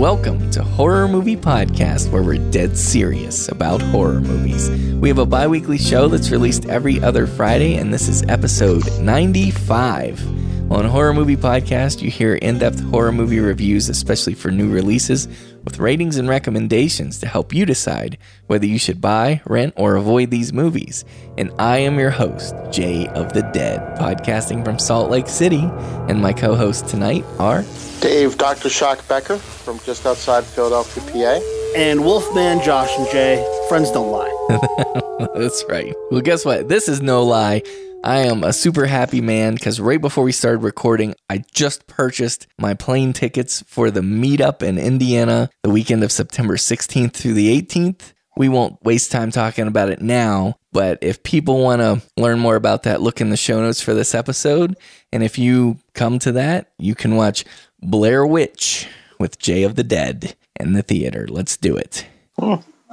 welcome to Horror Movie Podcast, where we're dead serious about horror movies. We have a bi weekly show that's released every other Friday, and this is episode 95. On Horror Movie Podcast, you hear in depth horror movie reviews, especially for new releases, with ratings and recommendations to help you decide whether you should buy, rent, or avoid these movies. And I am your host, Jay of the Dead, podcasting from Salt Lake City. And my co hosts tonight are Dave, Dr. Shock Becker from just outside Philadelphia, PA. And Wolfman Josh and Jay, friends don't lie. That's right. Well, guess what? This is no lie. I am a super happy man because right before we started recording, I just purchased my plane tickets for the meetup in Indiana the weekend of September 16th through the 18th. We won't waste time talking about it now, but if people want to learn more about that, look in the show notes for this episode. And if you come to that, you can watch Blair Witch with Jay of the Dead in the theater. Let's do it.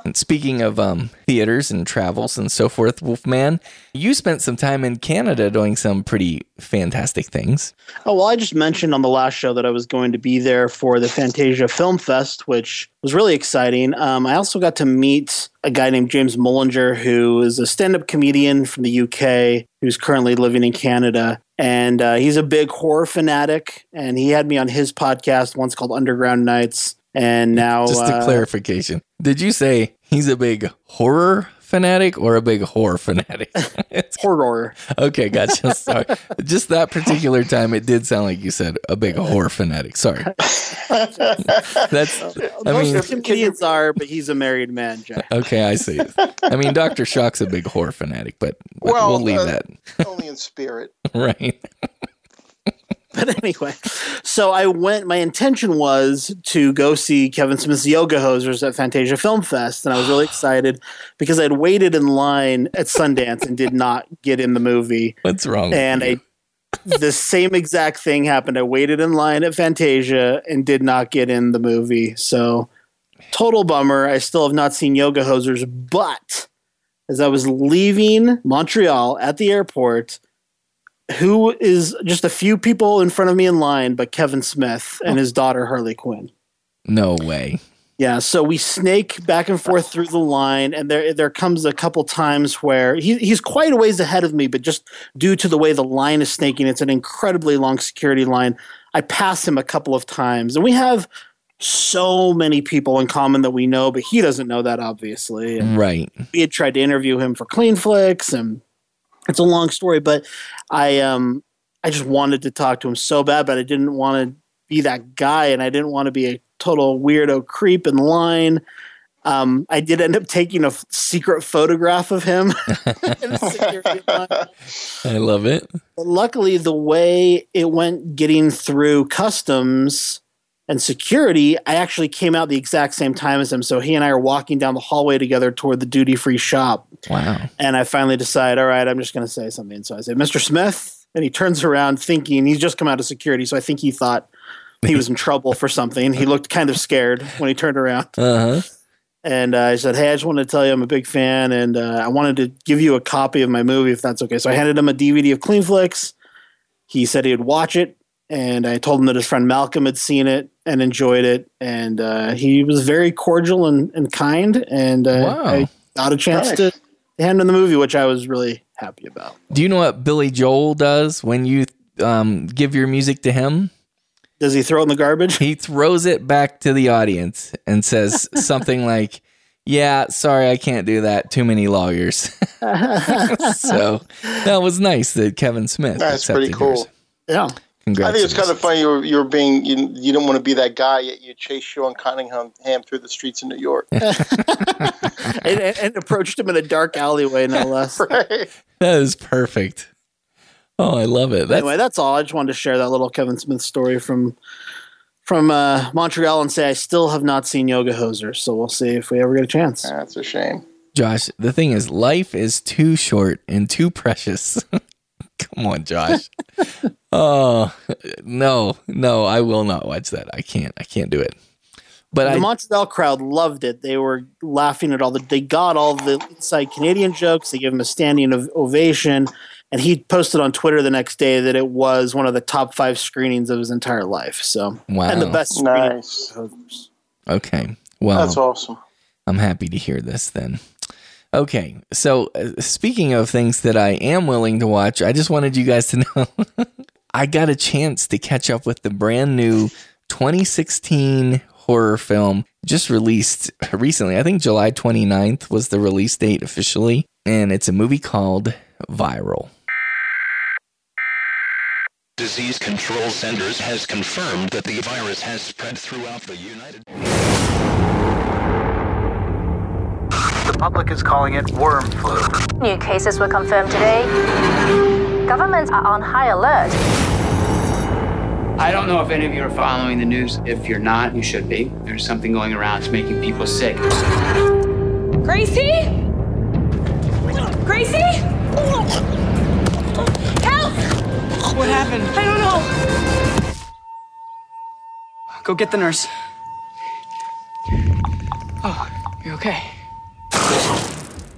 And speaking of um, theaters and travels and so forth, Wolfman, you spent some time in Canada doing some pretty fantastic things. Oh, well, I just mentioned on the last show that I was going to be there for the Fantasia Film Fest, which was really exciting. Um, I also got to meet a guy named James Mullinger, who is a stand up comedian from the UK who's currently living in Canada. And uh, he's a big horror fanatic. And he had me on his podcast once called Underground Nights. And now, Just a uh, clarification. Did you say he's a big horror fanatic or a big horror fanatic? It's- horror. okay, gotcha. Sorry. Just that particular time, it did sound like you said a big horror fanatic. Sorry. That's, I Most mean, comedians are, but he's a married man, Jay. okay, I see. I mean, Dr. Shock's a big horror fanatic, but, but Well, we'll leave uh, that. Only in spirit. Right. But anyway, so I went. My intention was to go see Kevin Smith's Yoga Hosers at Fantasia Film Fest, and I was really excited because I'd waited in line at Sundance and did not get in the movie. What's wrong? And? I, the same exact thing happened. I waited in line at Fantasia and did not get in the movie. So total bummer. I still have not seen Yoga Hosers, but as I was leaving Montreal at the airport, who is just a few people in front of me in line, but Kevin Smith and his daughter Harley Quinn. no way. Yeah, so we snake back and forth through the line, and there there comes a couple times where he, he's quite a ways ahead of me, but just due to the way the line is snaking, it's an incredibly long security line. I pass him a couple of times, and we have so many people in common that we know, but he doesn't know that obviously. And Right. we had tried to interview him for Clean Flicks, and it's a long story. But I um I just wanted to talk to him so bad, but I didn't want to be that guy, and I didn't want to be a total weirdo creep in line. Um, I did end up taking a f- secret photograph of him. in the security line. I love it. But luckily, the way it went getting through customs and security, I actually came out the exact same time as him. So he and I are walking down the hallway together toward the duty free shop. Wow. And I finally decide, all right, I'm just going to say something. So I say, Mr. Smith. And he turns around thinking he's just come out of security. So I think he thought he was in trouble for something. He looked kind of scared when he turned around. Uh huh. And uh, I said, hey, I just wanted to tell you I'm a big fan. And uh, I wanted to give you a copy of my movie if that's okay. So I handed him a DVD of Clean Flicks. He said he would watch it. And I told him that his friend Malcolm had seen it and enjoyed it. And uh, he was very cordial and, and kind. And uh, Wow. I got a chance Nice. to hand him the movie, which I was really happy about. Do you know what Billy Joel does when you um, give your music to him? Does he throw it in the garbage? He throws it back to the audience and says something like, Yeah, sorry, I can't do that. Too many lawyers. so that was nice that Kevin Smith. That's pretty cool. yours. yeah. Congrats. I think it's kind of funny. you're, you were being you, you didn't want to be that guy yet you chase Sean Cunningham ham through the streets of New York. and, and, and approached him in a dark alleyway, no less. right. That is perfect. Oh, I love it. That's, anyway, that's all. I just wanted to share that little Kevin Smith story from from uh, Montreal and say I still have not seen Yoga Hoser, so we'll see if we ever get a chance. That's a shame. Josh, the thing is, life is too short and too precious. Come on, Josh. oh no, no, I will not watch that. I can't. I can't do it. But the I, Montreal crowd loved it. They were laughing at all the. They got all the inside Canadian jokes. They gave him a standing ov- ovation, and he posted on Twitter the next day that it was one of the top five screenings of his entire life. So, Wow. and the best screening. Nice. Okay. Well, That's awesome. I'm happy to hear this then. Okay, so uh, speaking of things that I am willing to watch, I just wanted you guys to know I got a chance to catch up with the brand new 2016 horror film just released recently. I think July 29th was the release date officially, and it's a movie called Viral. Disease Control Centers has confirmed that the virus has spread throughout the United public is calling it worm flu. New cases were confirmed today. Governments are on high alert. I don't know if any of you are following the news. If you're not, you should be. There's something going around. It's making people sick. Gracie? Gracie? Help! What happened? I don't know. Go get the nurse. Oh, you're okay.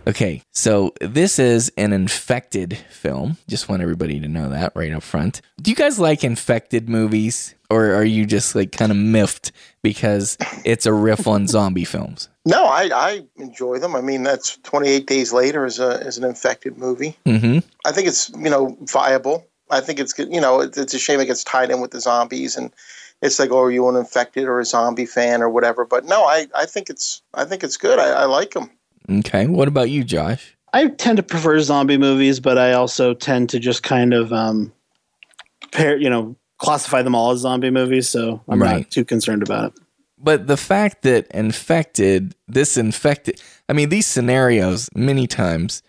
Okay, so this is an infected film. Just want everybody to know that right up front. Do you guys like infected movies, or are you just like kind of miffed because it's a riff on zombie films? No, I, I enjoy them. I mean, that's 28 Days Later is a is an infected movie. Mm-hmm. I think it's you know viable. I think it's good. You know, it's, it's a shame it gets tied in with the zombies, and it's like, oh, are you an infected or a zombie fan or whatever? But no, I, I think it's I think it's good. I, I like them. Okay, what about you, Josh? I tend to prefer zombie movies, but I also tend to just kind of um, pair, you know, classify them all as zombie movies. So I'm Right. not too concerned about it. But the fact that infected, this infected, I mean, these scenarios, many times,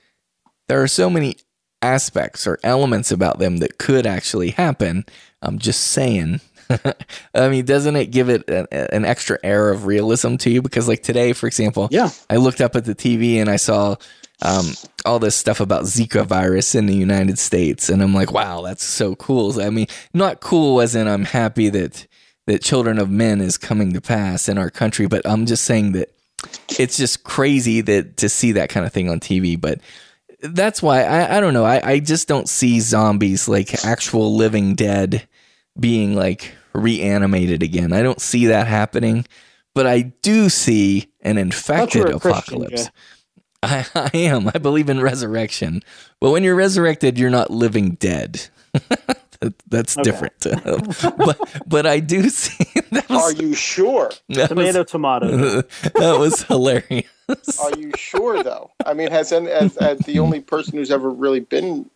there are so many aspects or elements about them that could actually happen. I'm just saying. I mean, doesn't it give it an, an extra air of realism to you? Because, like today, for example, Yeah. I looked up at the TV and I saw um, all this stuff about Zika virus in the United States, and I'm like, wow, that's so cool. I mean, not cool as in I'm happy that that children of men is coming to pass in our country, but I'm just saying that it's just crazy that to see that kind of thing on TV. But that's why I, I don't know. I, I just don't see zombies like actual living dead being like reanimated again. I don't see that happening, but I do see an infected you're a Christian, apocalypse. I, I am. I believe in resurrection. But when you're resurrected, you're not living dead. That- That's different. but but I do see that Are you sure? that Tomato, was, tomato. that was hilarious. Are you sure though? I mean, has, any, as, as the only person who's ever really been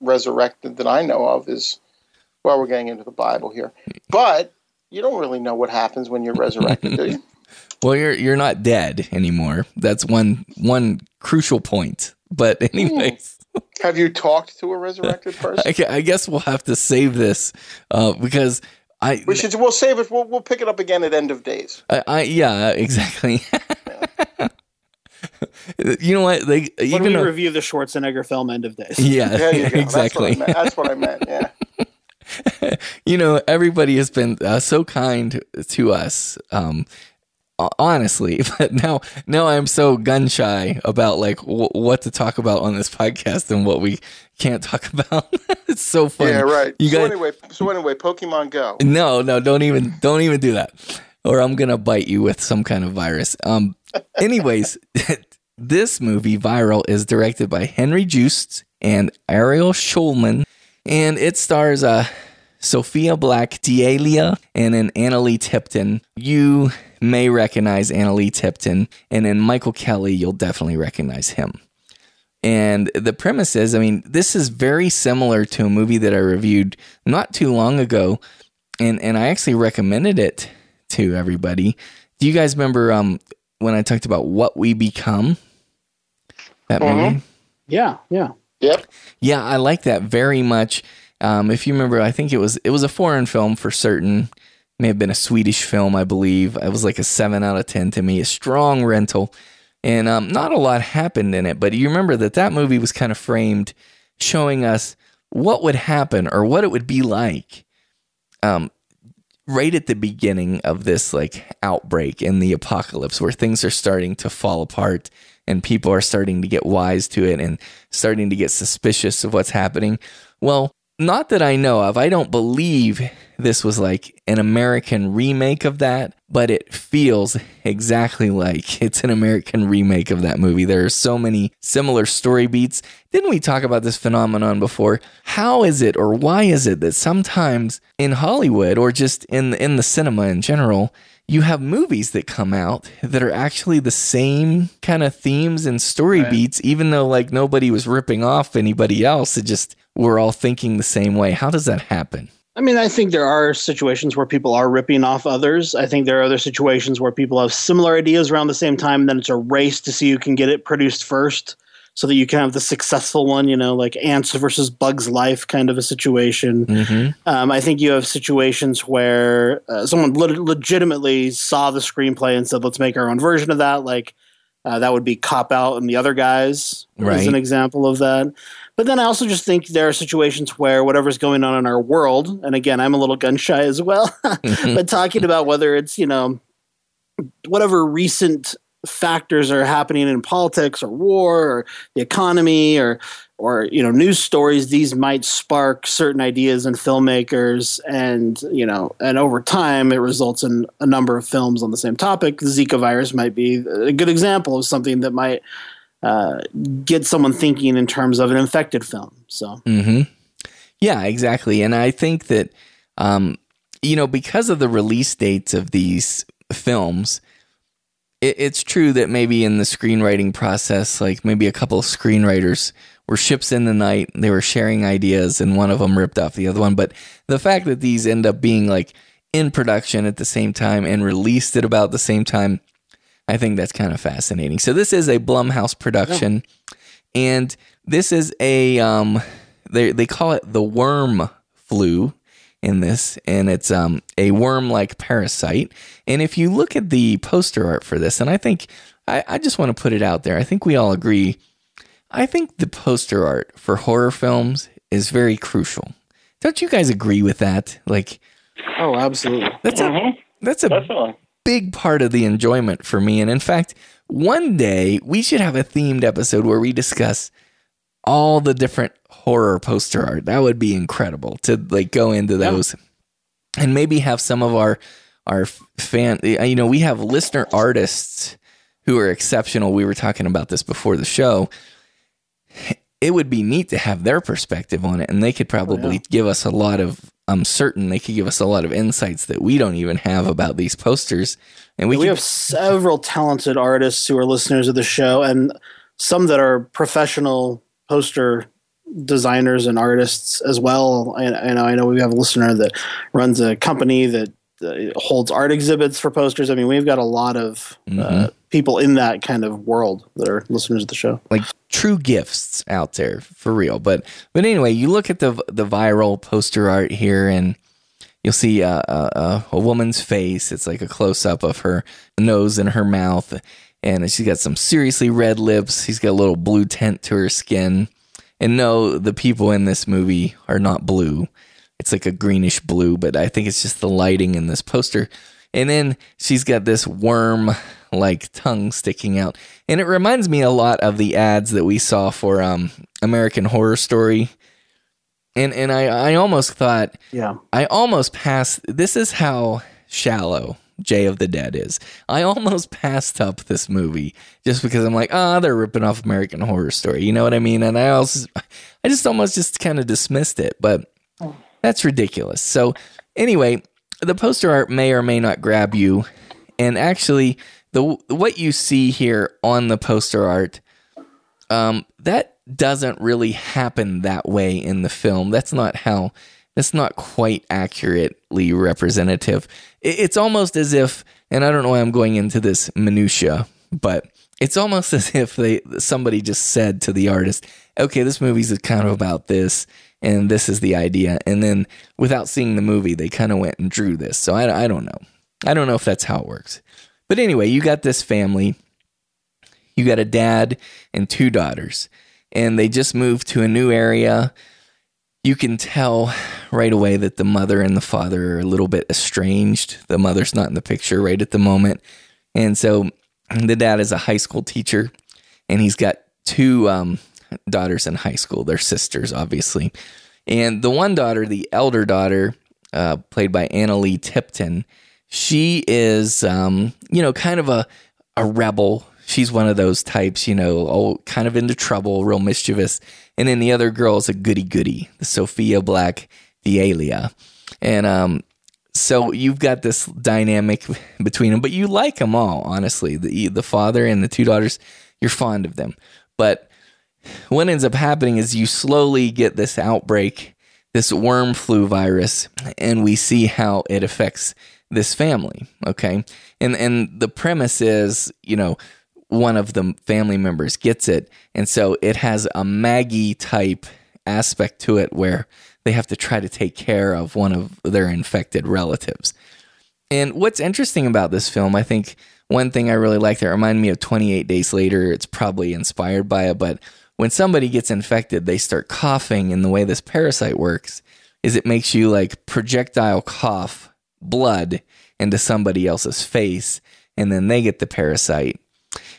resurrected that I know of is well, we're getting into the Bible here, but you don't really know what happens when you're resurrected, do you? Well, you're you're not dead anymore. That's one one crucial point. But anyways, Have you talked to a resurrected person? I, guess we'll have to save this uh, because I, We should. We'll save it. We'll, we'll pick it up again at end of days. I, I yeah exactly. you know what? They when even we though- review the Schwarzenegger film End of Days. yeah There you go. exactly. That's what I meant. That's what I meant. Yeah. you know, everybody has been uh, so kind to us. Um, honestly, but now, now I'm so gun shy about like w- what to talk about on this podcast and what we can't talk about. it's so funny. Yeah. Right. You so guys, anyway. So anyway, Pokemon Go. no, no, don't even, don't even do that, or I'm gonna bite you with some kind of virus. Um. Anyways, this movie, Viral, is directed by Henry Joost and Ariel Schulman, and it stars uh, Sophia Black D'Elia and then Analeigh Tipton. You may recognize Analeigh Tipton, and then Michael Kelly, you'll definitely recognize him. And the premise is, I mean, this is very similar to a movie that I reviewed not too long ago, and and I actually recommended it to everybody. Do you guys remember um when I talked about what we become? That movie. Yeah, yeah. Yep. Yeah, I like that very much. Um, if you remember, I think it was it was a foreign film for certain. It May have been a Swedish film, I believe. It was like a seven out of ten to me. A strong rental, and um, not a lot happened in it. But you remember that that movie was kind of framed, showing us what would happen or what it would be like, um, right at the beginning of this like outbreak in the apocalypse, where things are starting to fall apart and people are starting to get wise to it and starting to get suspicious of what's happening. Well, not that I know of. I don't believe this was like an American remake of that, but it feels exactly like it's an American remake of that movie. There are so many similar story beats. Didn't we talk about this phenomenon before? How is it or why is it that sometimes in Hollywood or just in in the cinema in general, you have movies that come out that are actually the same kind of themes and story right. beats, even though like nobody was ripping off anybody else. It just we're all thinking the same way. How does that happen? I mean, I think there are situations where people are ripping off others. I think there are other situations where people have similar ideas around the same time, and then it's a race to see who can get it produced first so that you can have the successful one, you know, like Ants versus Bugs Life kind of a situation. Mm-hmm. Um, I think you have situations where uh, someone le- legitimately saw the screenplay and said, let's make our own version of that. Like uh, that would be Cop Out and the other guys right. as an example of that. But then I also just think there are situations where whatever's going on in our world, and again, I'm a little gun shy as well, but talking about whether it's, you know, whatever recent factors are happening in politics or war or the economy or or you know news stories these might spark certain ideas in filmmakers and you know and over time it results in a number of films on the same topic the zika virus might be a good example of something that might uh, get someone thinking in terms of an infected film so mm-hmm. yeah exactly and i think that um, you know because of the release dates of these films it, it's true that maybe in the screenwriting process, like maybe a couple of screenwriters were ships in the night, they were sharing ideas, and one of them ripped off the other one. But the fact that these end up being like in production at the same time and released at about the same time, I think that's kind of fascinating. So this is a Blumhouse production, yeah. and this is a um, they they call it the worm flu in this, and it's um, a worm like parasite. And if you look at the poster art for this, and I think I, I just want to put it out there, I think we all agree. I think the poster art for horror films is very crucial. Don't you guys agree with that? Like, oh, absolutely. That's mm-hmm. a that's a Definitely. big part of the enjoyment for me. And in fact, one day we should have a themed episode where we discuss all the different horror poster art. That would be incredible to like go into those yeah. and maybe have some of our our fan you know, we have listener artists who are exceptional. We were talking about this before the show. It would be neat to have their perspective on it and they could probably oh, yeah. give us a lot of I'm certain they could give us a lot of insights that we don't even have about these posters. And we, we could, have several talented artists who are listeners of the show and some that are professional poster designers and artists as well. And, and I know we have a listener that runs a company that uh, holds art exhibits for posters. I mean, we've got a lot of uh, mm-hmm. people in that kind of world that are listeners of the show, like true gifts out there for real. But but anyway, you look at the the viral poster art here, and you'll see a, a, a woman's face. It's like a close up of her nose and her mouth, and she's got some seriously red lips. She's got a little blue tint to her skin and no, the people in this movie are not blue. It's like a greenish blue, but I think it's just the lighting in this poster. And then she's got this worm like tongue sticking out. And it reminds me a lot of the ads that we saw for um, American Horror Story. And and I, I almost thought Yeah. I almost passed this is how shallow Jay of the Dead is. I almost passed up this movie just because I'm like, ah, oh, they're ripping off American Horror Story. You know what I mean? And I also, I just almost just kind of dismissed it, but that's ridiculous. So anyway, the poster art may or may not grab you, and actually, the what you see here on the poster art, um, that doesn't really happen that way in the film. That's not how that's not quite accurately representative. It's almost as if, and I don't know why I'm going into this minutia, but it's almost as if they somebody just said to the artist, "Okay, this movie's kind of about this, and this is the idea," and then without seeing the movie, they kind of went and drew this. So I, I don't know. I don't know if that's how it works. But anyway, you got this family. You got a dad and two daughters, and they just moved to a new area you can tell right away that the mother and the father are a little bit estranged. The mother's not in the picture right at the moment. And so the dad is a high school teacher and he's got two um, daughters in high school. They're sisters, obviously. And the one daughter, the elder daughter, uh, played by Analeigh Tipton. She is, um, you know, kind of a a rebel. She's one of those types, you know, oh, kind of into trouble, real mischievous. And then the other girl is a goody goody, the Sophia Black D'Elia. And um, so you've got this dynamic between them, but you like them all, honestly. The the father and the two daughters, you're fond of them. But what ends up happening is you slowly get this outbreak, this worm flu virus, and we see how it affects this family. Okay. And and the premise is, you know, one of the family members gets it. And so it has a Maggie type aspect to it where they have to try to take care of one of their infected relatives. And what's interesting about this film, I think one thing I really like that reminded me of 28 Days Later, it's probably inspired by it, but when somebody gets infected, they start coughing, and the way this parasite works is it makes you like projectile cough blood into somebody else's face, and then they get the parasite.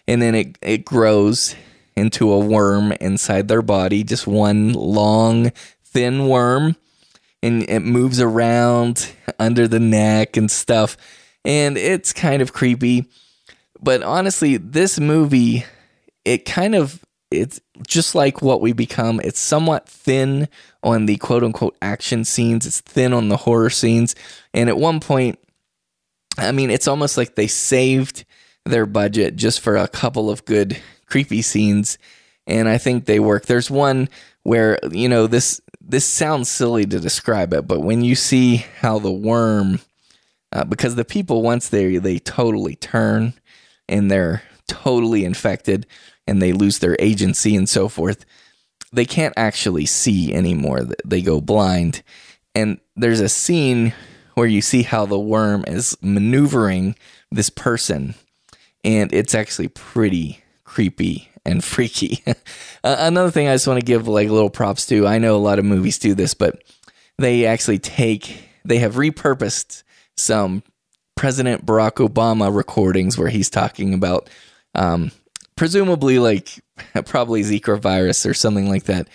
And then it, it grows into a worm inside their body, just one long, thin worm, and it moves around under the neck and stuff. And it's kind of creepy. But honestly, this movie, it kind of it's just like what we become. It's somewhat thin on the quote unquote action scenes. It's thin on the horror scenes. And at one point, I mean, it's almost like they saved their budget just for a couple of good creepy scenes. And I think they work. There's one where, you know, this this sounds silly to describe it, but when you see how the worm uh, because the people once they they totally turn and they're totally infected and they lose their agency and so forth, they can't actually see anymore. They go blind. And there's a scene where you see how the worm is maneuvering this person, and it's actually pretty creepy and freaky. uh, another thing I just want to give like little props to. I know a lot of movies do this, but they actually take they have repurposed some President Barack Obama recordings where he's talking about um, presumably like probably Zika virus or something like that.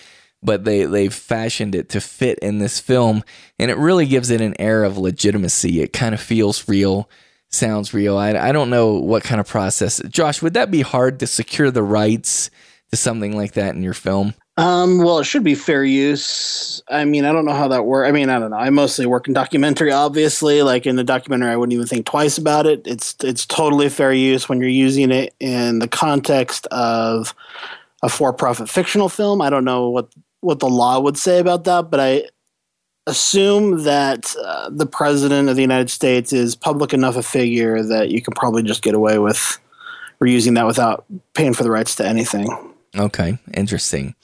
But they they've fashioned it to fit in this film, and it really gives it an air of legitimacy. It kind of feels real, sounds real. I I don't know what kind of process. Josh, would that be hard to secure the rights to something like that in your film? Um, well, it should be fair use. I mean, I don't know how that works. I mean, I don't know. I mostly work in documentary, obviously. Like in the documentary, I wouldn't even think twice about it. It's it's totally fair use when you're using it in the context of a for-profit fictional film. I don't know what what the law would say about that, but I assume that uh, the president of the United States is public enough a figure that you can probably just get away with reusing that without paying for the rights to anything. Okay, interesting.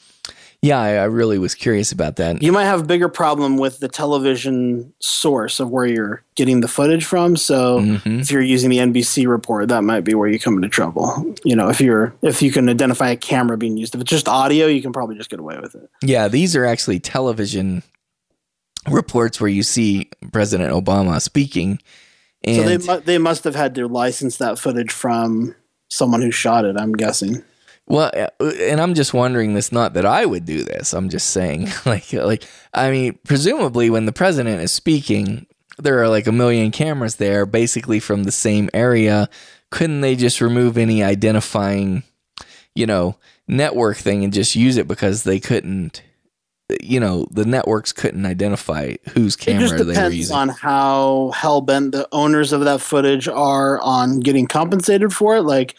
Yeah, I, I, really was curious about that. You might have a bigger problem with the television source of where you're getting the footage from. So mm-hmm. if you're using the NBC report, that might be where you come into trouble. You know, if you're if you can identify a camera being used. If it's just audio, you can probably just get away with it. Yeah, these are actually television reports where you see President Obama speaking. And so they mu- they must have had to license that footage from someone who shot it. I'm guessing. Well, uh, and I'm just wondering this. Not that I would do this. I'm just saying, like, like I mean, presumably when the president is speaking, there are like a million cameras there, basically from the same area. Couldn't they just remove any identifying, you know, network thing and just use it because they couldn't? You know, the networks couldn't identify whose camera it just they were using. On how hell bent the owners of that footage are on getting compensated for it, like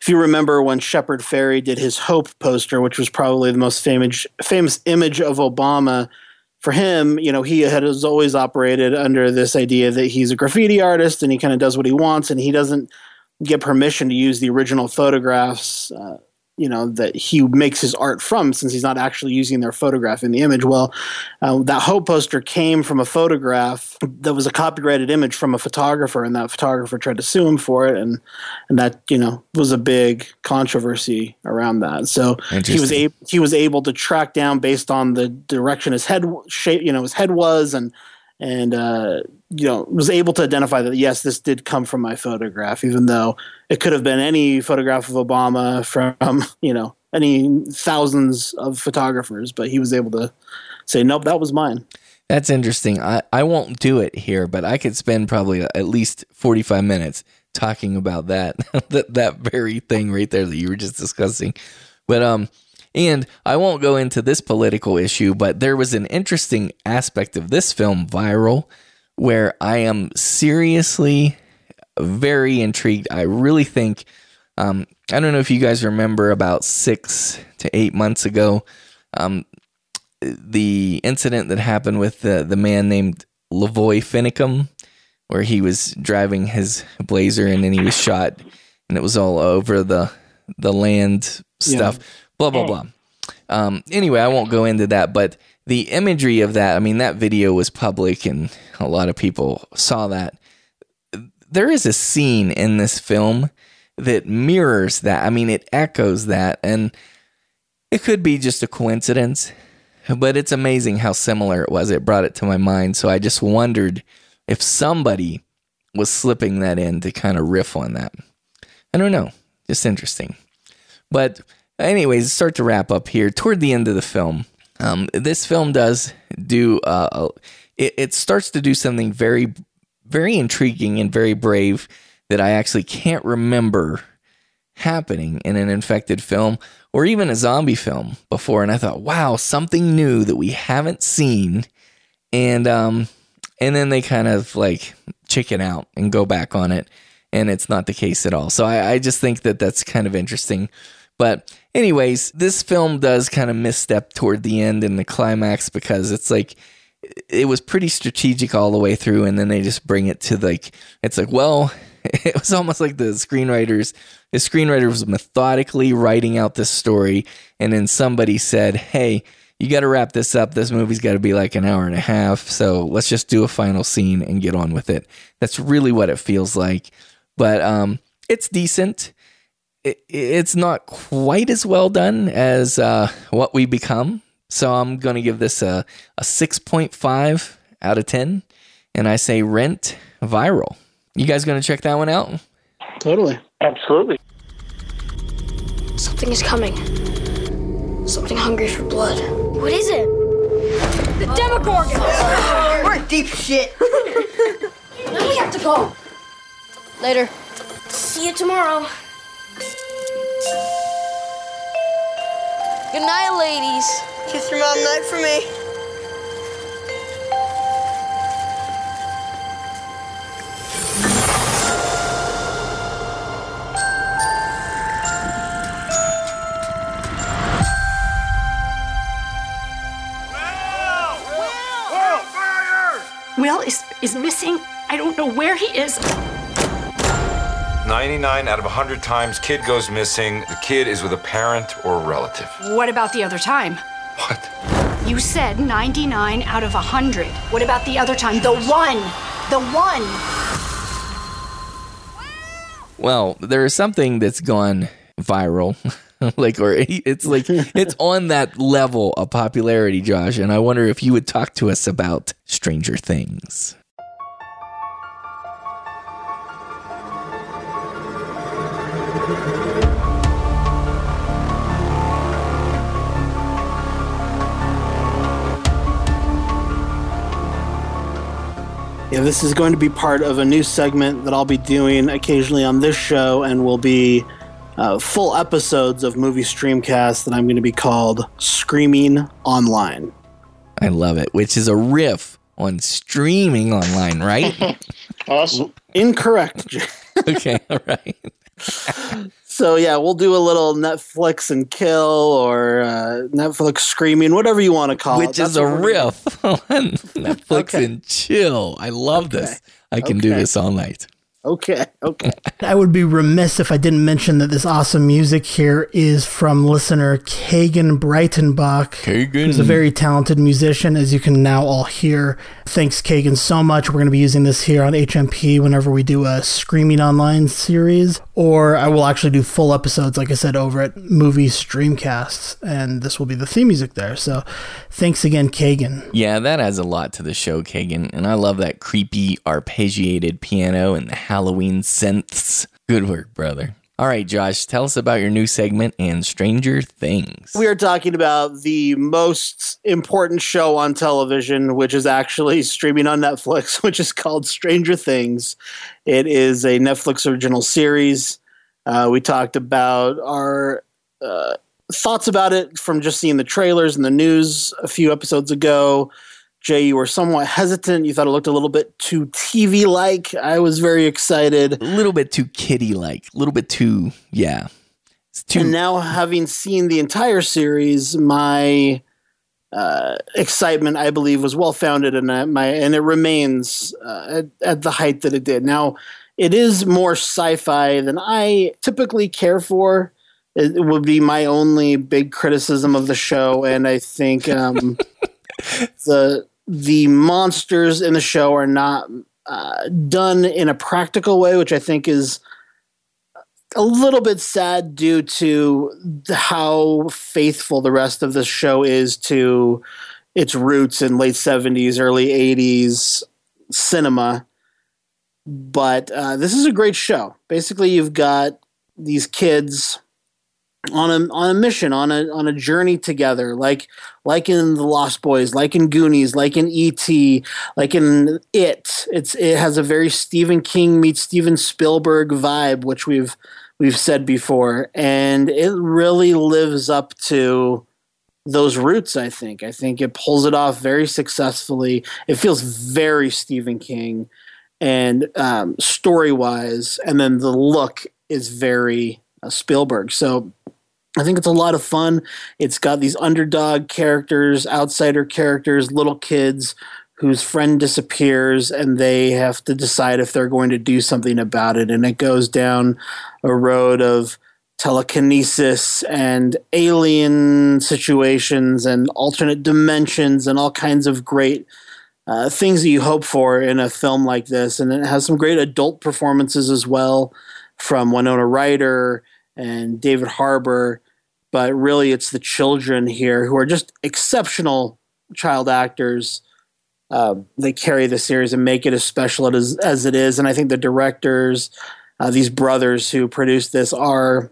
if you remember when Shepard Fairey did his Hope poster, which was probably the most famous famous image of Obama, for him, you know, he had always operated under this idea that he's a graffiti artist and he kind of does what he wants and he doesn't get permission to use the original photographs. Uh, you know that he makes his art from since he's not actually using their photograph in the image. Well uh, that hope poster came from a photograph that was a copyrighted image from a photographer and that photographer tried to sue him for it and and that you know was a big controversy around that. So he was able he was able to track down based on the direction his head shape you know his head was and and uh, you know was able to identify that yes, this did come from my photograph, even though it could have been any photograph of Obama from you know any thousands of photographers, but he was able to say nope, that was mine. That's interesting. I, I won't do it here, but I could spend probably at least 45 minutes talking about that that that very thing right there that you were just discussing. But um and I won't go into this political issue, but there was an interesting aspect of this film viral where I am seriously very intrigued. I really think um I don't know if you guys remember about 6 to 8 months ago um the incident that happened with the the man named Lavoy Finicum, where he was driving his blazer and then he was shot, and it was all over the the land stuff. Yeah. Blah blah blah. Um, anyway, I won't go into that, but the imagery of that. I mean, that video was public, and a lot of people saw that. There is a scene in this film that mirrors that. I mean, it echoes that, and it could be just a coincidence but it's amazing how similar it was. It brought it to my mind. So I just wondered if somebody was slipping that in to kind of riff on that. I don't know. Just interesting. But, anyways, start to wrap up here. Toward the end of the film, um, this film does do, uh, it, it starts to do something very, very intriguing and very brave that I actually can't remember happening in an infected film or even a zombie film before, and I thought, wow, something new that we haven't seen, and um, and then they kind of like chicken out and go back on it, and it's not the case at all. So I, I just think that that's kind of interesting. But anyways, this film does kind of misstep toward the end in the climax because it's like it was pretty strategic all the way through, and then they just bring it to like it's like, well, it was almost like the screenwriters the screenwriter was methodically writing out this story and then somebody said hey you got to wrap this up. This movie's got to be like an hour and a half. So let's just do a final scene and get on with it. That's really what it feels like. But um it's decent it, it's not quite as well done as uh, what we become so i'm going to give this a, a 6.5 out of 10 and i say rent viral you guys going to check that one out? Totally. Absolutely. Something is coming. Something hungry for blood. What is it? The Demogorgon! We're in deep shit. now we have to go. Later. See you tomorrow. Good night, ladies. Kiss your mom night for me. Will is, is missing. I don't know where he is. 99 out of 100 times kid goes missing, the kid is with a parent or a relative. What about the other time? What? You said 99 out of 100. What about the other time? The one! The one! Well, there is something that's gone viral. like or it's like it's on that level of popularity josh and i wonder if you would talk to us about stranger things Yeah, this is going to be part of a new segment that I'll be doing occasionally on this show and will be uh, full episodes of movie streamcast that I'm going to be called Screaming Online. I love it, which is a riff on streaming online, right? awesome. Incorrect. okay, all right. So yeah, we'll do a little Netflix and kill or uh, Netflix screaming, whatever you want to call which it. Which is a riff on Netflix okay. and chill. I love okay. this. I can okay. do this all night. Okay, okay. I would be remiss if I didn't mention that this awesome music here is from listener Kagan Breitenbach, Kagan. who's a very talented musician, as you can now all hear. Thanks, Kagan, so much. We're going to be using this here on HMP whenever we do a Screaming Online series, or I will actually do full episodes, like I said, over at Movie Streamcasts, and this will be the theme music there. So thanks again, Kagan. Yeah, that adds a lot to the show, Kagan, and I love that creepy arpeggiated piano and the Halloween synths. Good work, brother. All right, Josh, tell us about your new segment and Stranger Things. We are talking about the most important show on television, which is actually streaming on Netflix, which is called Stranger Things. It is a Netflix original series. Uh, we talked about our uh, thoughts about it from just seeing the trailers and the news a few episodes ago. Jay, you were somewhat hesitant. You thought it looked a little bit too TV like. I was very excited. A little bit too kitty like. A little bit too, yeah. It's too. And now, having seen the entire series, my uh, excitement, I believe, was well founded, and my and it remains uh, at, at the height that it did. Now, it is more sci-fi than I typically care for. It would be my only big criticism of the show, and I think um, the the monsters in the show are not uh, done in a practical way, which I think is a little bit sad due to how faithful the rest of the show is to its roots in late 70s, early 80s cinema. But uh, this is a great show. Basically, you've got these kids on a on a mission on a on a journey together like like in the lost boys like in goonies like in et like in it. It's it has a very stephen king meets steven spielberg vibe which we've we've said before. And it really lives up to those roots i think. I think it pulls it off very successfully. It feels very stephen king. And um, story wise and then the look is very spielberg so I think it's a lot of fun. It's got these underdog characters, outsider characters, little kids whose friend disappears and they have to decide if they're going to do something about it. And it goes down a road of telekinesis and alien situations and alternate dimensions and all kinds of great uh, things that you hope for in a film like this. And it has some great adult performances as well from Winona Ryder and David Harbour, but really it's the children here who are just exceptional child actors. Um, they carry the series and make it as special as, as it is. And I think the directors, uh, these brothers who produced this, are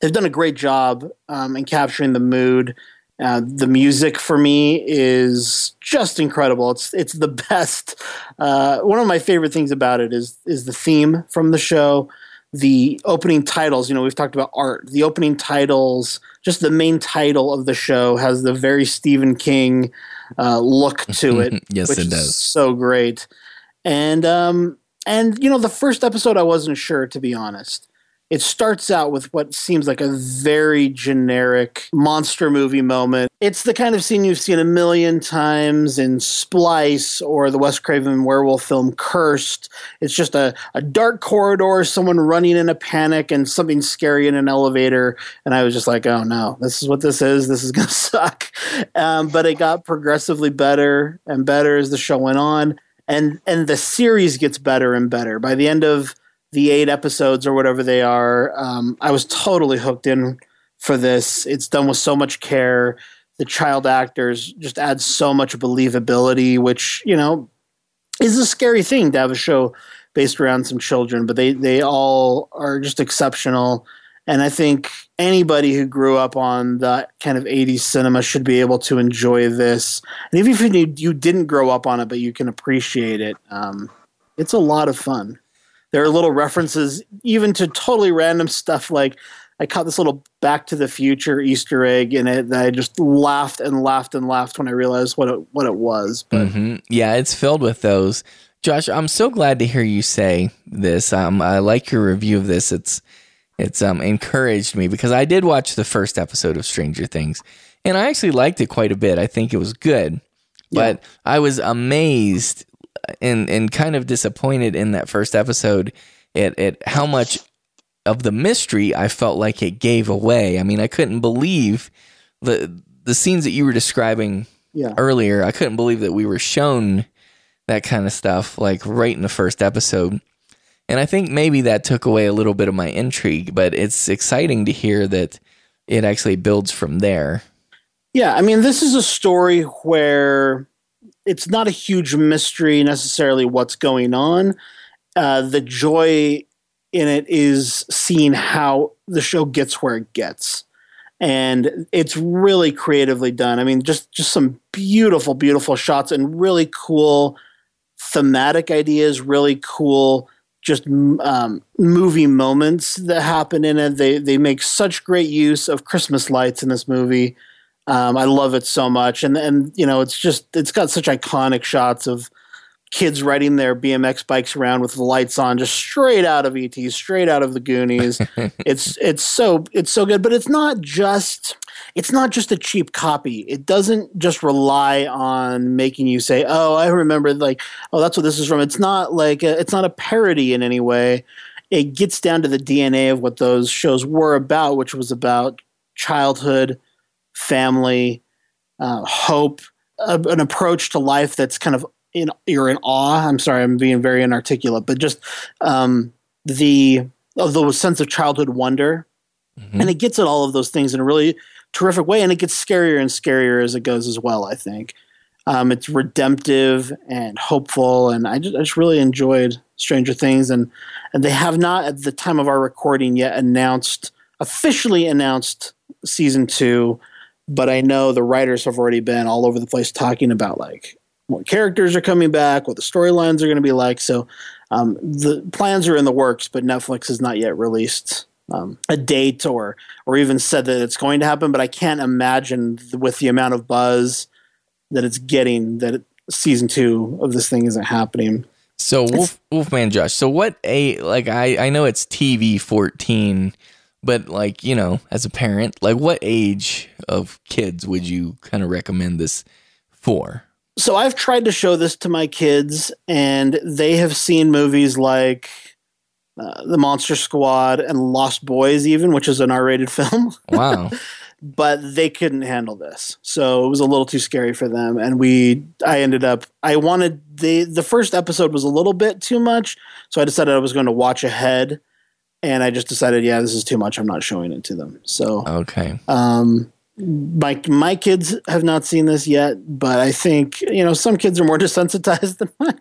they've done a great job um, in capturing the mood. Uh, the music for me is just incredible. It's it's the best. Uh, one of my favorite things about it is is the theme from the show the opening titles, you know, we've talked about art. The opening titles, just the main title of the show, has the very Stephen King uh, look to it. yes, which it is does. So great, and um, and you know, the first episode, I wasn't sure to be honest it starts out with what seems like a very generic monster movie moment. It's the kind of scene you've seen a million times in Splice or the Wes Craven werewolf film Cursed. It's just a, a dark corridor, someone running in a panic, and something scary in an elevator. And I was just like, oh no, this is what this is. This is going to suck. Um, but it got progressively better and better as the show went on. And, and the series gets better and better. By the end of the eight episodes or whatever they are. Um, I was totally hooked in for this. It's done with so much care. The child actors just add so much believability, which you know is a scary thing to have a show based around some children. But they they all are just exceptional. And I think anybody who grew up on that kind of 80s cinema should be able to enjoy this. And even if you, you didn't grow up on it, but you can appreciate it, um, it's a lot of fun there are little references even to totally random stuff like I caught this little Back to the Future Easter egg in it that I just laughed and laughed and laughed when I realized what it what it was. But mm-hmm. yeah, it's filled with those. Josh, I'm so glad to hear you say this. Um, I like your review of this. It's it's um encouraged me because I did watch the first episode of Stranger Things, and I actually liked it quite a bit. I think it was good, but yeah. I was amazed and and kind of disappointed in that first episode at, at how much of the mystery I felt like it gave away. I mean, I couldn't believe the the scenes that you were describing yeah. earlier. I couldn't believe that we were shown that kind of stuff like right in the first episode. And I think maybe that took away a little bit of my intrigue, but it's exciting to hear that it actually builds from there. Yeah, I mean, this is a story where it's not a huge mystery necessarily what's going on. Uh, the joy in it is seeing how the show gets where it gets and it's really creatively done. I mean, just just some beautiful, beautiful shots and really cool thematic ideas, really cool just um, movie moments that happen in it. They they make such great use of Christmas lights in this movie. Um, I love it so much, and and you know, it's just it's got such iconic shots of kids riding their BMX bikes around with the lights on, just straight out of ET, straight out of the Goonies. it's it's so it's so good, but it's not just it's not just a cheap copy. It doesn't just rely on making you say, "Oh, I remember," like, "Oh, that's what this is from." It's not like a, it's not a parody in any way. It gets down to the DNA of what those shows were about, which was about childhood, family, uh, hope, a, an approach to life that's kind of in you're in awe. I'm sorry, I'm being very inarticulate, but just um, the of the sense of childhood wonder, mm-hmm. and it gets at all of those things in a really terrific way, and it gets scarier and scarier as it goes as well. I think um, it's redemptive and hopeful, and I just, I just really enjoyed Stranger Things, and and they have not at the time of our recording yet announced officially announced season two but I know the writers have already been all over the place talking about like what characters are coming back, what the storylines are going to be like. So um, the plans are in the works, but Netflix has not yet released um, a date or or even said that it's going to happen. But I can't imagine with the amount of buzz that it's getting that season two of this thing isn't happening. So Wolf, Wolfman Josh. So what a like I I know it's TV fourteen, but like you know as a parent, like what age of kids would you kind of recommend this for? so I've tried to show this to my kids, and they have seen movies like uh, The Monster Squad and Lost Boys, even, which is an R-rated film. Wow. but they couldn't handle this, so it was a little too scary for them. And we, I ended up, I wanted the the first episode was a little bit too much, so I decided I was going to watch ahead. And I just decided, yeah, this is too much. I'm not showing it to them. So okay. Um, my my kids have not seen this yet, but I think you know some kids are more desensitized than mine.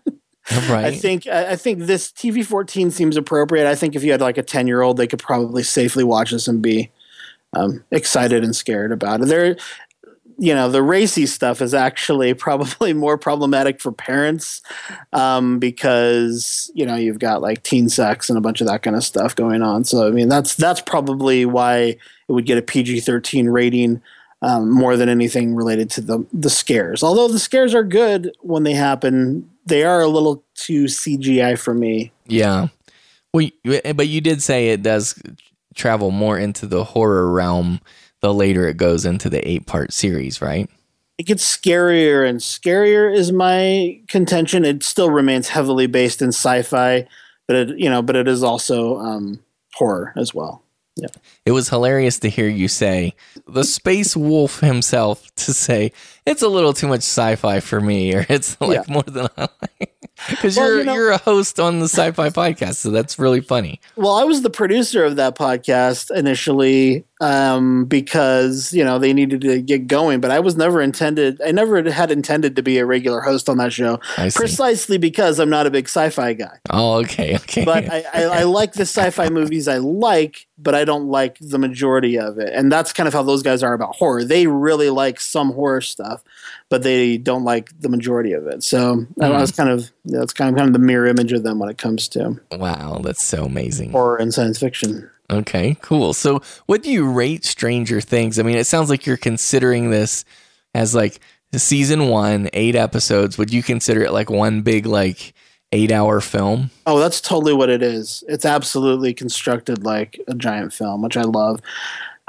Right. I think I think this TV fourteen seems appropriate. I think if you had like a ten year old, they could probably safely watch this and be um, excited and scared about it. There, you know, the racy stuff is actually probably more problematic for parents um, because you know you've got like teen sex and a bunch of that kind of stuff going on. So I mean, that's that's probably why it would get a PG thirteen rating. Um, more than anything related to the the scares. Although the scares are good when they happen, they are a little too CGI for me. Yeah. Well, but you did say it does travel more into the horror realm the later it goes into the eight part series, right? It gets scarier and scarier is my contention. It still remains heavily based in sci-fi, but it you know, but it is also um, horror as well. Yeah. It was hilarious to hear you say the space wolf himself to say it's a little too much sci-fi for me, or it's like yeah. more than I like. Because well, you're you know, you're a host on the Sci-Fi podcast, so that's really funny. Well, I was the producer of that podcast initially um, because you know they needed to get going, but I was never intended. I never had intended to be a regular host on that show, precisely because I'm not a big sci-fi guy. Oh, okay, okay. But I, I, I like the sci-fi movies I like, but I don't like the majority of it, and that's kind of how those guys are about horror. They really like some horror stuff but they don't like the majority of it. So mm. I was kind of that's kind of kind of the mirror image of them when it comes to wow, that's so amazing horror and science fiction. Okay, cool. So what do you rate Stranger Things? I mean, it sounds like you're considering this as like season one, eight episodes. Would you consider it like one big like eight hour film? Oh, that's totally what it is. It's absolutely constructed like a giant film, which I love.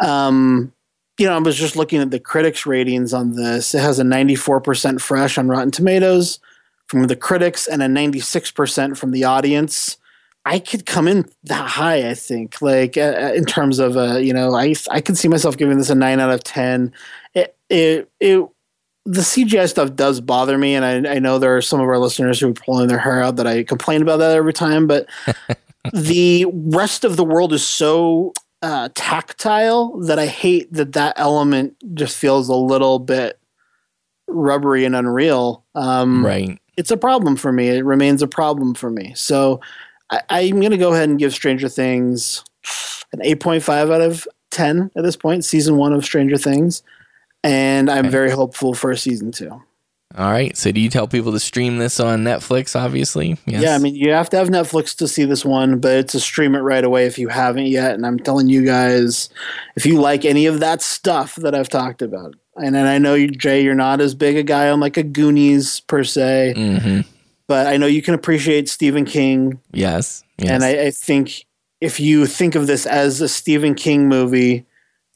Um, you know, I was just looking at the critics' ratings on this. It has a 94% fresh on Rotten Tomatoes from the critics and a 96% from the audience. I could come in that high, I think, like uh, uh, in terms of, uh, you know, I I could see myself giving this a nine out of 10. It, it, it, the CGI stuff does bother me, and I, I know there are some of our listeners who are pulling their hair out that I complain about that every time, but the rest of the world is so uh, tactile that I hate that that element just feels a little bit rubbery and unreal. Um, right. It's a problem for me. It remains a problem for me. So I, I'm going to go ahead and give Stranger Things an 8.5 out of 10 at this point, season one of Stranger Things. And I'm very hopeful for season two. All right. So do you tell people to stream this on Netflix, obviously? Yes. Yeah, I mean, you have to have Netflix to see this one, but it's a stream it right away if you haven't yet. And I'm telling you guys, if you like any of that stuff that I've talked about, and then I know you, Jay, you're not as big a guy on like a Goonies per se, hmm but I know you can appreciate Stephen King. Yes. yes. And I, I think if you think of this as a Stephen King movie,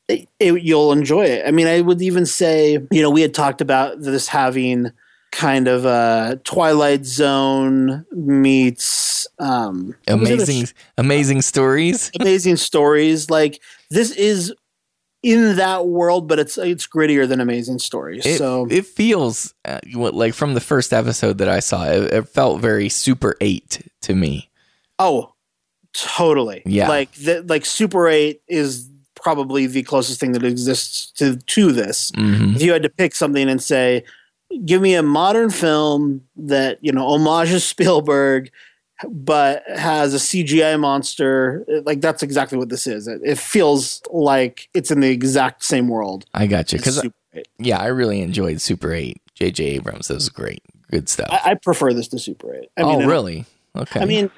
it, it, you'll enjoy it. I mean, I would even say, you know, we had talked about this having kind of a Twilight Zone meets um, what was it? amazing, amazing stories. amazing stories. Like this is in that world, but it's it's grittier than Amazing Stories. It, so it feels uh, like from the first episode that I saw, it, it felt very Super 8 to me. Oh, totally. Yeah. Like the, like Super 8 is probably the closest thing that exists to to this. Mhm. If you had to pick something and say, give me a modern film that, you know, homages Spielberg but has a CGI monster, like that's exactly what this is. It, it feels like it's in the exact same world. I got you. Because, Super 8. yeah, I really enjoyed Super 8. J.J. Abrams, that was great. Good stuff. I, I prefer this to Super 8. I oh, mean, I- really? Okay. I mean,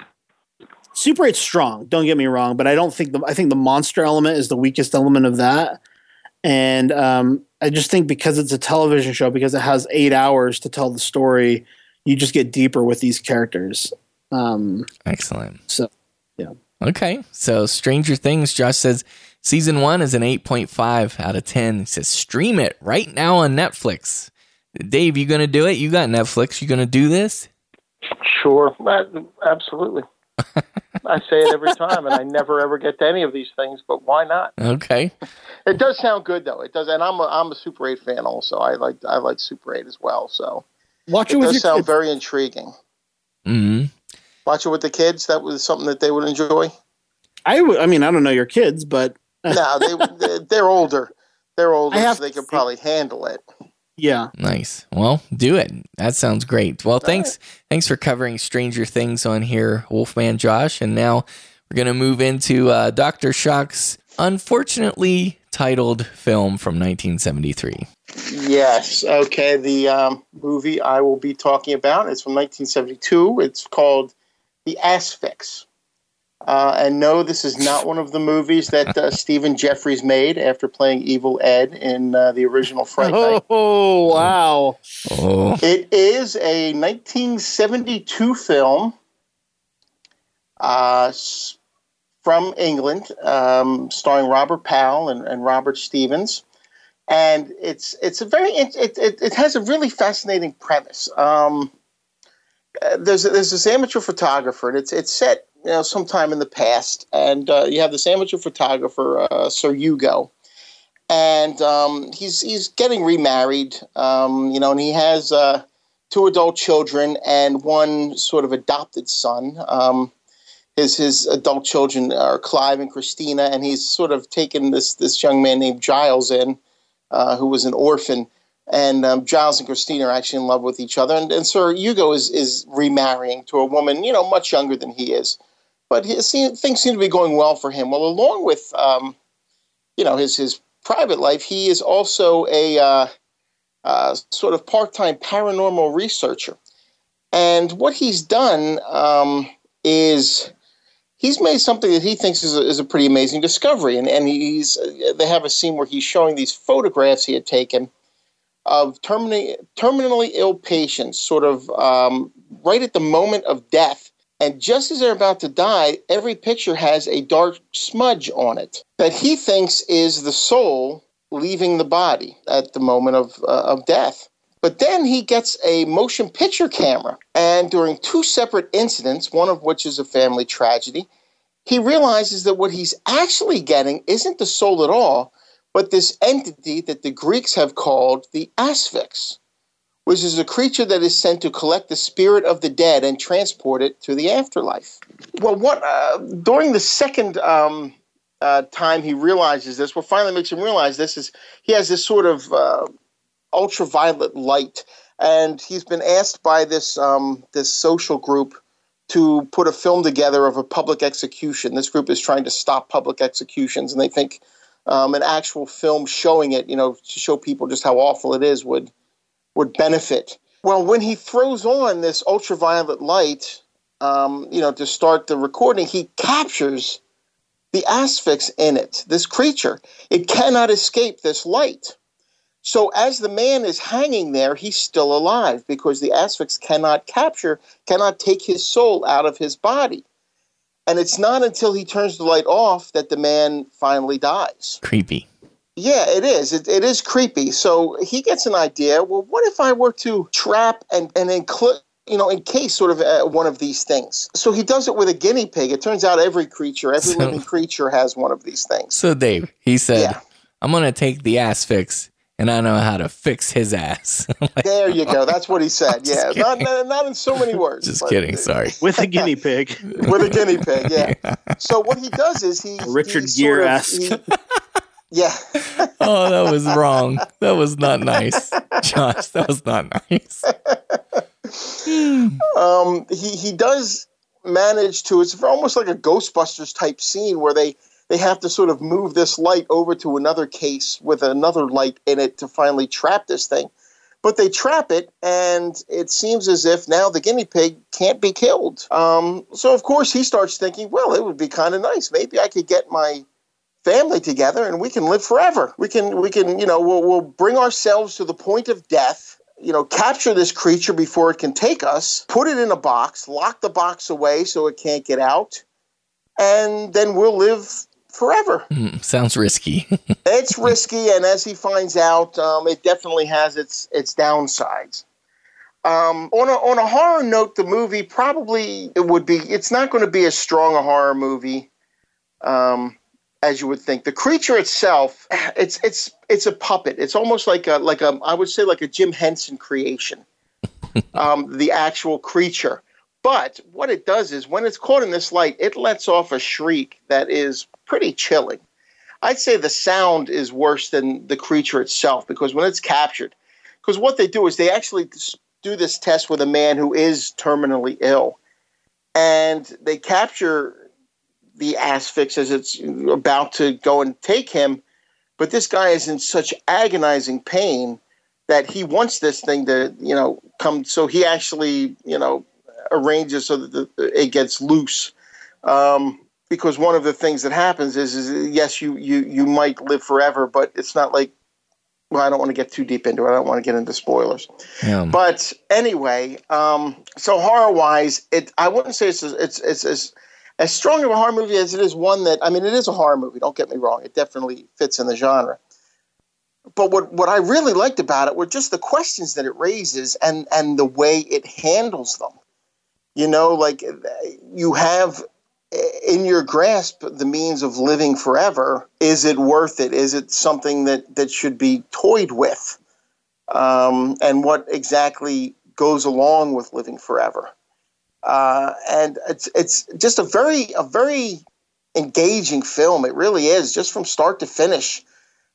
Super 8's strong. Don't get me wrong, but I don't think the I think the monster element is the weakest element of that. And um, I just think because it's a television show, because it has eight hours to tell the story, you just get deeper with these characters. Um, Excellent. so, yeah. Okay. So Stranger Things, Josh says season one is an 8.5 out of 10. He says stream it right now on Netflix. Dave, you going to do it? You got Netflix. You going to do this? Sure, absolutely. I say it every time, and I never ever get to any of these things. But why not? Okay. It does sound good, though. It does, and I'm a, I'm a Super 8 fan also. I like I like Super 8 as well. So Watch it it with does your sound kids. very intriguing. hmm Watch it with the kids. That was something that they would enjoy. I would. I mean, I don't know your kids, but no, they they- they're older. They're older, so they to can probably handle it. yeah. Nice. Well, do it. That sounds great. Well, thanks. Thanks for covering Stranger Things on here, Wolfman Josh. And now we're going to move into uh, Dr. Shock's unfortunately titled film from 1973. Yes. Okay. The um, movie I will be talking about is from 1972. It's called The Asphyx. Uh, and no, this is not one of the movies that uh, Stephen Geoffreys made after playing Evil Ed in uh, the original Fright Night. Oh wow! Oh, It is a 1972 film uh, from England, um, starring Robert Powell and, and Robert Stephens, and it's it's a very it it, it, it has a really fascinating premise. Um, uh, there's there's this amateur photographer, and it's it's set you know sometime in the past, and uh, you have this amateur photographer, uh, Sir Hugo, and um, he's he's getting remarried, um, you know, and he has uh, two adult children and one sort of adopted son. Um, his his adult children are Clive and Christina, and he's sort of taken this this young man named Giles in, uh, who was an orphan. And um, Giles and Christina are actually in love with each other, and, and Sir Hugo is is remarrying to a woman, you know, much younger than he is, but his, things seem to be going well for him. Well, along with um, you know his his private life, he is also a uh, uh, sort of part time paranormal researcher. And what he's done um, is he's made something that he thinks is a, is a pretty amazing discovery. And, and he's they have a scene where he's showing these photographs he had taken of terminally, terminally ill patients, sort of um, right at the moment of death. And just as they're about to die, every picture has a dark smudge on it that he thinks is the soul leaving the body at the moment of, uh, of death. But then he gets a motion picture camera, and during two separate incidents, one of which is a family tragedy, he realizes that what he's actually getting isn't the soul at all, but this entity that the Greeks have called the asphyx, which is a creature that is sent to collect the spirit of the dead and transport it to the afterlife. Well, what uh, during the second um, uh, time he realizes this, what finally makes him realize this is he has this sort of uh, ultraviolet light, and he's been asked by this um, this social group to put a film together of a public execution. This group is trying to stop public executions, and they think um, an actual film showing it, you know, to show people just how awful it is, would would benefit. Well, when he throws on this ultraviolet light, um, you know, to start the recording, he captures the asphyx in it, this creature. It cannot escape this light. So as the man is hanging there, he's still alive because the asphyx cannot capture, cannot take his soul out of his body. And it's not until he turns the light off that the man finally dies. Creepy. Yeah, it is. It, it is creepy. So he gets an idea. Well, what if I were to trap and and include, you know, encase sort of uh, one of these things? So he does it with a guinea pig. It turns out every creature, every So- living creature, has one of these things. So Dave, he said, Yeah. "I'm gonna take the ass fix, and I know how to fix his ass." There you go. That's what he said. Yeah, not, not not in so many words. Just but kidding. Sorry. with a guinea pig. With a guinea pig. Yeah. So what he does is he Richard he sort Gere-esque. Yeah. Oh, that was wrong. That was not nice, Josh. That was not nice. um, he he does manage to. It's almost like a Ghostbusters type scene where they they have to sort of move this light over to another case with another light in it to finally trap this thing. But they trap it, and it seems as if now the guinea pig can't be killed. Um, so of course he starts thinking, well, it would be kind of nice. Maybe I could get my family together and we can live forever. We can we can you know we'll, we'll bring ourselves to the point of death. You know, capture this creature before it can take us, put it in a box, lock the box away so it can't get out, and then we'll live forever. Hmm, sounds risky. it's risky, and as he finds out, um, it definitely has its its downsides. Um, on a on a horror note, the movie probably it would be. It's not going to be as strong a horror movie um, as you would think. The creature itself, it's it's it's a puppet. It's almost like a like a I would say like a Jim Henson creation. um, the actual creature. But what it does is when it's caught in this light, it lets off a shriek that is pretty chilling. I'd say the sound is worse than the creature itself because when it's captured, because what they do is they actually do this test with a man who is terminally ill, and they capture the asphyx as it's about to go and take him, but this guy is in such agonizing pain that he wants this thing to, you know, come. So he actually, you know, arranges so that it gets loose. Um, because one of the things that happens is, is yes, you, you you might live forever, but it's not like. Well, I don't want to get too deep into it. I don't want to get into spoilers. Yeah. But anyway, um, so horror wise, it I wouldn't say it's it's it's as as strong of a horror movie as it is one that I mean it is a horror movie. Don't get me wrong; it definitely fits in the genre. But what what I really liked about it were just the questions that it raises and and the way it handles them. You know, like you have in your grasp the means of living forever. Is it worth it? Is it something that that should be toyed with? Um, and what exactly goes along with living forever? uh, and it's it's just a very a very engaging film. It really is, just from start to finish.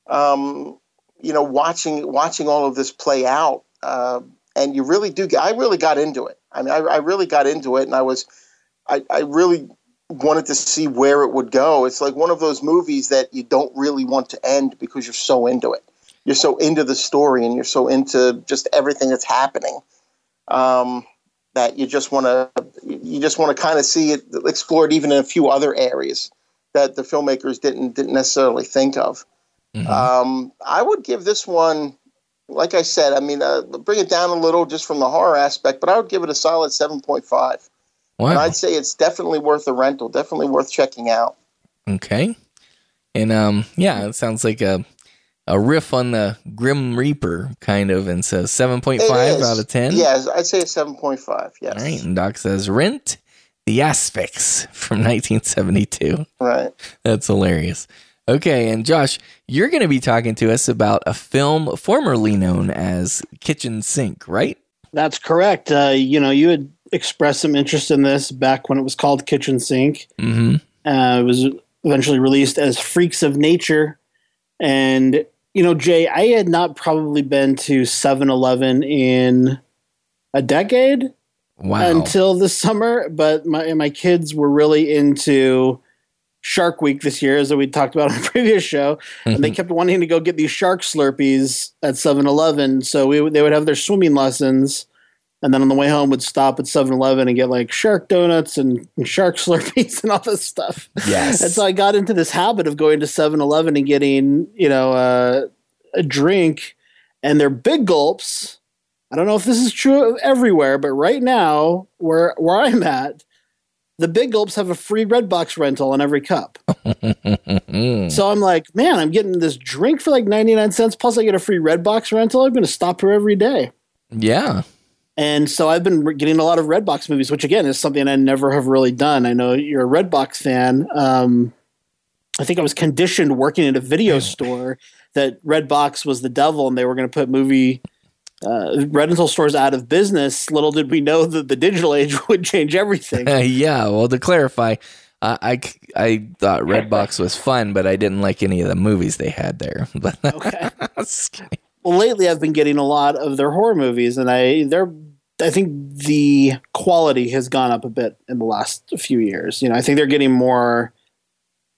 Um, you know, watching watching all of this play out, uh, and you really do. I really got into it. I mean, I, I really got into it, and I was, I, I really wanted to see where it would go. It's like one of those movies that you don't really want to end because you're so into it. You're so into the story, and you're so into just everything that's happening. Um, that you just want to you just want to kind of see it explored even in a few other areas that the filmmakers didn't didn't necessarily think of. Um, I would give this one, like I said, I mean, uh, bring it down a little just from the horror aspect, but I would give it a solid seven point five. Wow. And I'd say it's definitely worth a rental, definitely worth checking out. Okay. And um, yeah, it sounds like a a riff on the Grim Reaper kind of, and says seven point It five is. out of ten. Yes, I'd say it's seven point five. Yes, All right. And Doc says Rent the Asphyx from 1972. right. That's hilarious. Okay, and Josh, you're going to be talking to us about a film formerly known as Kitchen Sink, right? That's correct. Uh, you know, you had expressed some interest in this back when it was called Kitchen Sink. Mm-hmm. Uh, it was eventually released as Freaks of Nature. And, you know, Jay, I had not probably been to 7 Eleven in a decade. Wow. until this summer. But my my kids were really into Shark Week this year, as we talked about on a previous show, and they kept wanting to go get these shark Slurpees at 7-Eleven. So we they would have their swimming lessons. And then on the way home, would stop at 7-Eleven and get like shark donuts and, and shark Slurpees and all this stuff. Yes. And so I got into this habit of going to 7-Eleven and getting, you know, uh, a drink and they're big gulps. I don't know if this is true everywhere, but right now, where where I'm at, the big gulps have a free red box rental on every cup. So I'm like, man, I'm getting this drink for like 99 cents, plus I get a free red box rental. I'm going to stop here every day. yeah. And so I've been getting a lot of Redbox movies, which again is something I never have really done. I know you're a Redbox fan. Um, I think I was conditioned working in a video store that Redbox was the devil, and they were going to put movie uh, rental stores out of business. Little did we know that the digital age would change everything. yeah. Well, to clarify, uh, I, I thought Redbox was fun, but I didn't like any of the movies they had there. But Okay. well, lately I've been getting a lot of their horror movies, and I they're I think the quality has gone up a bit in the last few years. You know, I think they're getting more.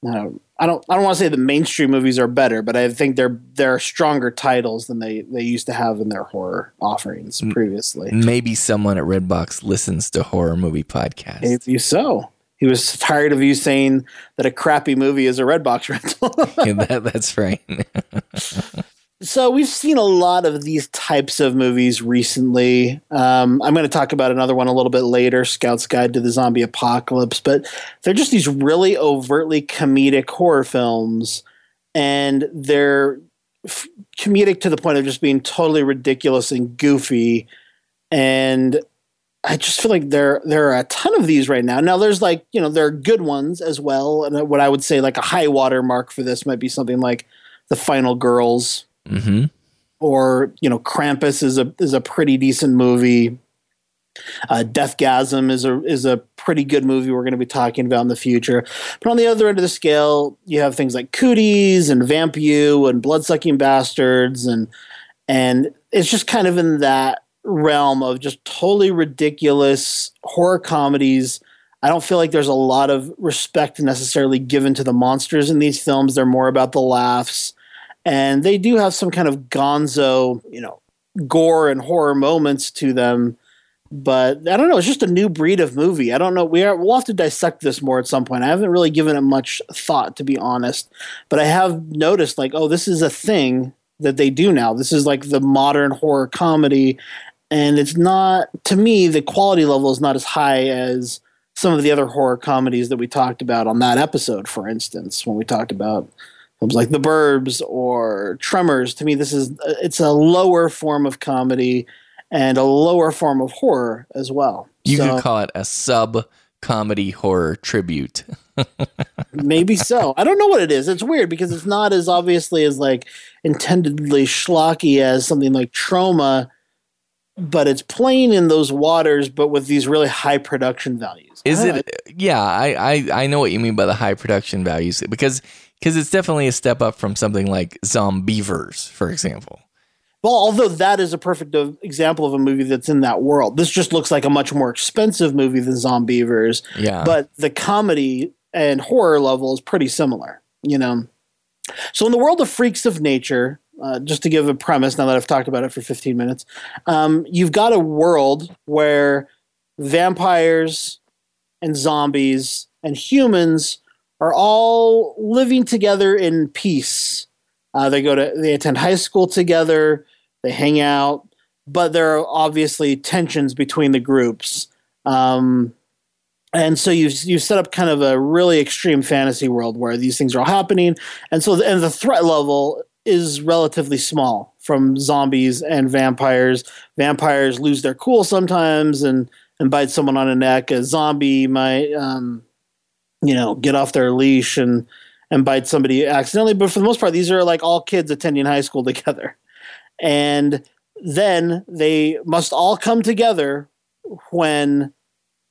I don't. I don't. I don't want to say the mainstream movies are better, but I think they're they're stronger titles than they they used to have in their horror offerings previously. maybe someone at Redbox listens to horror movie podcasts. Maybe so. He was tired of you saying that a crappy movie is a Redbox rental. Yeah, that, that's right. so we've seen a lot of these types of movies recently. Um, I'm going to talk about another one a little bit later, Scout's Guide to the Zombie Apocalypse, but they're just these really overtly comedic horror films, and they're f- comedic to the point of just being totally ridiculous and goofy. And I just feel like there there are a ton of these right now. Now there's like you know there are good ones as well, and what I would say like a high water mark for this might be something like the Final Girls hmm or you know Krampus is a is a pretty decent movie. Uh, Deathgasm is a is a pretty good movie we're going to be talking about in the future. But on the other end of the scale, you have things like Cooties and Vamp and Bloodsucking Bastards and and it's just kind of in that realm of just totally ridiculous horror comedies. I don't feel like there's a lot of respect necessarily given to the monsters in these films. They're more about the laughs and they do have some kind of gonzo, you know, gore and horror moments to them. But I don't know. It's just a new breed of movie. I don't know. We are, we'll have to dissect this more at some point. I haven't really given it much thought, to be honest. But I have noticed, like, oh, this is a thing that they do now. This is like the modern horror comedy, and it's not. To me, the quality level is not as high as some of the other horror comedies that we talked about on that episode. For instance, when we talked about films like The Burbs or Tremors. To me, this is uh, it's a lower form of comedy and a lower form of horror as well. You So, could call it a sub comedy horror tribute. maybe so. I don't know what it is. It's weird because it's not as obviously as like intendedly schlocky as something like Troma, but it's playing in those waters, but with these really high production values. Is it? Yeah, I, I I know what you mean by the high production values because because it's definitely a step up from something like Zombeavers, for example. Well, although that is a perfect example of a movie that's in that world, this just looks like a much more expensive movie than Zombeavers. Yeah. But the comedy and horror level is pretty similar, you know. So, in the world of freaks of nature, uh, just to give a premise, now that I've talked about it for 15 minutes, um, you've got a world where vampires and zombies and humans are all living together in peace. Uh, they go to they attend high school together, they hang out, but there are obviously tensions between the groups. Um, and so you you set up kind of a really extreme fantasy world where these things are all happening, and so the, and the threat level is relatively small from zombies and vampires. Vampires lose their cool sometimes and and bite someone on the neck. A zombie might um, you know get off their leash and and bite somebody accidentally. But for the most part, these are like all kids attending high school together, and then they must all come together when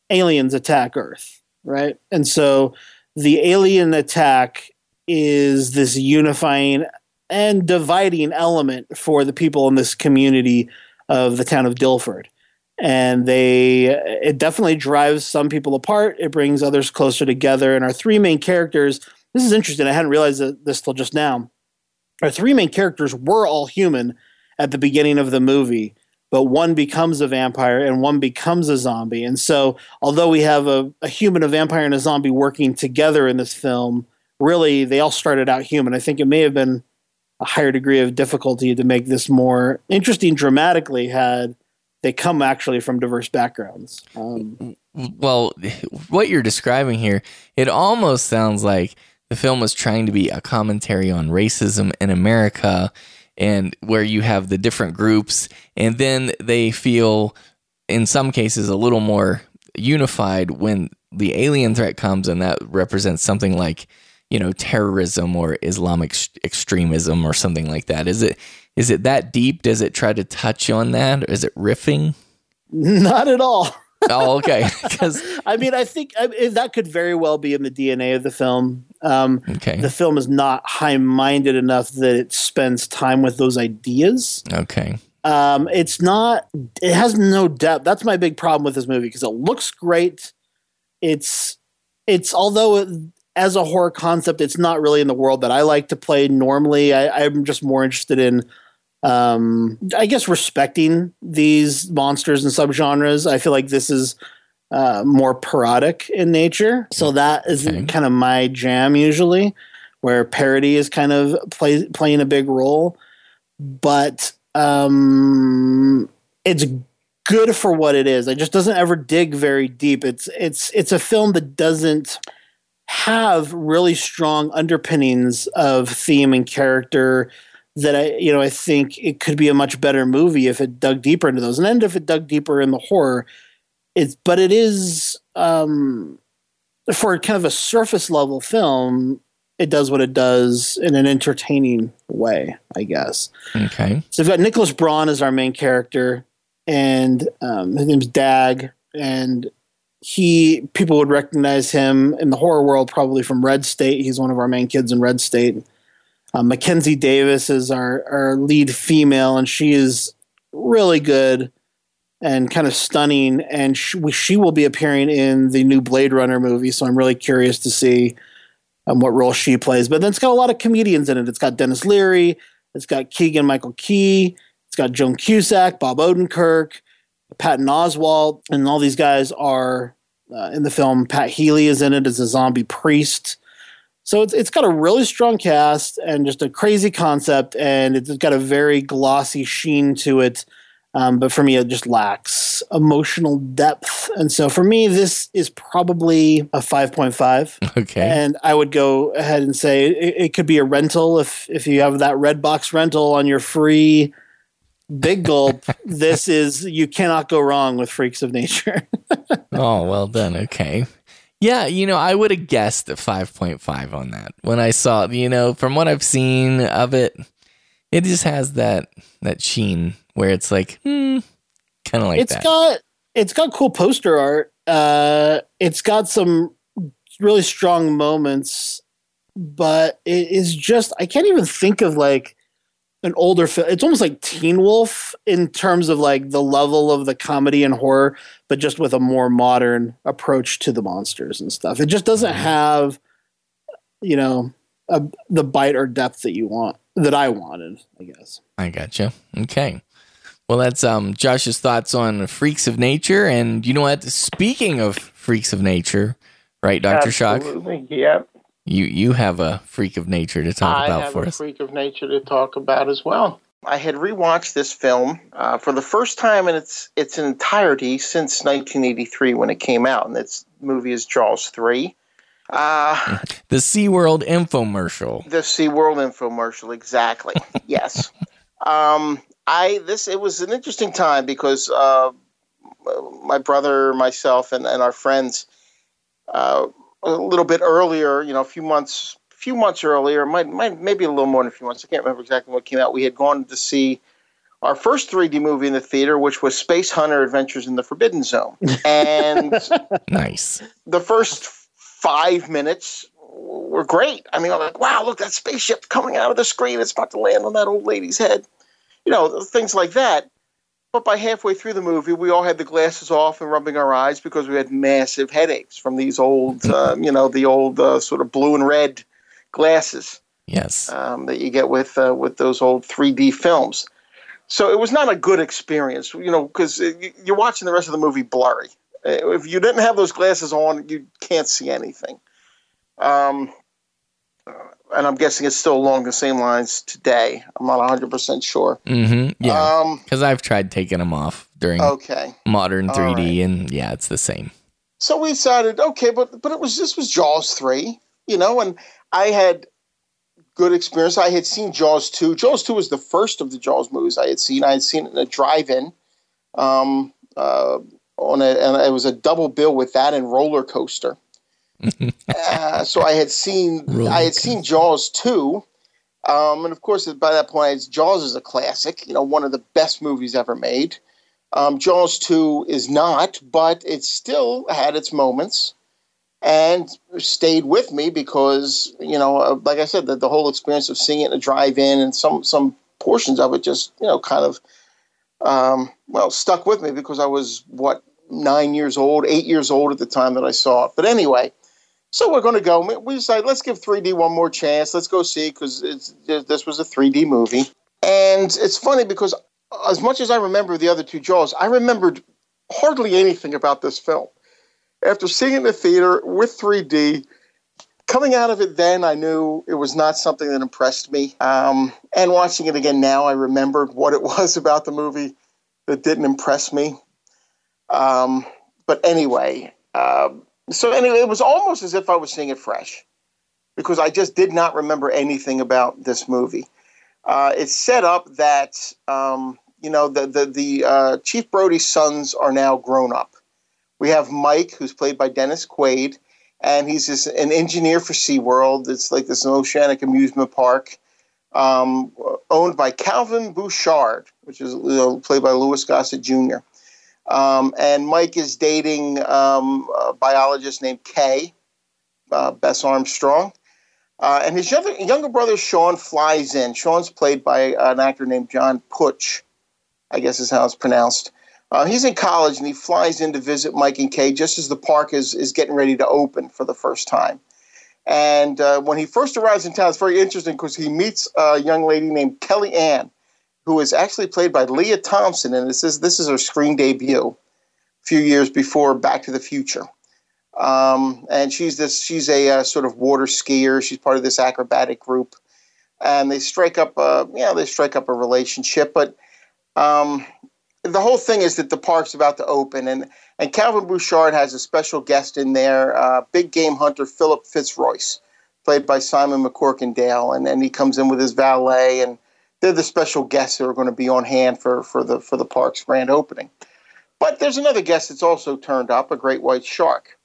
aliens attack Earth, right? And so the alien attack is this unifying and dividing element for the people in this community of the town of Dillford. And they it definitely drives some people apart. It brings others closer together. And our three main characters. This is interesting. I hadn't realized this till just now. Our three main characters were all human at the beginning of the movie but one becomes a vampire and one becomes a zombie. And so, although we have a, a, human, a vampire, and a zombie working together in this film, really they all started out human. I think it may have been a higher degree of difficulty to make this more interesting dramatically had they come actually from diverse backgrounds. Um, well, what you're describing here, it almost sounds like the film was trying to be a commentary on racism in America and where you have the different groups and then they feel in some cases a little more unified when the alien threat comes and that represents something like you know terrorism or islamic extremism or something like that is it is it that deep does it try to touch on that or is it riffing not at all oh, okay. Because I mean, I think I mean, that could very well be in the DNA of the film. Um, okay. The film is not high-minded enough that it spends time with those ideas. Okay. Um, it's not. It has no depth. That's my big problem with this movie because it looks great. It's it's although it, as a horror concept, it's not really in the world that I like to play normally. I, I'm just more interested in um, I guess respecting these monsters and subgenres. I feel like this is uh, more parodic in nature, so that is okay. kind of my jam usually, where parody is kind of play, playing a big role. But um, it's good for what it is. It just doesn't ever dig very deep. It's it's it's a film that doesn't have really strong underpinnings of theme and character that I, you know, I think it could be a much better movie if it dug deeper into those, and then if it dug deeper in the horror. It's, but it is um, for kind of a surface level film. It does what it does in an entertaining way, I guess. Okay. So we've got Nicholas Braun as our main character, and um, his name's Dag, and he people would recognize him in the horror world probably from Red State. He's one of our main kids in Red State. Uh, Mackenzie Davis is our, our lead female, and she is really good and kind of stunning. And she, she will be appearing in the new Blade Runner movie, so I'm really curious to see um, what role she plays. But then it's got a lot of comedians in it. It's got Denis Leary, it's got Keegan Michael Key, it's got Joan Cusack, Bob Odenkirk, Patton Oswalt, and all these guys are uh, in the film. Pat Healy is in it as a zombie priest. So it's it's got a really strong cast and just a crazy concept, and it's got a very glossy sheen to it. Um, but for me, it just lacks emotional depth, and so for me, this is probably a five point five. Okay, and I would go ahead and say it, it could be a rental if if you have that red box rental on your free big gulp. this is you cannot go wrong with Freaks of Nature. oh well done. Okay. Yeah, you know, I would have guessed a 5.5 on that. When I saw, you know, from what I've seen of it, it just has that that sheen where it's like, hmm, kind of like it's that. got it's got cool poster art. Uh it's got some really strong moments, but it is just I can't even think of like an older film. It's almost like Teen Wolf in terms of like the level of the comedy and horror, but just with a more modern approach to the monsters and stuff. It just doesn't mm-hmm. have, you know, a, the bite or depth that you want, that I wanted, I guess. I gotcha. Okay. Well, that's um, Josh's thoughts on Freaks of Nature. And you know what? Speaking of Freaks of Nature, right, Dr. Shock? Absolutely. Yep. You you have a freak of nature to talk I about for us. freak of nature to talk about as well. I had rewatched this film uh, for the first time in its its entirety since 1983 when it came out, and this movie is Jaws three. Uh, the SeaWorld infomercial. The SeaWorld infomercial, exactly. yes. Um, I this it was an interesting time because uh, my brother, myself, and, and our friends uh, a little bit earlier, you know, a few months, a few months earlier, might, might maybe a little more than a few months. I can't remember exactly what came out. We had gone to see our first 3D movie in the theater, which was Spacehunter: Adventures in the Forbidden Zone, and nice. The first five minutes were great. I mean, I'm like, wow, look, that spaceship coming out of the screen. It's about to land on that old lady's head. You know, things like that. But by halfway through the movie, we all had the glasses off and rubbing our eyes because we had massive headaches from these old, um, you know, the old uh, sort of blue and red glasses Yes. um, that you get with uh, with those old 3D films. So it was not a good experience, you know, because you're watching the rest of the movie blurry. Uh, If you didn't have those glasses on, you can't see anything. Um, and I'm guessing it's still along the same lines today. I'm not 100% sure. Mm-hmm. Yeah. Um, Because I've tried taking them off during okay. modern 3D, and yeah, it's the same. So we decided, okay, but but it was this was Jaws three, you know, and I had good experience. I had seen Jaws two. Jaws two was the first of the Jaws movies I had seen. I had seen it in a drive-in, um, uh, on a, and it was a double bill with that and Roller Coaster. Uh, so I had seen Roller I had seen Jaws two, um, and of course by that point Jaws is a classic. You know, one of the best movies ever made. Um, Jaws 2 is not, but it still had its moments and stayed with me because, you know, uh, like I said, the, the whole experience of seeing it in a drive in and some, some portions of it just, you know, kind of, um, well, stuck with me because I was, what, nine years old, eight years old at the time that I saw it. But anyway, so we're going to go. We decided, let's give 3D one more chance. Let's go see because this was a 3D movie. And it's funny because as much as I remember the other two Jaws, I remembered hardly anything about this film. After seeing it in the theater with 3D, coming out of it then, I knew it was not something that impressed me. Um, and watching it again now, I remembered what it was about the movie that didn't impress me. Um, but anyway, um, so anyway, it was almost as if I was seeing it fresh because I just did not remember anything about this movie. Uh, it's set up that um, you know the the, the uh, Chief Brody's sons are now grown up. We have Mike, who's played by Dennis Quaid, and he's this, an engineer for SeaWorld. It's like this oceanic amusement park um, owned by Calvin Bouchard, which is you know, played by Louis Gossett Jr. Um, and Mike is dating um, a biologist named Kay, uh, Bess Armstrong. Uh, and his younger, younger brother Sean flies in. Sean's played by an actor named John Putch, I guess is how it's pronounced. Uh, he's in college and he flies in to visit Mike and Kay just as the park is, is getting ready to open for the first time. And uh, when he first arrives in town, it's very interesting because he meets a young lady named Kelly Ann, who is actually played by Lea Thompson, and this is this is her screen debut, a few years before Back to the Future. Um, and she's this she's a uh, sort of water skier. She's part of this acrobatic group, and they strike up a you know they strike up a relationship. But um, the whole thing is that the park's about to open, and and Calvin Bouchard has a special guest in there, uh, big game hunter Philip Fitzroyce, played by Simon MacCorkindale, and then he comes in with his valet, and they're the special guests that are going to be on hand for for the for the park's grand opening. But there's another guest that's also turned up, a great white shark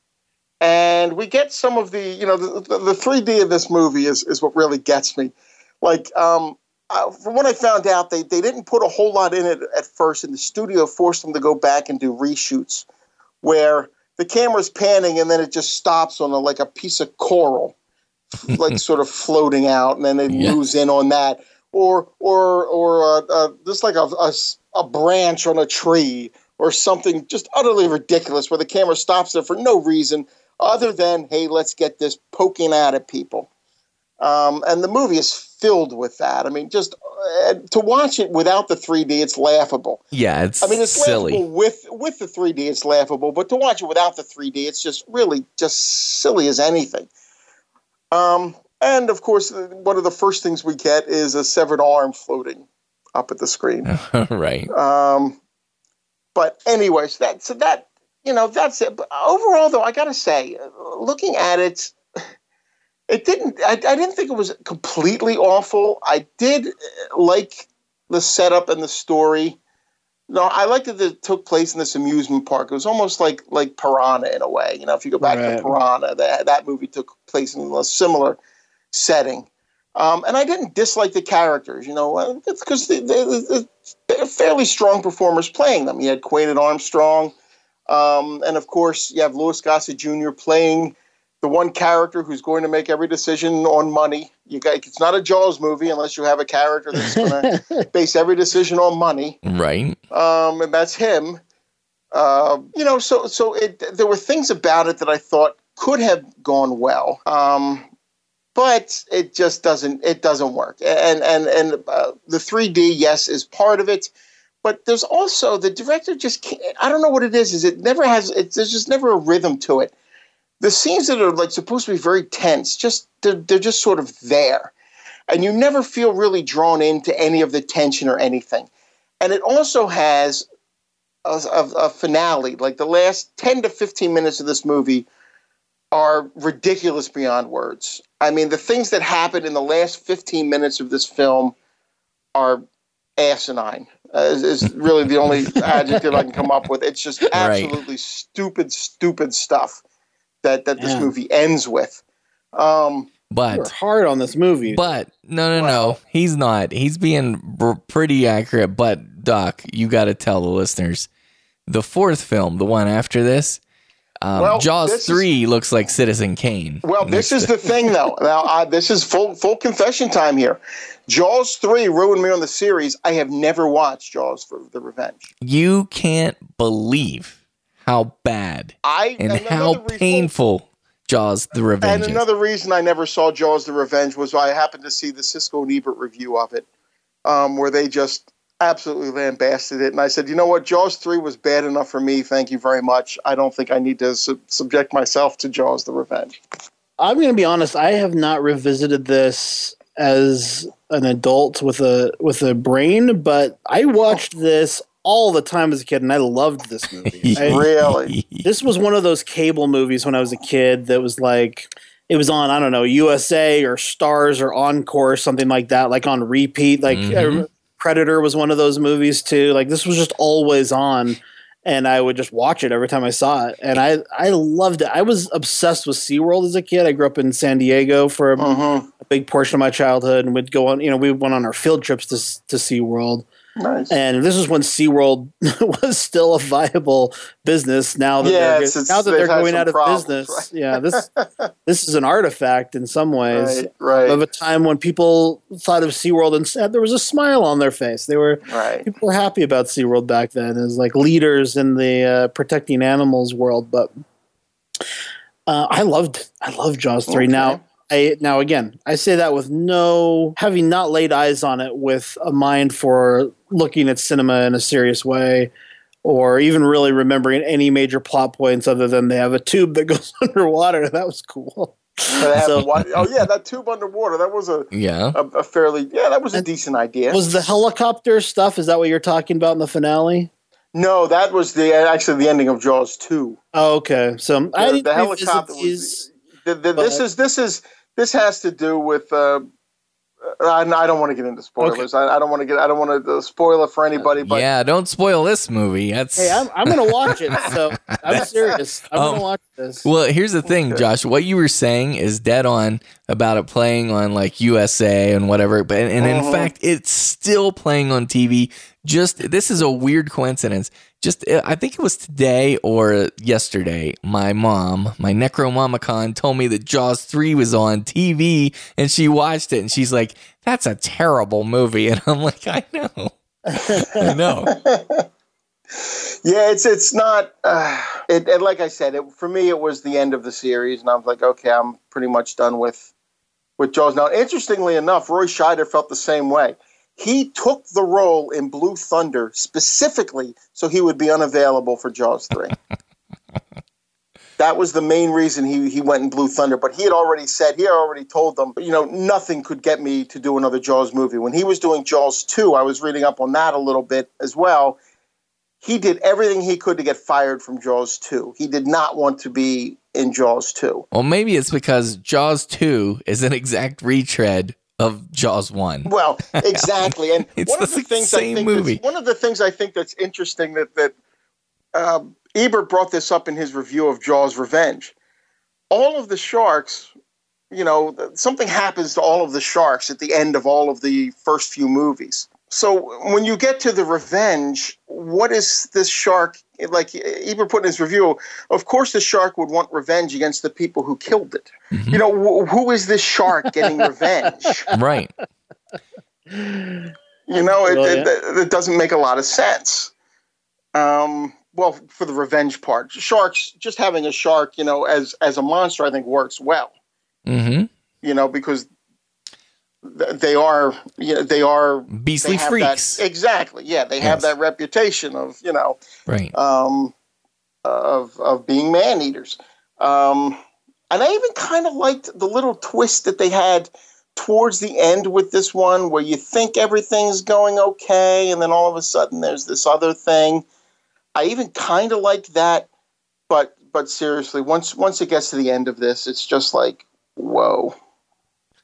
and we get some of the you know the, the, the 3d of this movie is, is what really gets me like um, uh, from what i found out they, they didn't put a whole lot in it at first and the studio forced them to go back and do reshoots where the camera's panning and then it just stops on a, like a piece of coral like sort of floating out and then it Yeah. moves in on that or or or uh, uh, just like a a branch on a tree or something just utterly ridiculous where the camera stops there for no reason other than hey let's get this poking out at people. Um, and the movie is filled with that. I mean just uh, to watch it without the 3d it's laughable. Yeah, it's, i mean it's silly. laughable with with the 3d it's laughable but to watch it without the 3d it's just really just silly as anything. Um, and of course one of the first things we get is a severed arm floating up at the screen right. um, but anyways, that so that you know that's it. But overall, though, I gotta say, uh, looking at it, it didn't. I, I didn't think it was completely awful. I did uh, like the setup and the story. No, I liked that it took place in this amusement park. It was almost like like Piranha in a way. You know, if you go back Right. to Piranha, that that movie took place in a similar setting. Um, and I didn't dislike the characters, you know, because they, they, they, they're fairly strong performers playing them. You had Quaid and Armstrong, um, and of course you have Louis Gossett Jr. playing the one character who's going to make every decision on money. You got it's not a Jaws movie unless you have a character that's going to base every decision on money. Right. Um, and that's him. Uh, you know, so so it there were things about it that I thought could have gone well. Um, but it just doesn't it doesn't work. And and and uh, the 3D yes is part of it. But there's also the director just can't, I don't know what it is. Is it never has? It, there's just never a rhythm to it the scenes that are like supposed to be very tense just they're, they're just sort of there and you never feel really drawn into any of the tension or anything and it also has a, a, a, finale like the last 10 to 15 minutes of this movie are ridiculous beyond words i mean the things that happen in the last 15 minutes of this film are asinine uh, is, is really the only adjective i can come up with it's just absolutely right. stupid stupid stuff that that this movie ends with. Um, but You're hard on this movie. But no, no, no, he's not. He's being b- pretty accurate. But Doc, you got to tell the listeners the fourth film, the one after this. Um, well, Jaws three is, looks like Citizen Kane. Well, this is the thing, though. Now, I, this is full full confession time here. Jaws three ruined me on the series. I have never watched Jaws for the Revenge. You can't believe how bad I and how painful Jaws the Revenge. And another reason I never saw Jaws the Revenge was I happened to see the Siskel and Ebert review of it, um, where they just absolutely lambasted it. And I said, you know what, Jaws three was bad enough for me. Thank you very much. I don't think I need to sub- subject myself to Jaws the Revenge. I'm going to be honest. I have not revisited this as an adult with a with a brain, but I watched this all the time as a kid, and I loved this movie. I, really? This was one of those cable movies when I was a kid that was like, it was on, I don't know, USA or Stars or Encore or something like that, like on repeat. Like mm-hmm. Predator was one of those movies too. Like this was just always on. And I would just watch it every time I saw it. And I, I loved it. I was obsessed with SeaWorld as a kid. I grew up in San Diego for a, uh-huh. a big portion of my childhood and would go on, you know, we went on our field trips to, to SeaWorld. Nice. And this is when SeaWorld was still a viable business. Now that yeah, they're, now that they're going out of problems, business, right? yeah, this this is an artifact in some ways right, right. of a time when people thought of SeaWorld and said there was a smile on their face. They were people were happy about SeaWorld back then as like leaders in the uh, protecting animals world. But uh, I loved I loved Jaws three. Okay. Now I, now again, I say that with no having not laid eyes on it with a mind for looking at cinema in a serious way or even really remembering any major plot points other than they have a tube that goes underwater. That was cool. So, oh yeah, that tube underwater. That was a yeah a, a fairly yeah that was a decent idea. Was the helicopter stuff? Is that what you're talking about in the finale? No, that was the actually the ending of Jaws two. Oh, okay. So the, I the helicopter was the, the, this is this is this has to do with. Uh, I, I don't want to get into spoilers. Okay. I, I, don't want to get. I don't want to spoil it for anybody. But yeah, don't spoil this movie. That's hey, I'm, I'm going to watch it. So I'm serious. I'm um, going to watch this. Well, here's the thing, okay. Josh. What you were saying is dead on about it playing on like USA and whatever. But and, and uh-huh. in fact, it's still playing on TV. Just this is a weird coincidence just uh, I think it was today or yesterday. My mom, my Necromamicon, told me that Jaws three was on TV, and she watched it, and she's like, "That's a terrible movie," and I'm like, "I know, I know." yeah, it's it's not. Uh, it, it, like I said, it, for me, it was the end of the series, and I was like, okay, I'm pretty much done with with Jaws. Now, interestingly enough, Roy Scheider felt the same way. He took the role in Blue Thunder specifically so he would be unavailable for Jaws 3. that was the main reason he, he went in Blue Thunder. But he had already said, he had already told them, you know, nothing could get me to do another Jaws movie. When he was doing Jaws 2, I was reading up on that a little bit as well. He did everything he could to get fired from Jaws 2. He did not want to be in Jaws 2. Well, maybe it's because Jaws 2 is an exact retread of Jaws one. Well, exactly, and one of the things I think movie. one of the things I think that's interesting that that uh, Ebert brought this up in his review of Jaws Revenge. All of the sharks, you know, something happens to all of the sharks at the end of all of the first few movies. So when you get to the revenge, what is this shark like? Even put in his review, of course, the shark would want revenge against the people who killed it. Mm-hmm. You know, wh- who is this shark getting revenge? Right. You know, it, it, it, it doesn't make a lot of sense. Um, well, for the revenge part, sharks just having a shark, you know, as as a monster, I think works well. Mm-hmm. You know, because th- they are, you know, they are Beastly they freaks. That, exactly. Yeah, they have that reputation of, you know, Right. um, of of being man eaters. Um, and I even kind of liked the little twist that they had towards the end with this one, where you think everything's going okay, and then all of a sudden there's this other thing. I even kind of liked that, but but seriously, once once it gets to the end of this, it's just like whoa.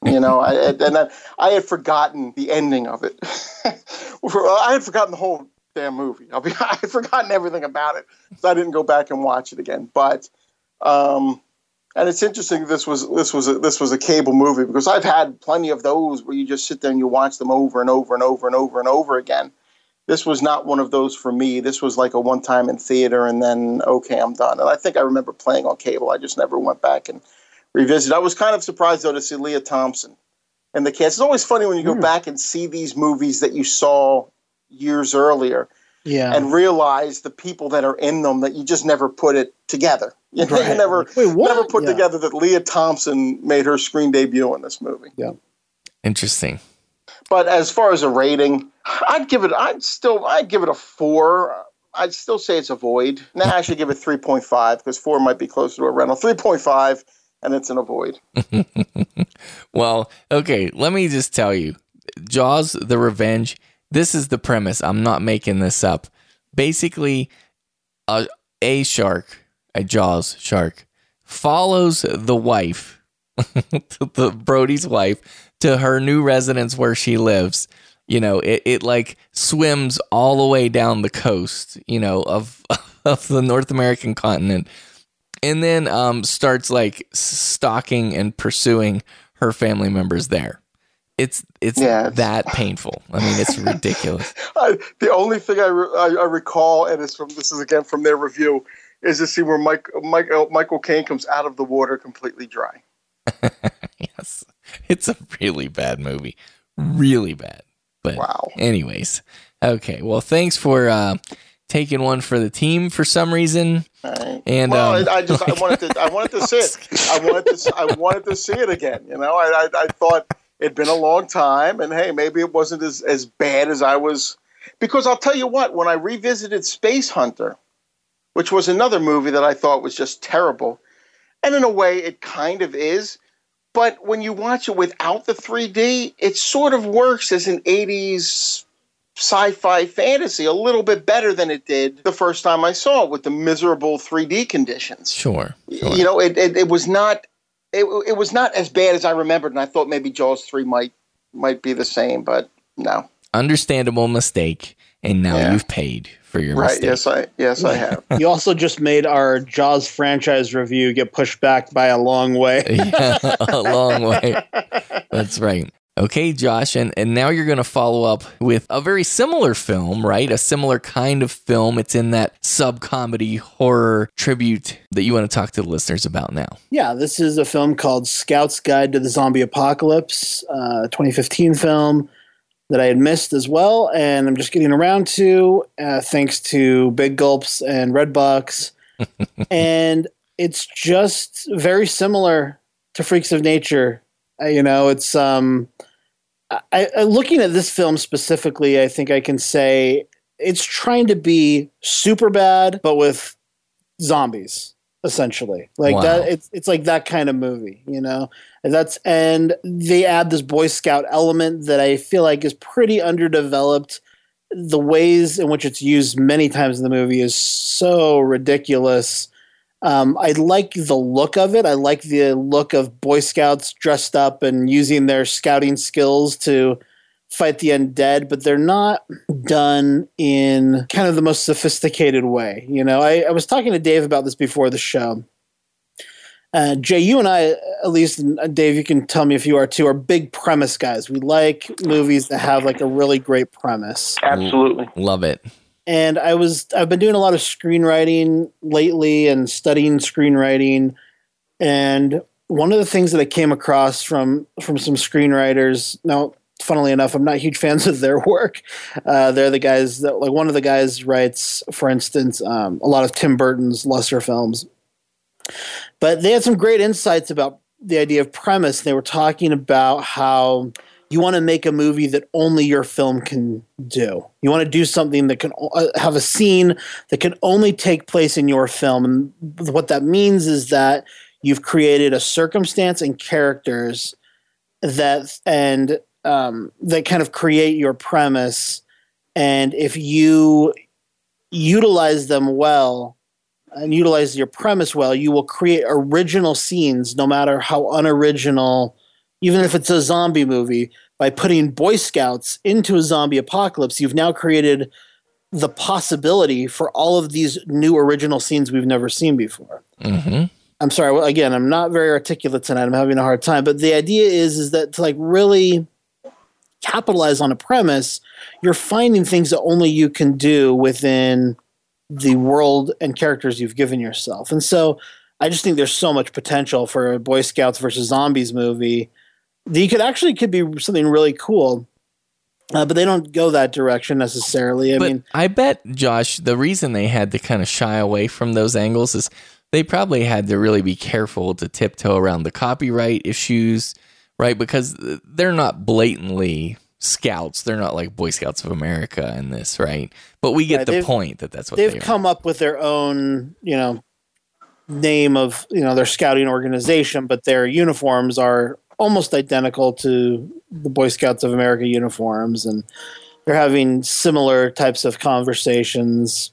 You know, I, and I, I had forgotten the ending of it. I had forgotten the whole damn movie. I'll be, I had forgotten everything about it, so I didn't go back and watch it again. But, um, and it's interesting. This was this was a, this was a cable movie because I've had plenty of those where you just sit there and you watch them over and over and over and over and over again. This was not one of those for me. This was like a one time in theater and then okay, I'm done. And I think I remember playing on cable. I just never went back and revisited. I was kind of surprised though to see Lea Thompson and the cast. It's always funny when you go hmm. back and see these movies that you saw years earlier Yeah. and realize the people that are in them that you just never put it together. You, know, you Right. never Wait, never put Yeah. together that Lea Thompson made her screen debut in this movie. Yeah. Interesting. But as far as a rating, I'd give it. I'd still. I'd give it a four. I'd still say it's a void. Now I should give it three point five because four might be closer to a rental. Three point five, and it's an avoid. Well, okay, let me just tell you Jaws the Revenge. This is the premise. I'm not making this up. Basically, a, a shark, a Jaws shark, follows the wife, the Brody's wife, to her new residence where she lives. You know, it, it like swims all the way down the coast, you know, of of the North American continent and then um, starts like stalking and pursuing her family members there. It's it's Yeah, it's- that painful. I mean, it's ridiculous. I, the only thing I, re- I, I recall, and it's from this is again from their review, is the scene where Mike, Mike Michael Caine comes out of the water completely dry. yes, it's a really bad movie, really bad. But Wow. anyways, okay. Well, thanks for uh, taking one for the team for some reason. Right. And well, um, I, I just I wanted to I wanted to see it. I wanted to I wanted to see it again. You know, I I, I thought it'd been a long time, and hey, maybe it wasn't as as bad as I was. Because I'll tell you what, when I revisited Spacehunter, which was another movie that I thought was just terrible, and in a way it kind of is. But when you watch it without the 3D, it sort of works as an 80s sci-fi fantasy a little bit better than it did the first time I saw it with the miserable 3D conditions. sure, sure. You know, it, it, it was not it, it was not as bad as I remembered, and I thought maybe Jaws three might might be the same, but no. understandable mistake, and now Yeah. you've paid for your Right? mistake. Yes, I yes I have. you also just made our Jaws franchise review get pushed back by a long way. yeah, a long way. That's right. Okay, Josh, and, and now you're going to follow up with a very similar film, right? A similar kind of film. It's in that sub comedy horror tribute that you want to talk to the listeners about now. Yeah, this is a film called Scout's Guide to the Zombie Apocalypse, uh, 2015 film that I had missed as well, and I'm just getting around to uh, thanks to Big Gulps and Redbox, and it's just very similar to Freaks of Nature. You know, it's um, I, I looking at this film specifically, I think I can say it's trying to be super bad, but with zombies essentially. Like Wow. that it's it's like that kind of movie you know? And that's and they add this boy scout element that i feel like is pretty underdeveloped. The ways in which it's used many times in the movie is so ridiculous um, i like the look of it i like the look of boy scouts dressed up and using their scouting skills to fight the undead, but they're not done in kind of the most sophisticated way. You know, I, I was talking to Dave about this before the show. Uh, Jay, you and I, at least, and uh, Dave, you can tell me if you are too, are big premise guys. We like movies that have like a really great premise. Absolutely. Love it. And I was, I've been doing a lot of screenwriting lately and studying screenwriting. And one of the things that I came across from from some screenwriters, now, funnily enough, I'm not huge fans of their work. Uh, they're the guys that, like, one of the guys writes, for instance, um, a lot of Tim Burton's lesser films. But they had some great insights about the idea of premise. They were talking about how you want to make a movie that only your film can do. You want to do something that can uh, have a scene that can only take place in your film. And what that means is that you've created a circumstance and characters that and um, that kind of create your premise. And if you utilize them well, and utilize your premise well, you will create original scenes, no matter how unoriginal, even if it's a zombie movie. By putting Boy Scouts into a zombie apocalypse, you've now created the possibility for all of these new original scenes we've never seen before. Mm-hmm. I'm sorry. Well, again, I'm not very articulate tonight. I'm having a hard time. But the idea is, is that to like really capitalize on a premise, you're finding things that only you can do within the world and characters you've given yourself. And so I just think there's so much potential for a Boy Scouts versus Zombies movie. The could actually could be something really cool. Uh, but they don't go that direction necessarily. I but mean, I bet Josh, the reason they had to kind of shy away from those angles is they probably had to really be careful to tiptoe around the copyright issues, right? Because they're not blatantly scouts. They're not like Boy Scouts of America in this, right? But we get Right, the point that that's what they've they come up with their own, you know, name of you know their scouting organization, but their uniforms are almost identical to the Boy Scouts of America uniforms, and they're having similar types of conversations.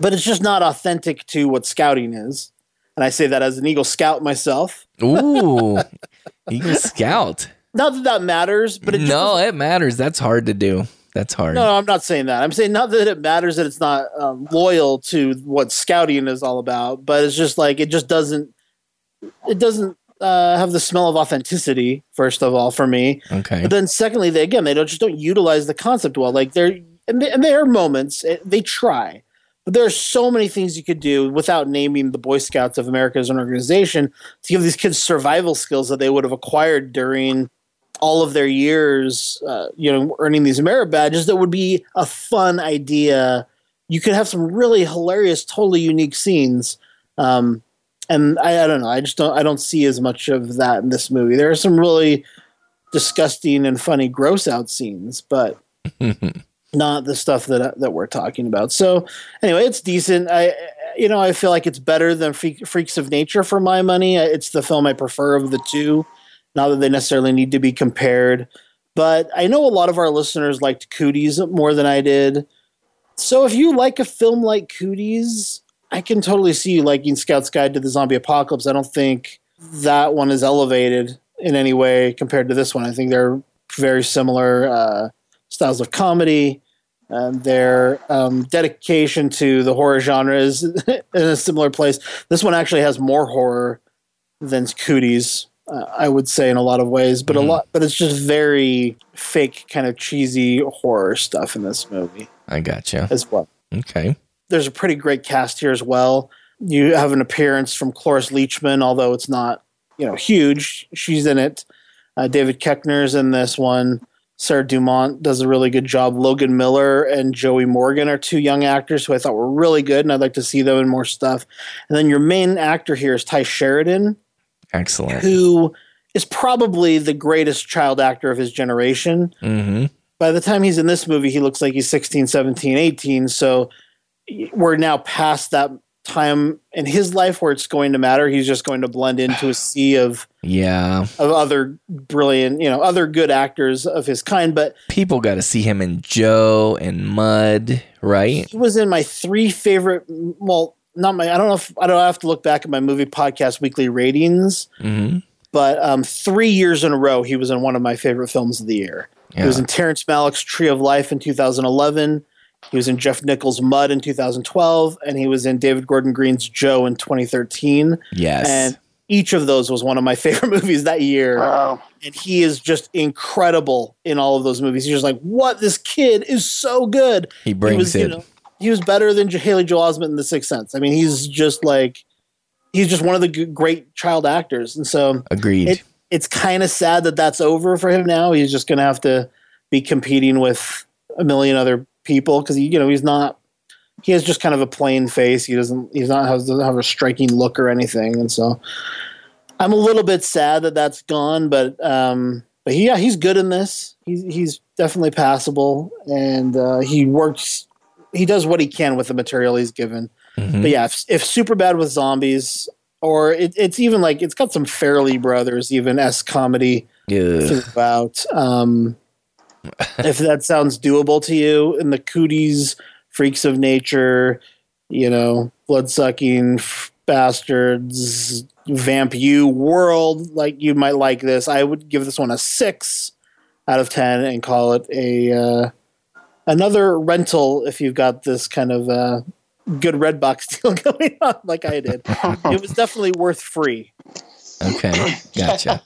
But it's just not authentic to what scouting is, and I say that as an Eagle Scout myself. Ooh, Eagle Scout. Not that that matters, but it just no, it matters. That's hard to do. That's hard. No, no, I'm not saying that. I'm saying not that it matters that it's not um, loyal to what scouting is all about, but it's just like it just doesn't. It doesn't uh, have the smell of authenticity. First of all, for me, Okay. but then secondly, they again they don't just don't utilize the concept well. Like there and, they, and there are moments eh, they try, but there are so many things you could do without naming the Boy Scouts of America as an organization to give these kids survival skills that they would have acquired during all of their years, uh, you know, earning these merit badges. That would be a fun idea. You could have some really hilarious, totally unique scenes. Um, and I, I don't know. I just don't. I don't see as much of that in this movie. There are some really disgusting and funny gross out scenes, but not the stuff that that we're talking about. So anyway, it's decent. I you know I feel like it's better than Freaks of Nature for my money. It's the film I prefer of the two. Not that they necessarily need to be compared, but I know a lot of our listeners liked Cooties more than I did. So if you like a film like Cooties, I can totally see you liking Scout's Guide to the Zombie Apocalypse. I don't think that one is elevated in any way compared to this one. I think they're very similar uh, styles of comedy. And their um, dedication to the horror genre is in a similar place. This one actually has more horror than Cooties, uh, I would say, in a lot of ways. But a lot, but it's just very fake, kind of cheesy horror stuff in this movie I gotcha. as well Okay. There's a pretty great cast here as well. You have an appearance from Cloris Leachman, although it's not you know huge. She's in it. Uh, David Koechner's in this one. Sarah Dumont does a really good job. Logan Miller and Joey Morgan are two young actors who I thought were really good, and I'd like to see them in more stuff. And then your main actor here is Tye Sheridan, Excellent. who is probably the greatest child actor of his generation Mm-hmm. by the time he's in this movie, he looks like he's 16, 17, 18. So we're now past that time in his life where it's going to matter. He's just going to blend into a sea of, Yeah. of other brilliant, you know, other good actors of his kind. But People got to see him in Joe and Mud, right? he was in my three favorite, well, not my, I don't know if, I don't have to look back at my movie podcast weekly ratings, Mm-hmm. but um, three years in a row, he was in one of my favorite films of the year. He was in Terrence Malick's Tree of Life in 2011. He was in Jeff Nichols' Mud in 2012, and he was in David Gordon Green's Joe in 2013. Yes. And each of those was one of my favorite movies that year. Wow. And he is just incredible in all of those movies. You're just like, what? This kid is so good. He brings was, you it. know, he was better than J- Haley Joel Osment in The Sixth Sense. I mean, he's just like, he's just one of the g- great child actors. And so Agreed. it, it's kind of sad that that's over for him now. He's just going to have to be competing with a million other people because, he, you know, he's not, he has just kind of a plain face. He doesn't, he's not, has, doesn't have a striking look or anything. And so I'm a little bit sad that that's gone, but, um, but he, yeah, he's good in this. He's, he's definitely passable and, uh, he works, he does what he can with the material he's given. Mhm. But yeah, if, if super bad with zombies, or it, it's even like it's got some Farrelly Brothers even s comedy Ugh. throughout. Um, if that sounds doable to you, in the Cooties, Freaks of Nature, you know, blood sucking bastards, Vamp you world, like you might like this. I would give this one a six out of ten and call it a uh, another rental if you've got this kind of uh, good Redbox deal going on like I did. it was definitely worth free. Okay, gotcha.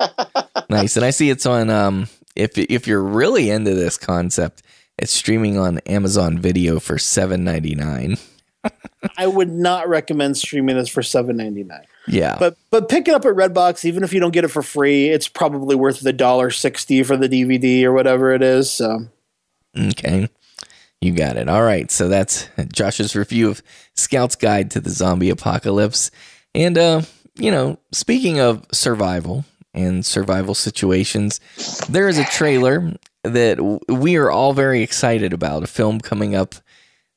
nice, and I see it's on. Um, if if you're really into this concept, it's streaming on Amazon Video for seven ninety nine. I would not recommend streaming this for seven ninety nine. Yeah, But but pick it up at Redbox, even if you don't get it for free, it's probably worth the dollar sixty for the DVD or whatever it is. So Okay. You got it. All right. So that's Josh's review of Scout's Guide to the Zombie Apocalypse. And, uh, you know, speaking of survival and survival situations, there is a trailer that we are all very excited about. A film coming up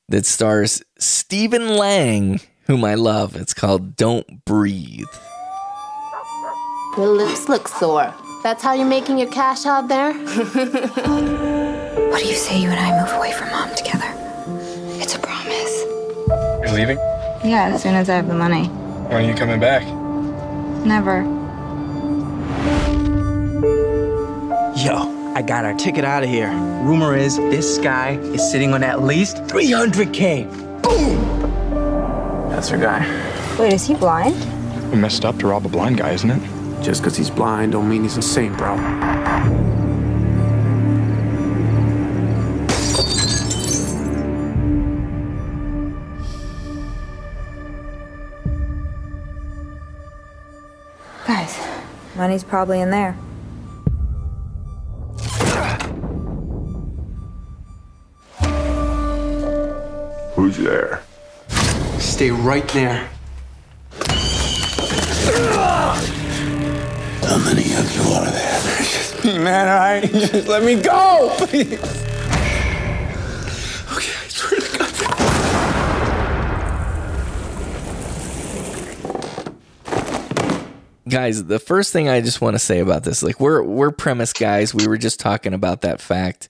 that stars Stephen Lang, whom I love. It's called Don't Breathe. Your lips look sore. That's how you're making your cash out there? What do you say you and I move away from mom together? It's a promise. You're leaving? Yeah, as soon as I have the money. When are you coming back? Never. Yo, I got our ticket out of here. Rumor is this guy is sitting on at least 300K. Boom! That's our guy. Wait, is he blind? We messed up to rob a blind guy, isn't it? Just because he's blind don't mean he's insane, bro. Guys, money's probably in there. Who's there? Stay right there. How many of you are there? Just me, man, all right? Just let me go, please. Okay, I swear to God. guys the first thing i just want to say about this like we're we're premise guys we were just talking about that fact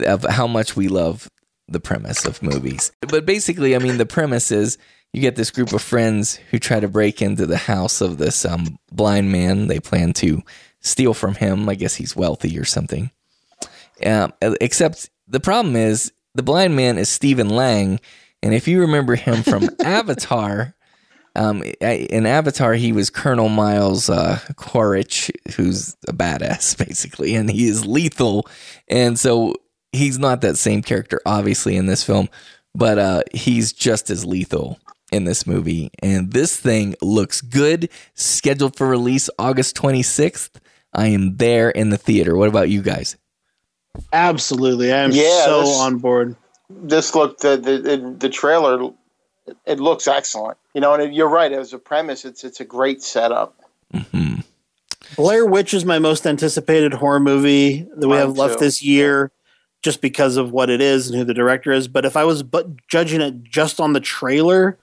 of how much we love the premise of movies. But basically i mean the premise is you get this group of friends who try to break into the house of this um, blind man. They plan to steal from him. I guess he's wealthy or something. Um, except the problem is the blind man is stephen lang. And if you remember him from avatar um, in Avatar, he was Colonel Miles uh, Quaritch, who's a badass, basically, and he is lethal. And so he's not that same character, obviously, in this film, but uh, he's just as lethal in this movie. And this thing looks good, scheduled for release August 26th. I am there in the theater. What about you guys? absolutely, I am Yeah, so this- on board. This looked the the, the, the trailer. It looks excellent, you know. And it, you're right. As a premise, it's it's a great setup. Blair Witch is my most anticipated horror movie that we Mine have left too. this year, just because of what it is and who the director is. But if I was but judging it just on the trailer,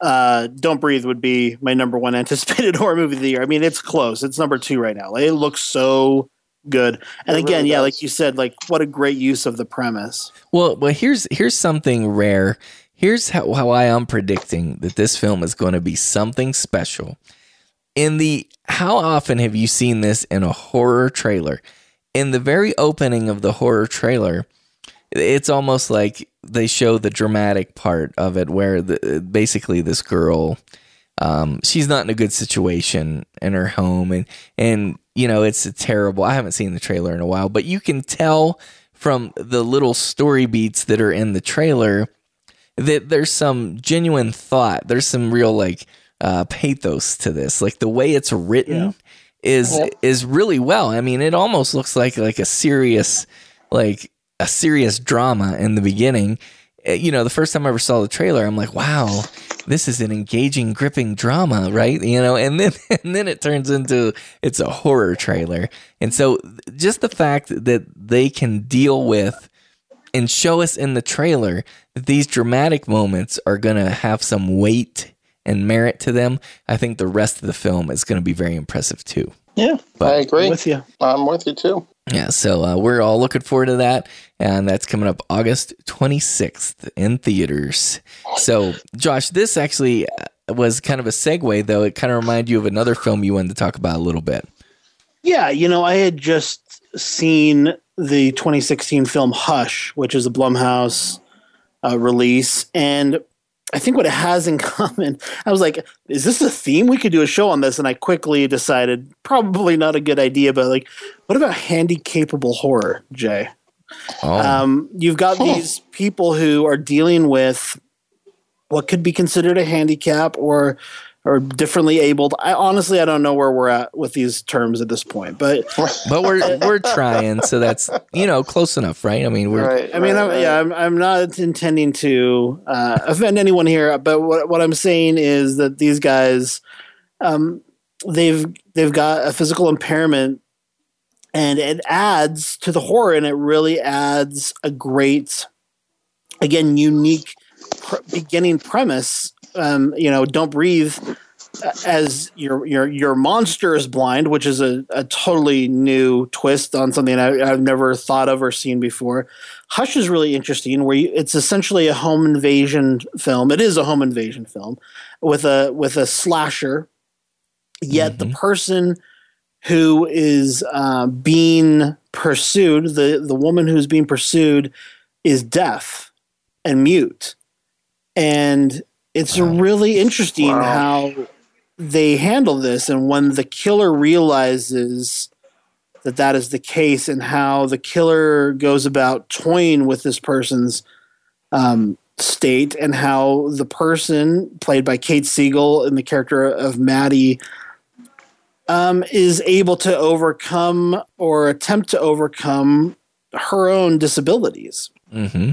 uh, Don't Breathe would be my number one anticipated horror movie of the year. I mean, it's close. It's number two right now. It looks so good. And It again, really yeah, like you said, like what a great use of the premise. Well, well, here's here's something rare. Here's how, how I am predicting that this film is going to be something special. In the how often have you seen this in a horror trailer? In the very opening of the horror trailer, it's almost like they show the dramatic part of it, where the, basically this girl um, she's not in a good situation in her home, and and you know it's terrible. I haven't seen the trailer in a while, but you can tell from the little story beats that are in the trailer that there's some genuine thought. There's some real like uh, pathos to this. Like the way it's written is is really well. I mean, it almost looks like like a serious like a serious drama in the beginning. Uh, You know, the first time I ever saw the trailer, I'm like, wow, this is an engaging, gripping drama, right? You know, and then and then it turns into it's a horror trailer. And so just the fact that they can deal with and show us in the trailer that these dramatic moments are going to have some weight and merit to them, I think the rest of the film is going to be very impressive too. Yeah, But- I agree. with you. I'm with you too. Yeah, so uh, we're all looking forward to that, and that's coming up August 26th in theaters. So, Josh, this actually uh, was kind of a segue, though. It kind of reminded you of another film you wanted to talk about a little bit. Yeah, you know, I had just seen the 2016 film Hush, which is a Blumhouse uh, release, and I think what it has in common, I was like, is this a theme? We could do a show on this, and I quickly decided probably not a good idea. But like, what about handy capable horror, Jay? Oh, Um, you've got these people who are dealing with what could be considered a handicap or or differently abled. I honestly I don't know where we're at with these terms at this point, but but we're we're trying, so that's you know close enough, right? I mean, we're Right. I mean, right, I'm, right. yeah, I'm, I'm not intending to uh, offend anyone here, but what, what I'm saying is that these guys, um, they've they've got a physical impairment, and it adds to the horror, and it really adds a great, again, unique pr- beginning premise. Um, you know, don't breathe as your your your monster is blind, which is a, a totally new twist on something I, I've never thought of or seen before. Hush is really interesting, where you, it's essentially a home invasion film. It is a home invasion film with a with a slasher, yet the person who is uh, being pursued, the the woman who's being pursued, is deaf and mute, and it's really interesting Wow. how they handle this and when the killer realizes that that is the case and how the killer goes about toying with this person's um, state and how the person played by Kate Siegel in the character of Maddie um, is able to overcome or attempt to overcome her own disabilities. Hmm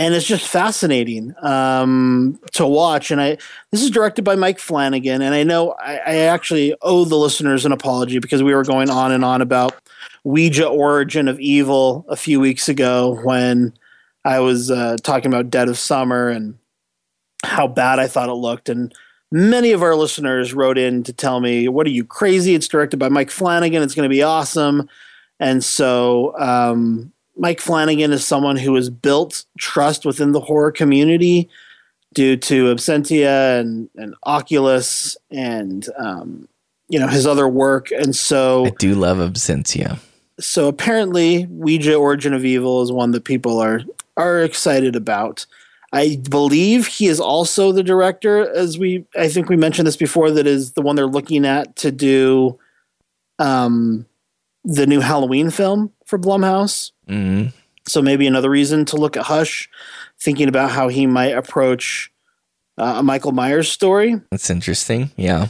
and it's just fascinating um, to watch. And I this is directed by Mike Flanagan, and I know I, I actually owe the listeners an apology because we were going on and on about Ouija Origin of Evil a few weeks ago when I was uh, talking about Dead of Summer and how bad I thought it looked, and many of our listeners wrote in to tell me, "What are you crazy? It's directed by Mike Flanagan. It's going to be awesome." And so um, Mike Flanagan is someone who has built trust within the horror community due to Absentia and, and Oculus and um, you know his other work. And so I do love Absentia. so apparently Ouija Origin of Evil is one that people are are excited about. I believe he is also the director, as we I think we mentioned this before, that is the one they're looking at to do um the new Halloween film for Blumhouse. hmm So maybe another reason to look at Hush, thinking about how he might approach uh, a Michael Myers story. That's interesting. Yeah.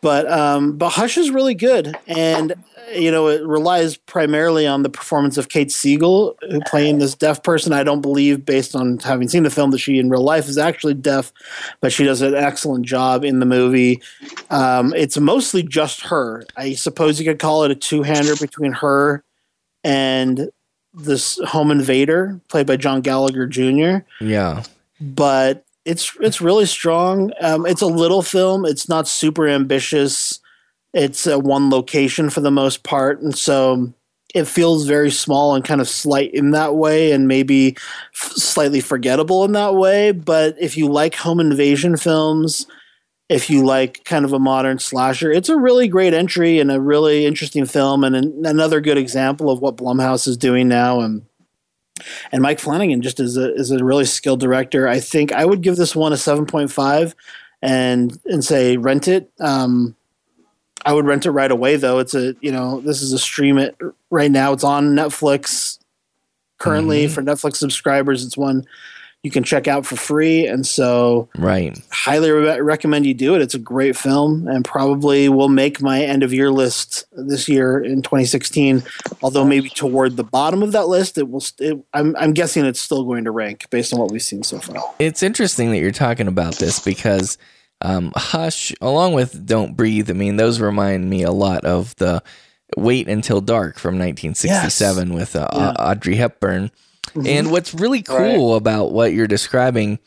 But um, but Hush is really good, and uh, you know it relies primarily on the performance of Kate Siegel, who playing this deaf person. I don't believe, based on having seen the film, that she in real life is actually deaf, but she does an excellent job in the movie. Um, it's mostly just her. I suppose you could call it a two-hander between her and this home invader, played by John Gallagher Jr Yeah. but it's it's really strong. Um, it's a little film. It's not super ambitious. It's a one location for the most part, and so it feels very small and kind of slight in that way, and maybe f- slightly forgettable in that way. But if you like home invasion films, if you like kind of a modern slasher, it's a really great entry and a really interesting film, and an, another good example of what Blumhouse is doing now. And and Mike Flanagan just is a is a really skilled director. I think I would give this one a seven point five, and and say rent it. Um, I would rent it right away though. It's a you know this is a stream it right now. It's on Netflix currently Mhm. for Netflix subscribers. It's one you can check out for free, and so Right. highly re- recommend you do it. It's a great film and probably will make my end of year list this year in 2016. Although maybe toward the bottom of that list, it will. St- it, I'm I'm guessing it's still going to rank based on what we've seen so far. It's interesting that you're talking about this because um, Hush, along with Don't Breathe, I mean, those remind me a lot of the Wait Until Dark from 1967 with uh, Yeah. Audrey Hepburn. Mhm. And what's really cool about what you're describing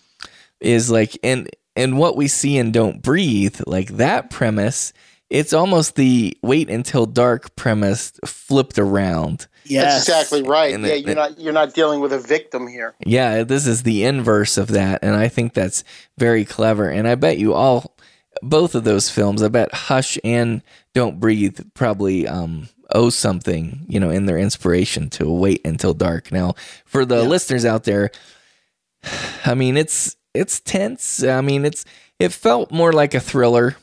is like, and and what we see in Don't Breathe, like that premise, it's almost the Wait Until Dark premise flipped around. That's exactly right. And yeah, it- you're not you're not dealing with a victim here. Yeah, this is the inverse of that, and I think that's very clever. And I bet you all, both of those films, I bet Hush and Don't Breathe probably um, owe something, you know, in their inspiration to Wait Until Dark. Now, for the listeners out there, I mean, it's it's tense. I mean, it's it felt more like a thriller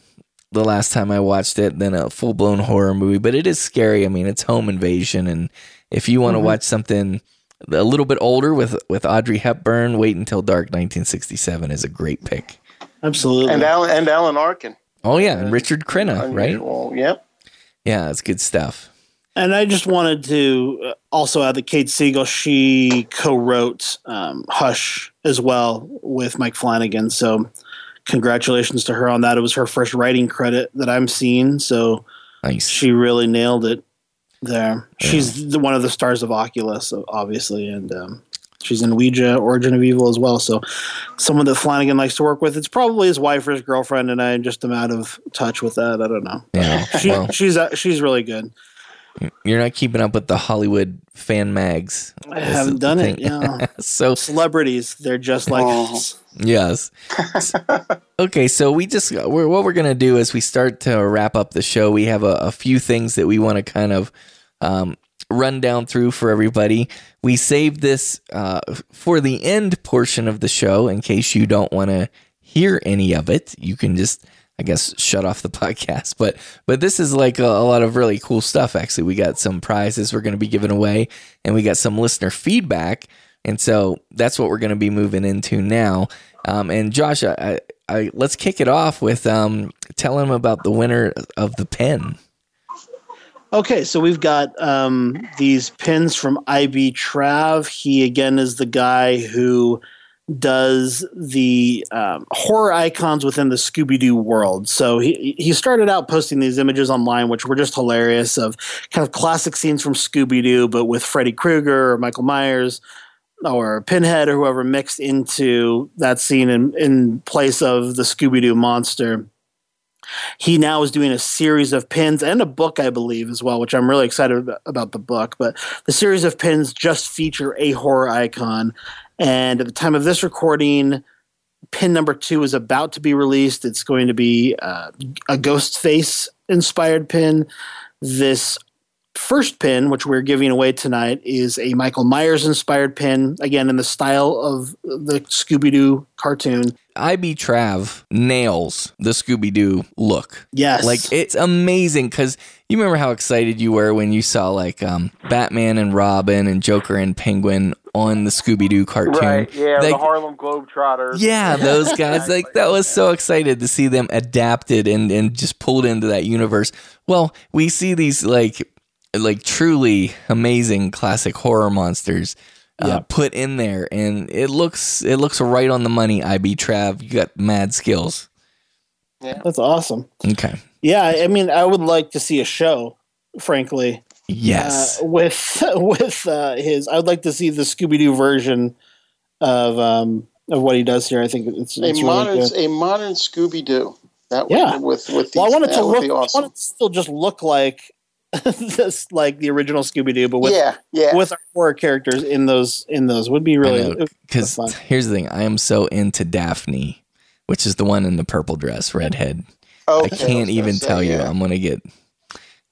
the last time I watched it than a full blown horror movie, but it is scary. I mean, it's home invasion, and if you want to Mhm. watch something a little bit older with with Audrey Hepburn, Wait Until Dark, 1967 is a great pick. Absolutely. And Alan and Alan Arkin. Oh yeah, and Richard Crenna, right? Unusual. Yep. Yeah, it's good stuff. And I just wanted to uh, also add that Kate Siegel, she co-wrote um, Hush as well with Mike Flanagan. So congratulations to her on that. It was her first writing credit that I'm seeing. So nice. she really nailed it there. She's the, one of the stars of Oculus, obviously, and um, she's in Ouija, Origin of Evil as well. So someone that Flanagan likes to work with. It's probably his wife or his girlfriend, and I just am out of touch with that. I don't know. Yeah, She, well, she's uh, she's really good. you're not keeping up with the Hollywood fan mags. I haven't the done it. Yeah. so celebrities, they're just like us. Yes. okay, so we just we're, what we're gonna do is we start to wrap up the show. We have a, a few things that we want to kind of um, run down through for everybody. We saved this uh, for the end portion of the show in case you don't want to hear any of it. You can just I guess shut off the podcast. But but this is like a, a lot of really cool stuff. Actually, we got some prizes we're going to be giving away, and we got some listener feedback. And so that's what we're going to be moving into now. Um, and Josh, I, I, let's kick it off with um, telling them about the winner of the pen. Okay, so we've got um, these pins from IB Trav. He again is the guy who does the um, horror icons within the Scooby Doo world. So he he started out posting these images online, which were just hilarious of kind of classic scenes from Scooby Doo, but with Freddy Krueger or Michael Myers or Pinhead or whoever mixed into that scene in, in place of the Scooby Doo monster he now is doing a series of pins and a book, I believe, as well, which I'm really excited about the book. But the series of pins just feature a horror icon. And at the time of this recording, pin number two is about to be released. It's going to be uh, a ghost face inspired pin. This first pin, which we're giving away tonight, is a Michael Myers inspired pin, again, in the style of the Scooby Doo cartoon. IB Trav nails the Scooby Doo look. Yes. Like it's amazing because you remember how excited you were when you saw like um, Batman and Robin and Joker and Penguin on the Scooby Doo cartoon. Right. Yeah. Like, the Harlem Globetrotters. yeah, those guys. Like that was so excited to see them adapted and, and just pulled into that universe. Well, we see these like like truly amazing classic horror monsters uh, put in there, and it looks it looks right on the money. IB Trav, you got mad skills. Yeah, that's awesome. Okay. Yeah, I mean, I would like to see a show, frankly. Yes. Uh, with with uh, his, I would like to see the Scooby Doo version of um of what he does here. I think it's, A it's modern good. a modern Scooby Doo. That would, Yeah. with with these, Well, I want it to look. be I awesome. want it to still just look like this, like the original Scooby Doo, but with Yeah, yeah. with our horror characters in those in those would be really Because here's the thing, I am so into Daphne, which is the one in the purple dress, redhead. I Okay, I can't gonna even say, tell you. I'm gonna get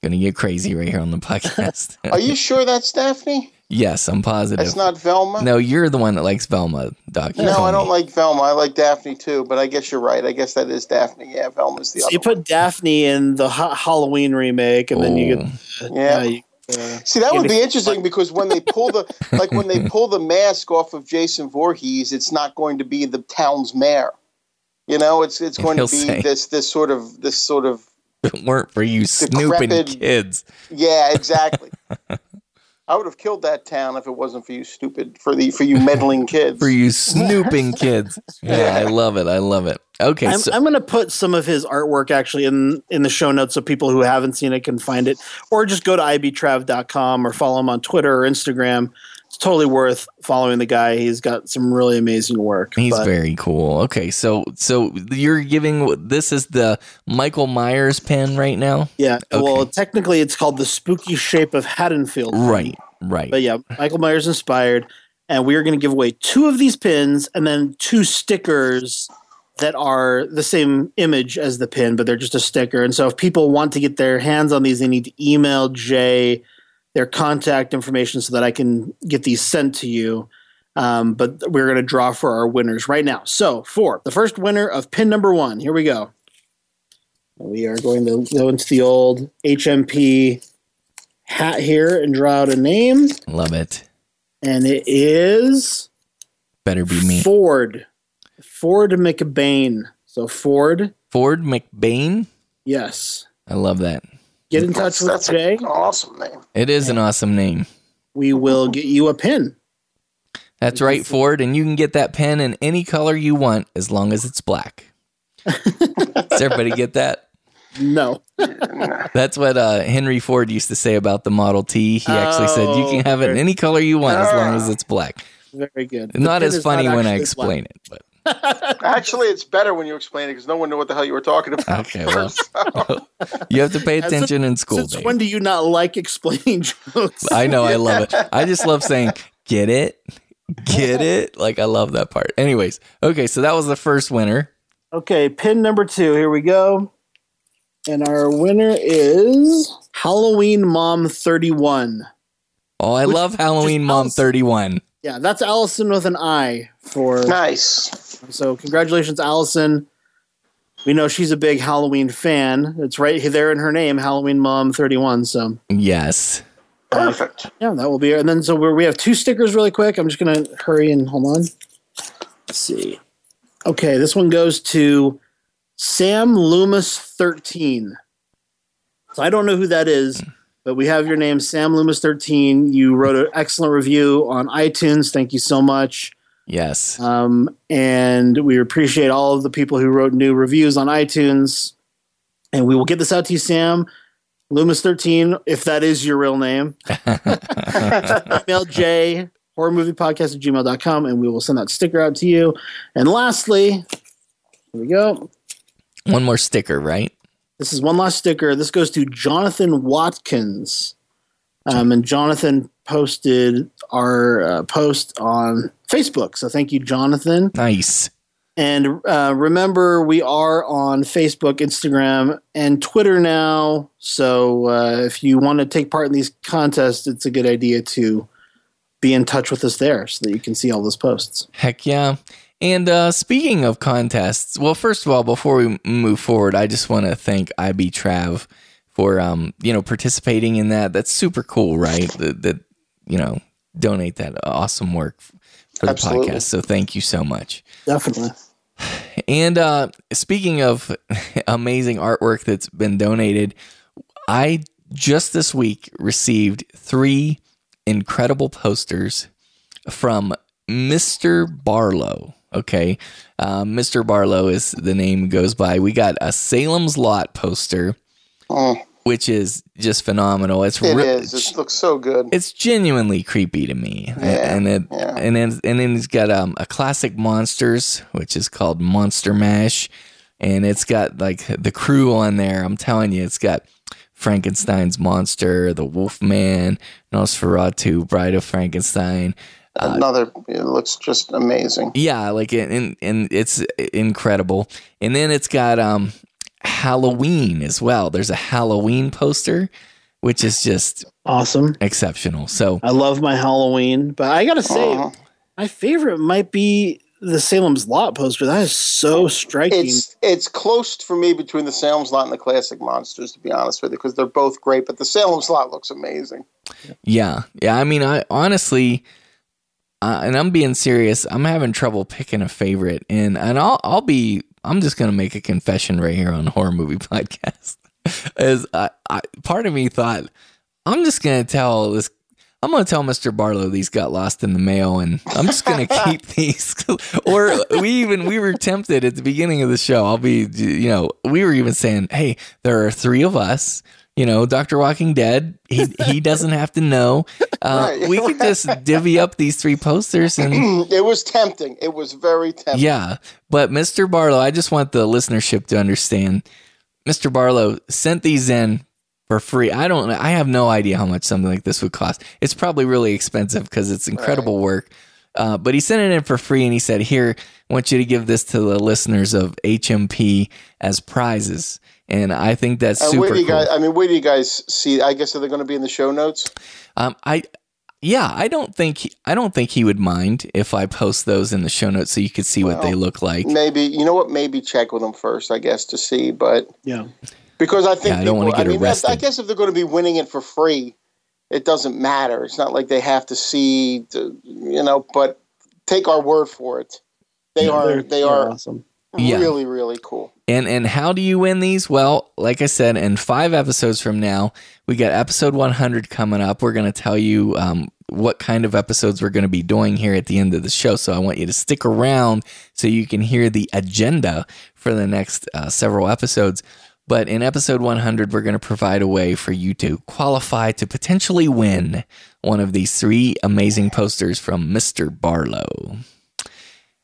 gonna get crazy right here on the podcast. Are you sure that's Daphne? Yes, I'm positive. It's not Velma. No, you're the one that likes Velma, Doc. You No, I don't me. like Velma. I like Daphne too, but I guess you're right. I guess that is Daphne. Yeah, Velma's the So other. you put Daphne in the ha- Halloween remake, and then you get Oh. Yeah. you, uh, See, that would be interesting because when they pull the like when they pull the mask off of Jason Voorhees, it's not going to be the town's mayor. You know, it's it's going to He'll be say- this this sort of this sort of If it weren't for you snooping Decrepit- kids. yeah, exactly. I would have killed that town if it wasn't for you stupid for the for you meddling kids. For you snooping kids. Yeah, I love it. I love it. Okay, I'm, so I'm going to put some of his artwork actually in in the show notes so people who haven't seen it can find it, or just go to ibtrav.com or follow him on Twitter or Instagram. It's totally worth following the guy. He's got some really amazing work. he's But- very cool. Okay, so so you're giving this is the Michael Myers pen right now? Yeah. Well, technically, it's called the Spooky Shape of Haddonfield. Right, right. But yeah, Michael Myers inspired, and we are going to give away two of these pins and then two stickers that are the same image as the pin, but they're just a sticker. And so, if people want to get their hands on these, they need to email Jay their contact information so that I can get these sent to you. Um, but we're going to draw for our winners right now. So, for the first winner of pin number one, here we go. We are going to go into the old HMP hat here and draw out a name. Love it. And it is Better be me. Ford. Ford McBain. So Ford, Ford McBain? yes. I love that. Get in touch with That's Jay. an awesome name. It is an awesome name. We will get you a pin. That's right, Ford, and you can get that pen in any color you want as long as it's black. Does everybody get that? No. That's what uh, Henry Ford used to say about the Model T. He actually said you can have it in any color you want as long as it's black. Very good. The Not as is funny when I explain black. it, but Actually, it's better when you explain it because no one knew what the hell you were talking about. okay, well, you have to pay Since- attention in school, Since babe. when do you not like explaining jokes? I know, I love it. I just love saying, get it? Get it? Like, I love that part. Anyways, okay, so that was the first winner. Okay, pin number two. Here we go. And our winner is Halloween Mom 31. Oh, I love Halloween Mom 31. Yeah, that's Allison with an I for Nice. So congratulations, Allison. We know she's a big Halloween fan. It's right there in her name, Halloween Mom 31. So Yes. Perfect. yeah, that will be. And then so we're, we have two stickers really quick. I'm just gonna hurry and hold on. Let's see. Okay, this one goes to Sam Loomis 13. So I don't know who that is, but we have your name, Sam Loomis 13. You wrote an excellent review on iTunes. Thank you so much. Yes. Um, and we appreciate all of the people who wrote new reviews on iTunes. And we will get this out to you, Sam. Loomis13, if that is your real name. Email J, horror movie podcast at gmail.com, and we will send that sticker out to you. And lastly, here we go. One more sticker, right? This is one last sticker. This goes to Jonathan Watkins. Um, and Jonathan posted our uh, post on Facebook. So thank you, Jonathan. Nice. And uh, remember, we are on Facebook, Instagram, and Twitter now. So uh, if you want to take part in these contests, it's a good idea to be in touch with us there so that you can see all those posts. Heck yeah. And uh, speaking of contests, well, first of all, before we move forward, I just want to thank IB Trav for um, you know participating in that. That's super cool, right? that, that you know donate that awesome work for the Absolutely. podcast. So thank you so much. Definitely. And uh, speaking of amazing artwork that's been donated, I just this week received three incredible posters from Mr. Barlow. Okay. Uh, Mr. Barlow is the name goes by. We got a Salem's Lot poster, which is just phenomenal. It's It re- is. It looks so good. it's genuinely creepy to me. Yeah, and it and then and then he's got um, a classic monsters, which is called Monster Mash, and it's got like the crew on there. I'm telling you, it's got Frankenstein's monster, the Wolfman, Nosferatu, Bride of Frankenstein. Another. It looks just amazing. Yeah, like and and it's incredible. And then it's got um Halloween as well. There's a Halloween poster which is just awesome, exceptional. So I love my Halloween, but I gotta say, Uh-huh. my favorite might be the Salem's Lot poster. That is so striking. It's it's close for me between the Salem's Lot and the Classic Monsters, to be honest with you, because they're both great. But the Salem's Lot looks amazing. Yeah, yeah. I mean, I honestly, uh, and I'm being serious. I'm having trouble picking a favorite, and and I'll I'll be. I'm just gonna make a confession right here on the horror movie podcast. As I, I, part of me thought, I'm just gonna tell this. I'm gonna tell Mr. Barlow these got lost in the mail, and I'm just gonna keep these. or we even we were tempted at the beginning of the show. I'll be, you know, we were even saying, hey, there are three of us you know, Doctor Walking Dead. He he doesn't have to know. Uh, Right. We could just divvy up these three posters and it was tempting. It was very tempting. yeah. But Mr. Barlow, I just want the listenership to understand. Mr. Barlow sent these in for free. I don't. I have no idea how much something like this would cost. It's probably really expensive because it's incredible work. Uh, but he sent it in for free, and he said, "Here, I want you to give this to the listeners of HMP as prizes." And I think that's And super where do you cool. guys? I mean, where do you guys see? I guess are they going to be in the show notes? Um, I, yeah, I don't think he, I don't think he would mind if I post those in the show notes so you could see what they look like. Maybe you know what? Maybe check with them first, I guess, to see. But yeah, because I think Yeah, I don't wanna people- get mean, arrested. I guess if they're going to be winning it for free, it doesn't matter. It's not like they have to see, the, you know. But take our word for it. They Yeah, are. they're- They they're are awesome. Yeah. really, really cool. And and how do you win these? Well, like I said, in five episodes from now, we got episode 100 coming up. We're going to tell you um, what kind of episodes we're going to be doing here at the end of the show. So I want you to stick around so you can hear the agenda for the next uh, several episodes. But in episode 100, we're going to provide a way for you to qualify to potentially win one of these three amazing posters from Mr. Barlow.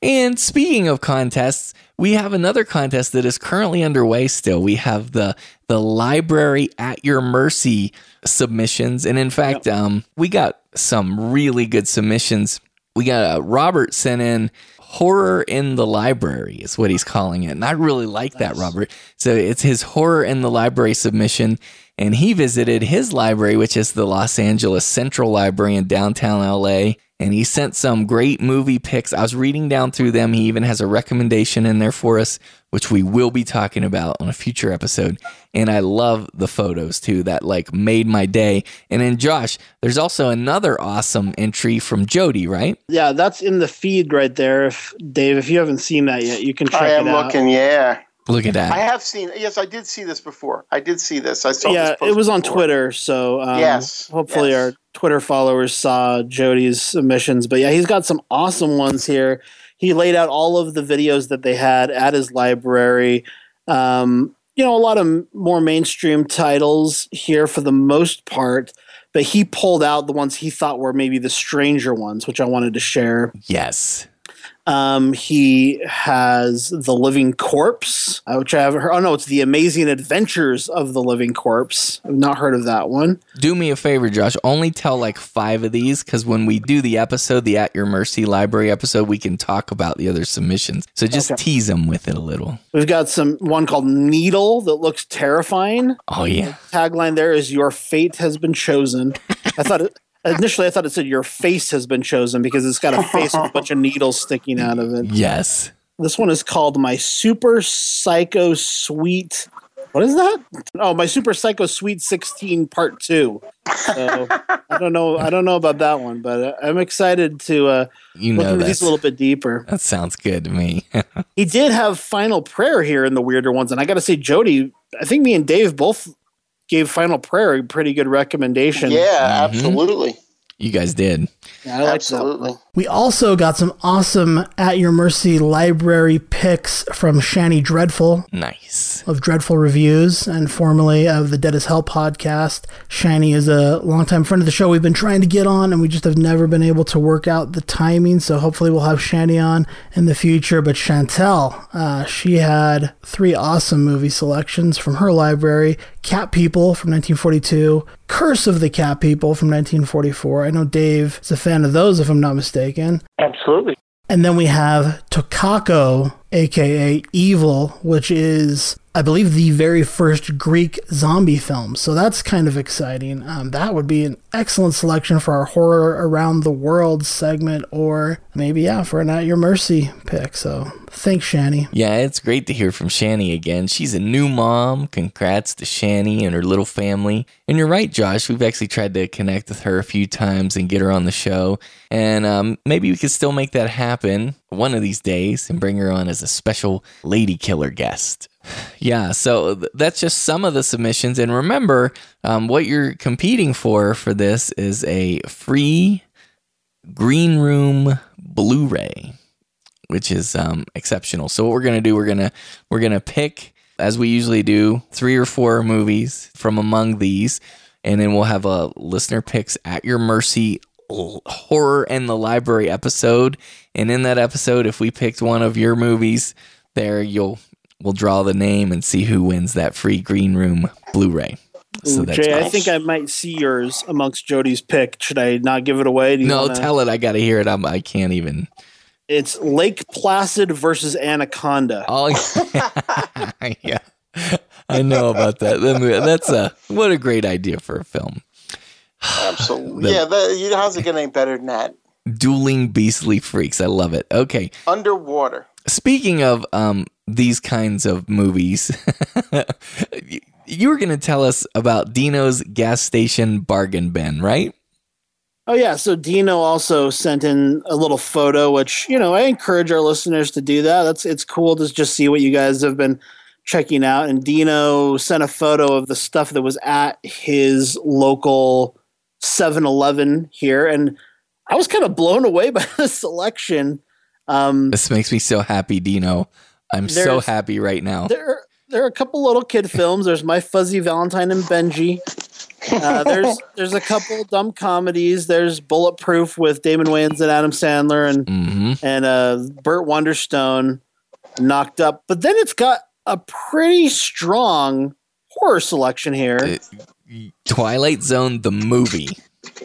And speaking of contests, we have another contest that is currently underway still. We have the the library at your mercy submissions. And in fact, um, we got some really good submissions. We got uh, Robert sent in horror in the library is what he's calling it. And I really like that, Robert. So it's his horror in the library submission. And he visited his library, which is the Los Angeles Central Library in downtown LA. And he sent some great movie picks. I was reading down through them. He even has a recommendation in there for us, which we will be talking about on a future episode. And I love the photos too. That like made my day. And then Josh, there's also another awesome entry from Jody, right? Yeah, that's in the feed right there. If Dave, if you haven't seen that yet, you can check I am it out. looking. Yeah, Look at that. I have seen. Yes, I did see this before. I did see this. I saw. yeah, this post it was on before. Twitter, so um, Yes, hopefully yes. our Twitter followers saw Jody's submissions. But yeah, he's got some awesome ones here. He laid out all of the videos that they had at his library. Um, you know, a lot of more mainstream titles here for the most part, but he pulled out the ones he thought were maybe the stranger ones, which I wanted to share. Yes. Um, he has The Living Corpse, uh, which I haven't heard. Oh, no, it's The Amazing Adventures of the Living Corpse. I've not heard of that one. Do me a favor, Josh. Only tell like five of these because when we do the episode, the At Your Mercy Library episode, we can talk about the other submissions. So just Okay. tease them with it a little. We've got some one called Needle that looks terrifying. Oh, yeah. Tagline there is Your fate has been chosen. I thought it, initially I thought it said Your face has been chosen because it's got a face with a bunch of needles sticking out of it. Yes. This one is called My Super Psycho Sweet. What is that? Oh, My Super Psycho Sweet 16 Part 2. So I don't know. I don't know about that one, but I'm excited to uh, You look know into these a little bit deeper. That sounds good to me. He did have Final Prayer here in the weirder ones, and I got to say, Jody, I think me and Dave both gave Final Prayer a pretty good recommendation. Yeah, mm-hmm. absolutely. you guys did. Yeah, I like absolutely. We also got some awesome At Your Mercy library picks from Shani Dreadful. Nice. Of Dreadful Reviews and formerly of the Dead as Hell podcast. Shani is a longtime friend of the show we've been trying to get on, and we just have never been able to work out the timing. So hopefully we'll have Shani on in the future. But Chantel, uh, she had three awesome movie selections from her library Cat People from 1942, Curse of the Cat People from 1944. I know Dave is a fan of those, if I'm not mistaken. Absolutely. And then we have To Kako aka Evil, which is, I believe, the very first Greek zombie film. So that's kind of exciting. Um, that would be an excellent selection for our Horror Around the World segment, or maybe, yeah, for an At Your Mercy pick. So thanks, Shani. Yeah, it's great to hear from Shani again. She's a new mom. Congrats to Shani and her little family. And you're right, Josh. We've actually tried to connect with her a few times and get her on the show. And um, maybe we could still make that happen one of these days and bring her on as a special lady killer guest. Yeah, so that's just some of the submissions. And remember, um, what you're competing for for this is a free Green Room Blu-ray, which is um, exceptional. So what we're gonna do, we're gonna we're gonna pick as we usually do three or four movies from among these, and then we'll have a listener picks at your mercy horror in the library episode. And in that episode, if we picked one of your movies, there you'll we'll draw the name and see who wins that free green room Blu-ray. Ooh, Jay, I think I might see yours amongst Jody's pick. Should I not give it away? no, wanna... tell it. I got to hear it. I'm, I can't even. It's Lake Placid versus Anaconda. Oh, yeah. I know about that. That's a what a great idea for a film. Absolutely. yeah, that, how's it getting any better than that? Dueling beastly freaks. I love it. Okay. Underwater. Speaking of um, these kinds of movies, you were going to tell us about Dino's gas station bargain bin, right? Oh yeah, so Dino also sent in a little photo, which you know I encourage our listeners to do that. That's it's cool to just see what you guys have been checking out. And Dino sent a photo of the stuff that was at his local 7-Eleven here, and I was kind of blown away by the selection. Um, this makes me so happy, Dino. I'm so happy right now. There, there are a couple little kid films. There's My Fuzzy Valentine and Benji. Uh, there's there's a couple dumb comedies. There's Bulletproof with Damon Wayans and Adam Sandler and mm-hmm. and uh, Burt Wonderstone, Knocked Up. But then it's got a pretty strong horror selection here. Uh, Twilight Zone the movie.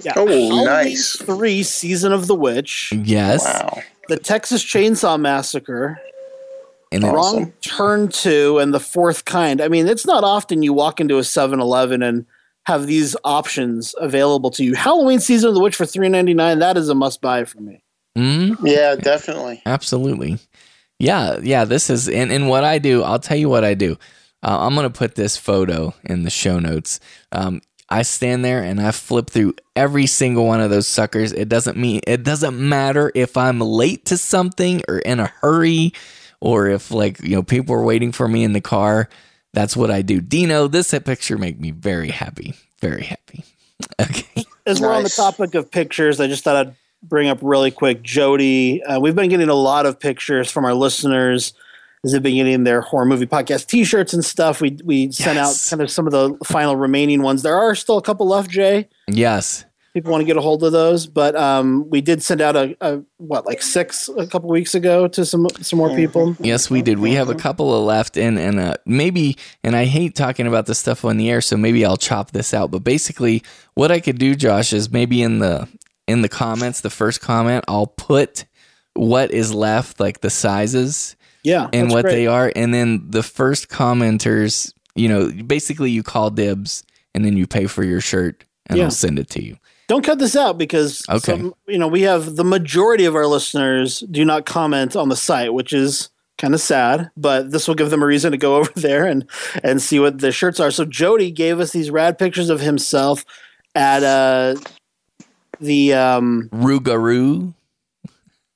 Yeah. Oh, Halloween nice. Three Season of the Witch. Yes. Wow. The Texas Chainsaw Massacre. And Wrong awesome. Turn Two and the Fourth Kind. I mean, it's not often you walk into a 7-Eleven and have these options available to you. Halloween Season of the Witch for three ninety nine. That is a must buy for me. Mm-hmm. Yeah, definitely. Absolutely. Yeah, yeah. This is and and what I do. I'll tell you what I do. Uh, I'm gonna put this photo in the show notes. Um, I stand there and I flip through every single one of those suckers. It doesn't mean it doesn't matter if I'm late to something or in a hurry or if like, you know, people are waiting for me in the car. That's what I do. Dino, this picture made me very happy. Very happy. Okay. As we're on the topic of pictures, I just thought I'd bring up really quick Jody. Uh, we've been getting a lot of pictures from our listeners as they've been getting their horror movie podcast T-shirts and stuff. We we sent out kind of some of the final remaining ones. There are still a couple left, Jay. Yes. People want to get a hold of those, but um, we did send out a, a, what like six a couple weeks ago to some some more people. Yes, we did. We have a couple of left, and and uh, maybe. And I hate talking about this stuff on the air, so maybe I'll chop this out. But basically, what I could do, Josh, is maybe in the in the comments, the first comment, I'll put what is left, like the sizes yeah, and what great. they are, and then the first commenters, you know, basically you call dibs, and then you pay for your shirt, and yeah. I'll send it to you. Don't cut this out because okay. Some, you know we have the majority of our listeners do not comment on the site, which is kind of sad, but this will give them a reason to go over there and and see what the shirts are. So Jody gave us these rad pictures of himself at uh the um Rougarou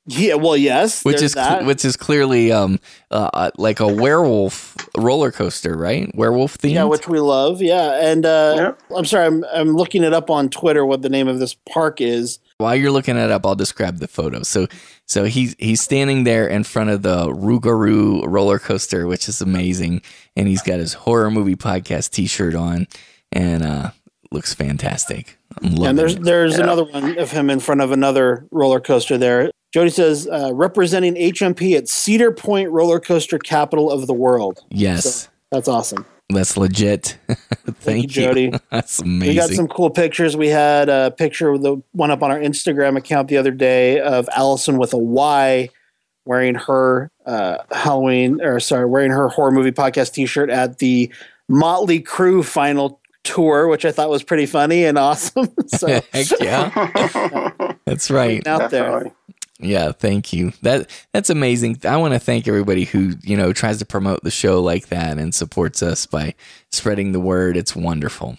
yeah, well, yes, which is that. which is clearly um uh, uh, like a werewolf roller coaster, right? Werewolf theme. Yeah, which we love. Yeah, and uh, yeah. I'm sorry, I'm I'm looking it up on Twitter what the name of this park is. While you're looking it up, I'll describe the photo. So so he's he's standing there in front of the Rougarou roller coaster, which is amazing, and he's got his horror movie podcast T-shirt on, and uh, looks fantastic. Yeah, and there's there's yeah. another one of him in front of another roller coaster there. Jody says, uh, representing HMP at Cedar Point Roller Coaster Capital of the World. Yes. So that's awesome. That's legit. Thank, Thank, you, Jody. That's amazing. We got some cool pictures. We had a picture of the one up on our Instagram account the other day of Allison with a Y wearing her uh, Halloween or sorry, wearing her horror movie podcast T-shirt at the Mötley Crüe final tour, which I thought was pretty funny and awesome. so Heck yeah. That's right. out there. Yeah, thank you. That that's amazing. I want to thank everybody who, you know, tries to promote the show like that and supports us by spreading the word. It's wonderful.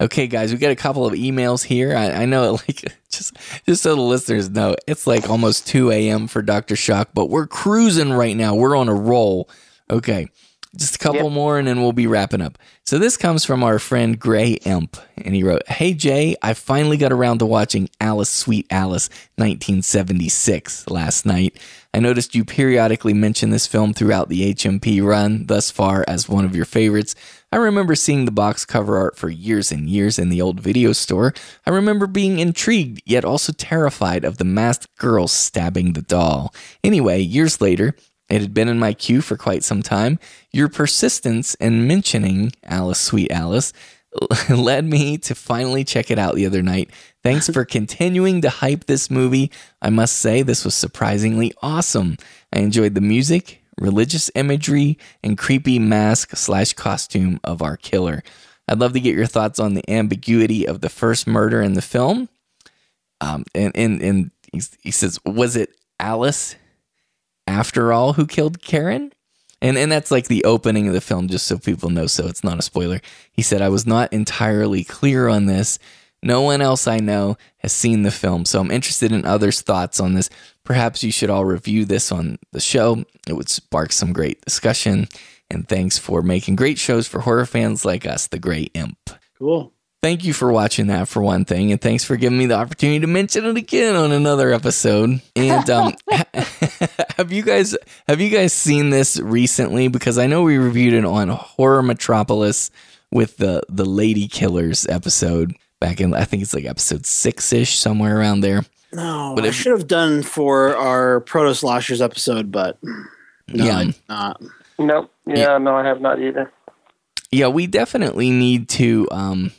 Okay, guys, we got a couple of emails here. I, I know, like, just just so the listeners know, it's like almost two a.m. for Doctor Shock, but we're cruising right now. We're on a roll. Okay, just a couple more, and then we'll be wrapping up. So this comes from our friend Gray Imp, and he wrote, "Hey Jay, I finally got around to watching Alice Sweet Alice 1976 last night. I noticed you periodically mention this film throughout the HMP run thus far as one of your favorites." I remember seeing the box cover art for years and years in the old video store. I remember being intrigued, yet also terrified of the masked girl stabbing the doll. Anyway, years later, it had been in my queue for quite some time. Your persistence in mentioning Alice Sweet Alice led me to finally check it out the other night. Thanks for continuing to hype this movie. I must say, this was surprisingly awesome. I enjoyed the music, religious imagery, and creepy mask slash costume of our killer. I'd love to get your thoughts on the ambiguity of the first murder in the film. Um, and and, and he, he says, was it Alice after all who killed Karen? And and that's like the opening of the film, just so people know, so it's not a spoiler. He said, I was not entirely clear on this. No one else I know has seen the film, so I'm interested in others' thoughts on this. Perhaps you should all review this on the show. It would spark some great discussion. And thanks for making great shows for horror fans like us, the Gray Imp. Cool. Thank you for watching that for one thing, and thanks for giving me the opportunity to mention it again on another episode. And um, have you guys have you guys seen this recently? Because I know we reviewed it on Horror Metropolis with the the Lady Killers episode back in I think it's like episode six ish somewhere around there. No, But I should have done for our Proto Slashers episode, but no, Yeah. I did not. Nope. Yeah, no, I have not either. Yeah, we definitely need to. Um,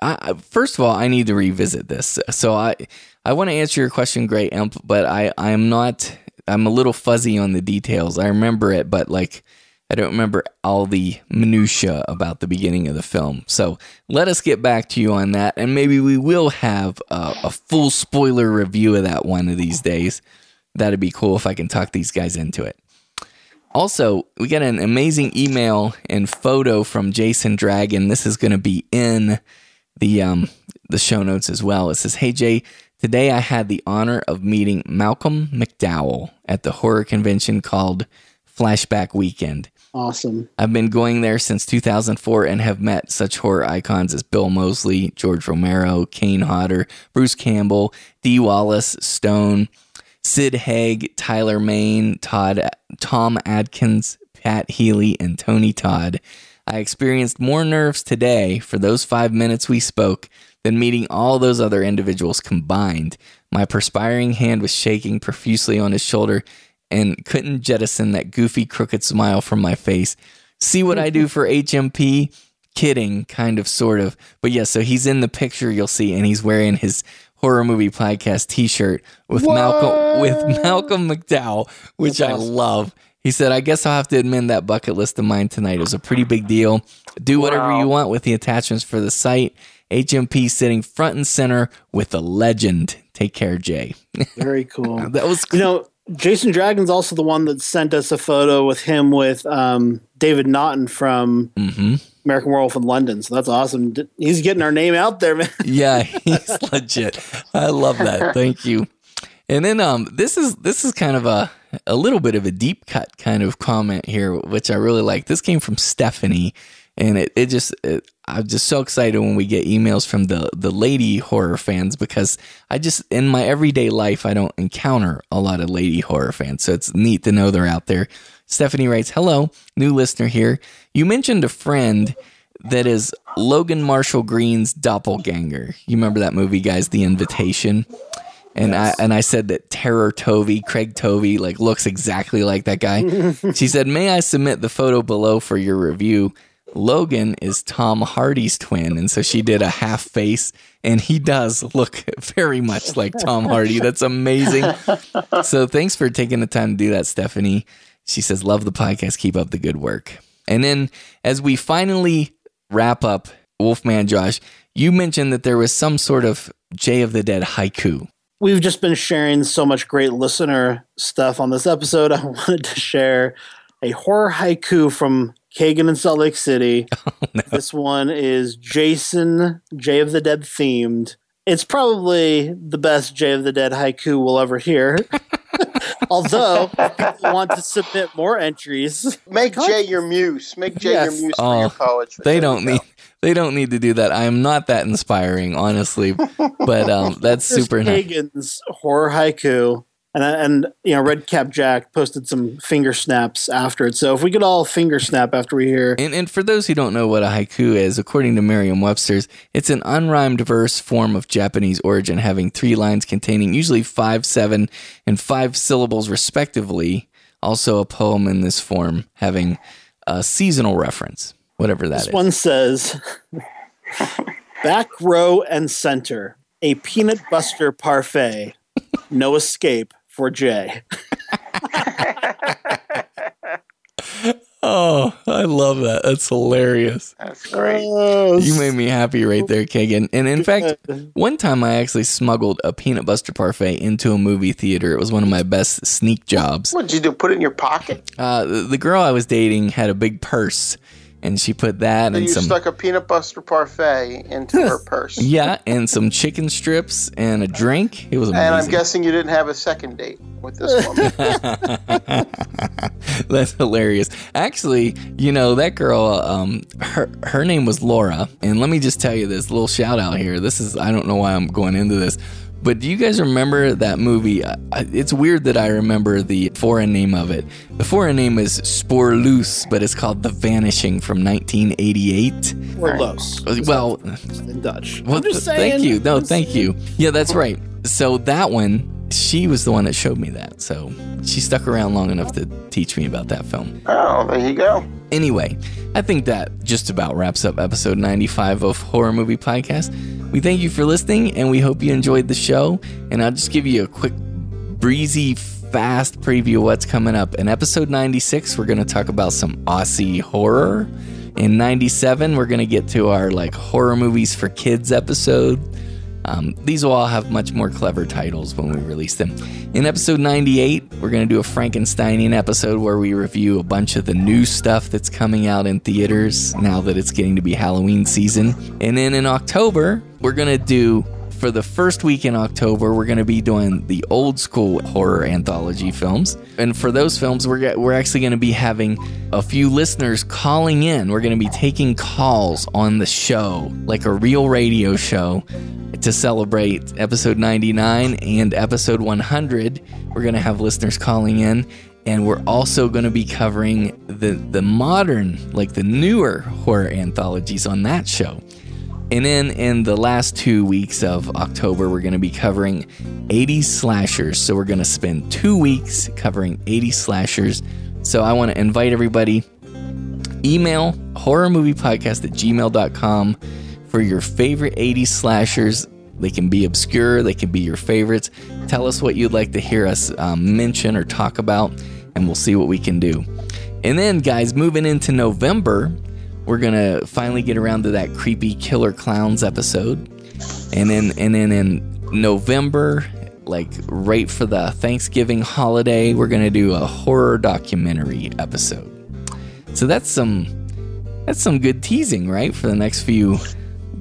I, I- first of all, I need to revisit this. So I, I want to answer your question, Great Imp, but I, I am not. I'm a little fuzzy on the details. I remember it, but like, I don't remember all the minutia about the beginning of the film. So let us get back to you on that, and maybe we will have a, a full spoiler review of that one of these days. That'd be cool if I can talk these guys into it. Also, we got an amazing email and photo from Jason Dragon. This is going to be in the um, the show notes as well. It says, "Hey Jay, today I had the honor of meeting Malcolm McDowell at the horror convention called Flashback Weekend. Awesome. I've been going there since 2004 and have met such horror icons as Bill Moseley, George Romero, Kane Hodder, Bruce Campbell, Dee Wallace, Stone, Sid Haig, Tyler Mane, Todd, Tom Atkins, Pat Healy, and Tony Todd. I experienced more nerves today for those five minutes we spoke than meeting all those other individuals combined. My perspiring hand was shaking profusely on his shoulder and couldn't jettison that goofy, crooked smile from my face. See what I do for HMP? Kidding, kind of, sort of. But yeah, so he's in the picture you'll see, and he's wearing his horror movie podcast T-shirt with Malcolm with Malcolm McDowell, which I love. He said, "I guess I'll have to amend that bucket list of mine tonight. It was a pretty big deal. Do whatever you want with the attachments for the site. HMP sitting front and center with a legend. Take care, Jay. Very cool. that was You know, Jason Dragon's also the one that sent us a photo with him with um, David Naughton from Mm-hmm. American Werewolf in London. So that's awesome. He's getting our name out there, man. yeah, he's legit. I love that. Thank you. And then um this is this is kind of a a little bit of a deep cut kind of comment here, which I really like. This came from Stephanie, and it, it just it, I'm just so excited when we get emails from the the lady horror fans because I just in my everyday life I don't encounter a lot of lady horror fans, so it's neat to know they're out there. Stephanie writes, "Hello, new listener here. You mentioned a friend." That is Logan Marshall Green's doppelganger. You remember that movie, guys? The Invitation. And I and I said that Terror Tovey, Craig Tovey, like looks exactly like that guy. she said, "May I submit the photo below for your review? Logan is Tom Hardy's twin, and so she did a half face, and he does look very much like Tom Hardy. That's amazing. So thanks for taking the time to do that, Stephanie. She says, "Love the podcast. Keep up the good work." And then as we finally wrap up, Wolfman Josh, you mentioned that there was some sort of Jay of the Dead haiku. We've just been sharing so much great listener stuff on this episode. I wanted to share a horror haiku from Kagan in Salt Lake City. This one is Jason Jay of the Dead themed. It's probably the best Jay of the Dead haiku we'll ever hear. Although, if people want to submit more entries. Make Jay your muse. Make Jay Yes. your muse for your poetry. they don't need they don't need to do that. I am not that inspiring, honestly. But um, that's Here's super nice. Kagan's horror haiku. And, uh, and you know, Red Cap Jack posted some finger snaps after it. So if we could all finger snap after we hear And, and for those who don't know what a haiku is, according to Merriam Webster's, it's an unrhymed verse form of Japanese origin having three lines containing usually five, seven, and five syllables respectively. Also, a poem in this form having a seasonal reference, whatever that is. This one says, "Back row and center, a peanut buster parfait, no escape for Jay." Oh, I love that. That's hilarious. That's great. You made me happy right there, Kagan. And in fact, one time I actually smuggled a peanut buster parfait into a movie theater. It was one of my best sneak jobs. What'd you do? Put it in your pocket? Uh, the, the girl I was dating had a big purse, and she put that So and you some stuck a peanut butter parfait into her purse. yeah, and some chicken strips and a drink. It was amazing. And I'm guessing you didn't have a second date with this woman. That's hilarious. Actually, you know that girl. Um, her her name was Laura, and let me just tell you this little shout out here. This is I don't know why I'm going into this, but do you guys remember that movie? It's weird that I remember the foreign name of it. The foreign name is Spoorloos, but it's called The Vanishing from 1988. Or Los. Well, in Dutch. well, I'm just th- saying. Thank you. No, thank you. Yeah, that's right. So that one, she was the one that showed me that. So she stuck around long enough to teach me about that film. oh, there you go. Anyway, I think that just about wraps up episode 95 of Horror Movie Podcast. We thank you for listening and we hope you enjoyed the show. And I'll just give you a quick, breezy, fast preview of what's coming up. In episode 96, we're going to talk about some Aussie horror. In 97, we're going to get to our like horror movies for kids episode. Um, these will all have much more clever titles when we release them. In episode 98, we're going to do a Frankensteinian episode where we review a bunch of the new stuff that's coming out in theaters now that it's getting to be Halloween season. And then in October, we're going to do. For the first week in October, we're going to be doing the old school horror anthology films. And for those films, we're, we're actually going to be having a few listeners calling in. We're going to be taking calls on the show, like a real radio show to celebrate episode 99 and episode 100 we're going to have listeners calling in and we're also going to be covering the the modern like the newer horror anthologies on that show and then in the last two weeks of October, we're going to be covering 80 slashers. So we're going to spend two weeks covering 80 slashers. So I want to invite everybody email horrormoviepodcast at gmail.com for your favorite 80 slashers. They can be obscure, they can be your favorites. Tell us what you'd like to hear us um, mention or talk about, and we'll see what we can do. And then, guys, moving into November, we're gonna finally get around to that creepy killer clowns episode, and then and then in November, like right for the Thanksgiving holiday, we're gonna do a horror documentary episode. So that's some that's some good teasing, right, for the next few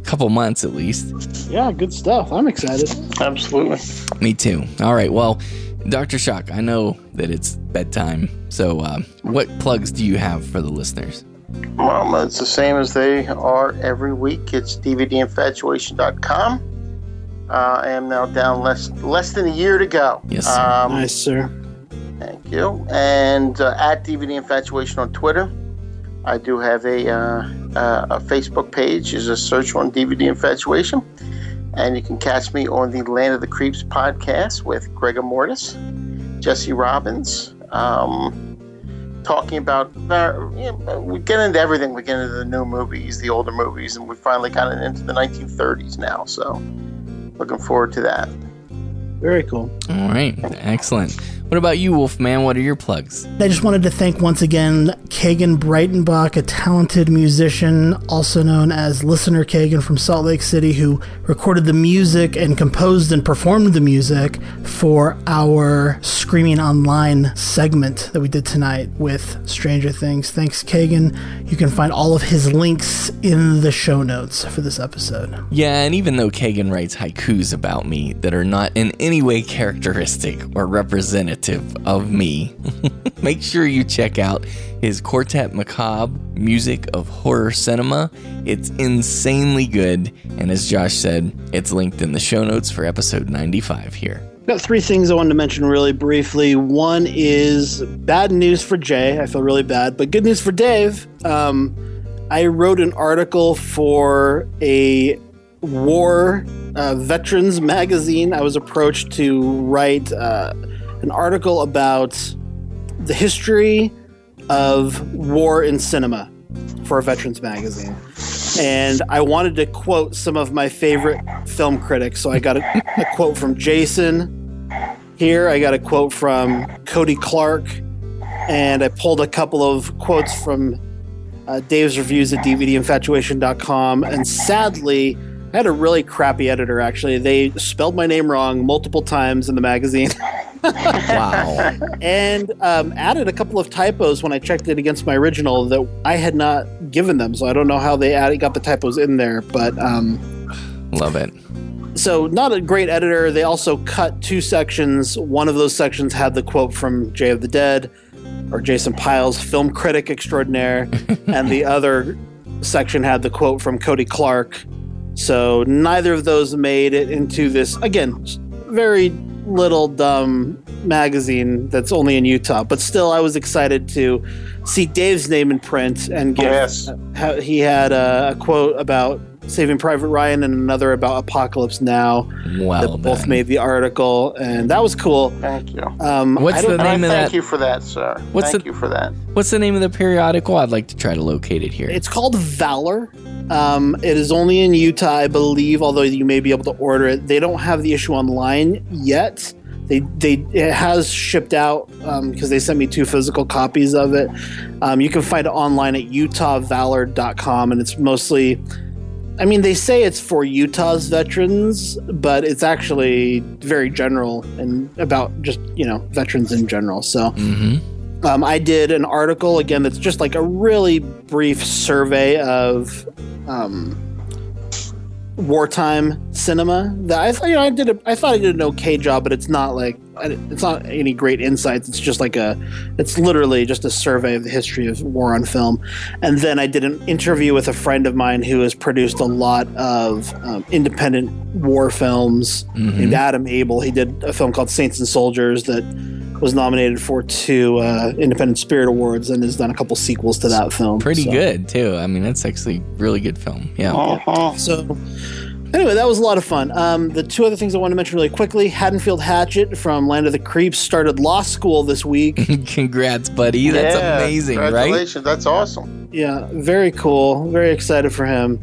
couple months at least. Yeah, good stuff. I'm excited. Absolutely. Me too. All right. Well, Dr. Shock, I know that it's bedtime. So, uh, what plugs do you have for the listeners? Well, it's the same as they are every week. It's dvdinfatuation.com. Uh, I am now down less less than a year to go. Yes, sir. Um, nice, sir. Thank you. And uh, at DVD Infatuation on Twitter. I do have a, uh, uh, a Facebook page. Is a search on DVD Infatuation. And you can catch me on the Land of the Creeps podcast with Gregor Mortis, Jesse Robbins, um, talking about uh, you know, we get into everything. We get into the new movies, the older movies, and we finally got into the 1930s now. So looking forward to that. Very cool. All right, excellent. What about you, Wolfman? What are your plugs? I just wanted to thank once again Kagan Breitenbach, a talented musician, also known as Listener Kagan from Salt Lake City, who recorded the music and composed and performed the music for our Screaming Online segment that we did tonight with Stranger Things. Thanks, Kagan. You can find all of his links in the show notes for this episode. Yeah, and even though Kagan writes haikus about me that are not in any way characteristic or representative of me, make sure you check out his Quartet Macabre music of horror cinema. It's insanely good, and as Josh said, it's linked in the show notes for episode 95 here. Got three things I wanted to mention really briefly. One is bad news for Jay. I feel really bad, but good news for Dave. Um, I wrote an article for a war uh, veterans magazine. I was approached to write uh, an article about the history of war in cinema for a veterans magazine. And I wanted to quote some of my favorite film critics. So I got a, a quote from Jason here, I got a quote from Cody Clark, and I pulled a couple of quotes from uh, Dave's reviews at DVDinfatuation.com. And sadly, I had a really crappy editor, actually. They spelled my name wrong multiple times in the magazine. wow. and um, added a couple of typos when I checked it against my original that I had not given them. So I don't know how they added, got the typos in there, but. Um, Love it. So, not a great editor. They also cut two sections. One of those sections had the quote from Jay of the Dead or Jason Pyles, film critic extraordinaire, and the other section had the quote from Cody Clark. So, neither of those made it into this, again, very little dumb magazine that's only in Utah. But still, I was excited to see Dave's name in print and get. Yes. how he had a, a quote about Saving Private Ryan and another about Apocalypse Now. Well that both made the article, and that was cool. Thank you. Um, What's the name of Thank that? you for that, sir. What's Thank the- you for that. What's the name of the periodical? I'd like to try to locate it here. It's called Valor. Um, it is only in Utah, I believe, although you may be able to order it. They don't have the issue online yet. They, they it has shipped out because they sent me two physical copies of it. Um, you can find it online at utahvalor.com, and it's mostly, I mean, they say it's for Utah's veterans, but it's actually very general and about just you know veterans in general. So. Mm-hmm. Um, I did an article again that's just like a really brief survey of um, wartime cinema. That I thought you know I did a, I thought I did an okay job, but it's not like it's not any great insights. It's just like a it's literally just a survey of the history of war on film. And then I did an interview with a friend of mine who has produced a lot of um, independent war films. Mhm. Named Adam Abel. He did a film called Saints and Soldiers that was nominated for two uh, Independent Spirit Awards and has done a couple sequels to that film. Pretty So- good too. I mean, that's actually really good film. Yeah. Uh-huh. So, anyway, that was a lot of fun. Um, the two other things I want to mention really quickly Haddonfield Hatchet from Land of the Creeps started law school this week. Congrats, buddy. That's Yeah, amazing, right? Congratulations. That's awesome. yeah, very cool. Very excited for him.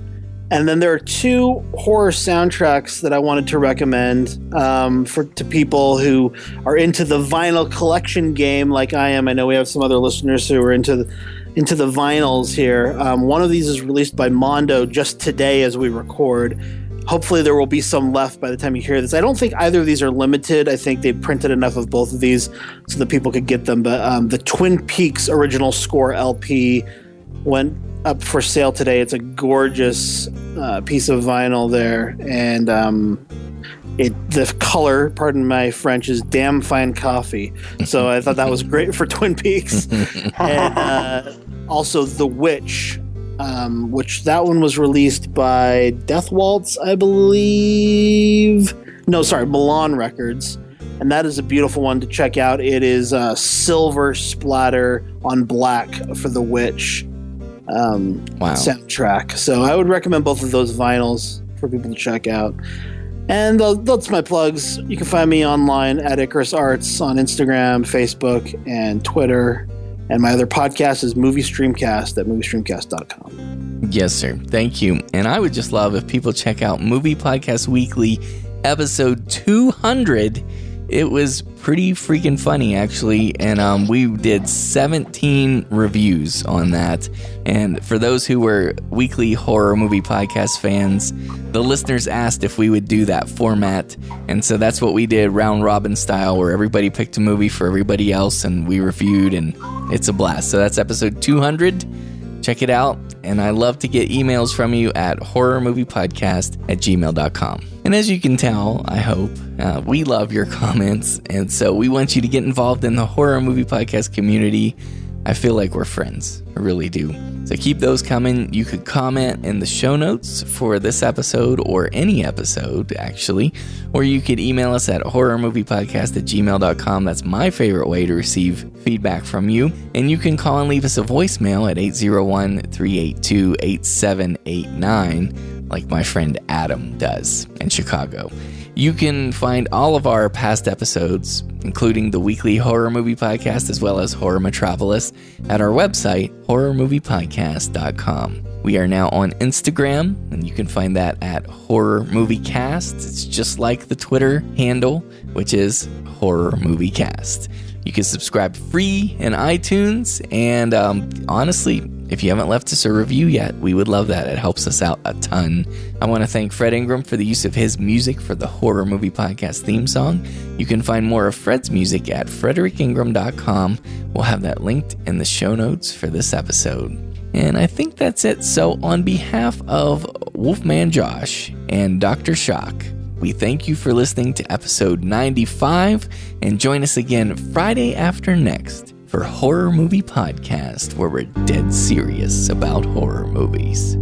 And then there are two horror soundtracks that I wanted to recommend um, for to people who are into the vinyl collection game, like I am. I know we have some other listeners who are into the, into the vinyls here. Um, one of these is released by Mondo just today as we record. Hopefully, there will be some left by the time you hear this. I don't think either of these are limited. I think they printed enough of both of these so that people could get them. But um, the Twin Peaks original score LP went up for sale today. It's a gorgeous uh, piece of vinyl there, and um, it the color, pardon my French, is damn fine coffee. So I thought that was great for Twin Peaks, and uh, also The Witch. Um, which that one was released by Death Waltz, I believe. No, sorry, Milan Records, and that is a beautiful one to check out. It is uh, silver splatter on black for The Witch um, Wow. soundtrack. So I would recommend both of those vinyls for people to check out. And that's my plugs. You can find me online at Icarus Arts on Instagram, Facebook, and Twitter. And my other podcast is Movie Streamcast at moviestreamcast.com. Yes, sir. Thank you. And I would just love if people check out Movie Podcast Weekly, episode 200. It was pretty freaking funny, actually. And um, we did 17 reviews on that. And for those who were weekly horror movie podcast fans, the listeners asked if we would do that format. And so that's what we did, round robin style, where everybody picked a movie for everybody else and we reviewed, and it's a blast. So that's episode 200. Check it out. And I love to get emails from you at horrormoviepodcast at gmail.com. And as you can tell, I hope, uh, we love your comments. And so we want you to get involved in the horror movie podcast community. I feel like we're friends. I really do. So keep those coming. You could comment in the show notes for this episode or any episode, actually. Or you could email us at horrormoviepodcast at gmail.com. That's my favorite way to receive feedback from you. And you can call and leave us a voicemail at 801 382 8789, like my friend Adam does in Chicago. You can find all of our past episodes, including the weekly horror movie podcast as well as Horror Metropolis, at our website, horrormoviepodcast.com. We are now on Instagram, and you can find that at Horror Movie Cast. It's just like the Twitter handle, which is Horror Movie Cast. You can subscribe free in iTunes, and um, honestly, if you haven't left us a review yet, we would love that. It helps us out a ton. I want to thank Fred Ingram for the use of his music for the Horror Movie Podcast theme song. You can find more of Fred's music at fredericingram.com. We'll have that linked in the show notes for this episode. And I think that's it. So, on behalf of Wolfman Josh and Dr. Shock, we thank you for listening to episode 95 and join us again Friday after next for Horror Movie Podcast, where we're dead serious about horror movies.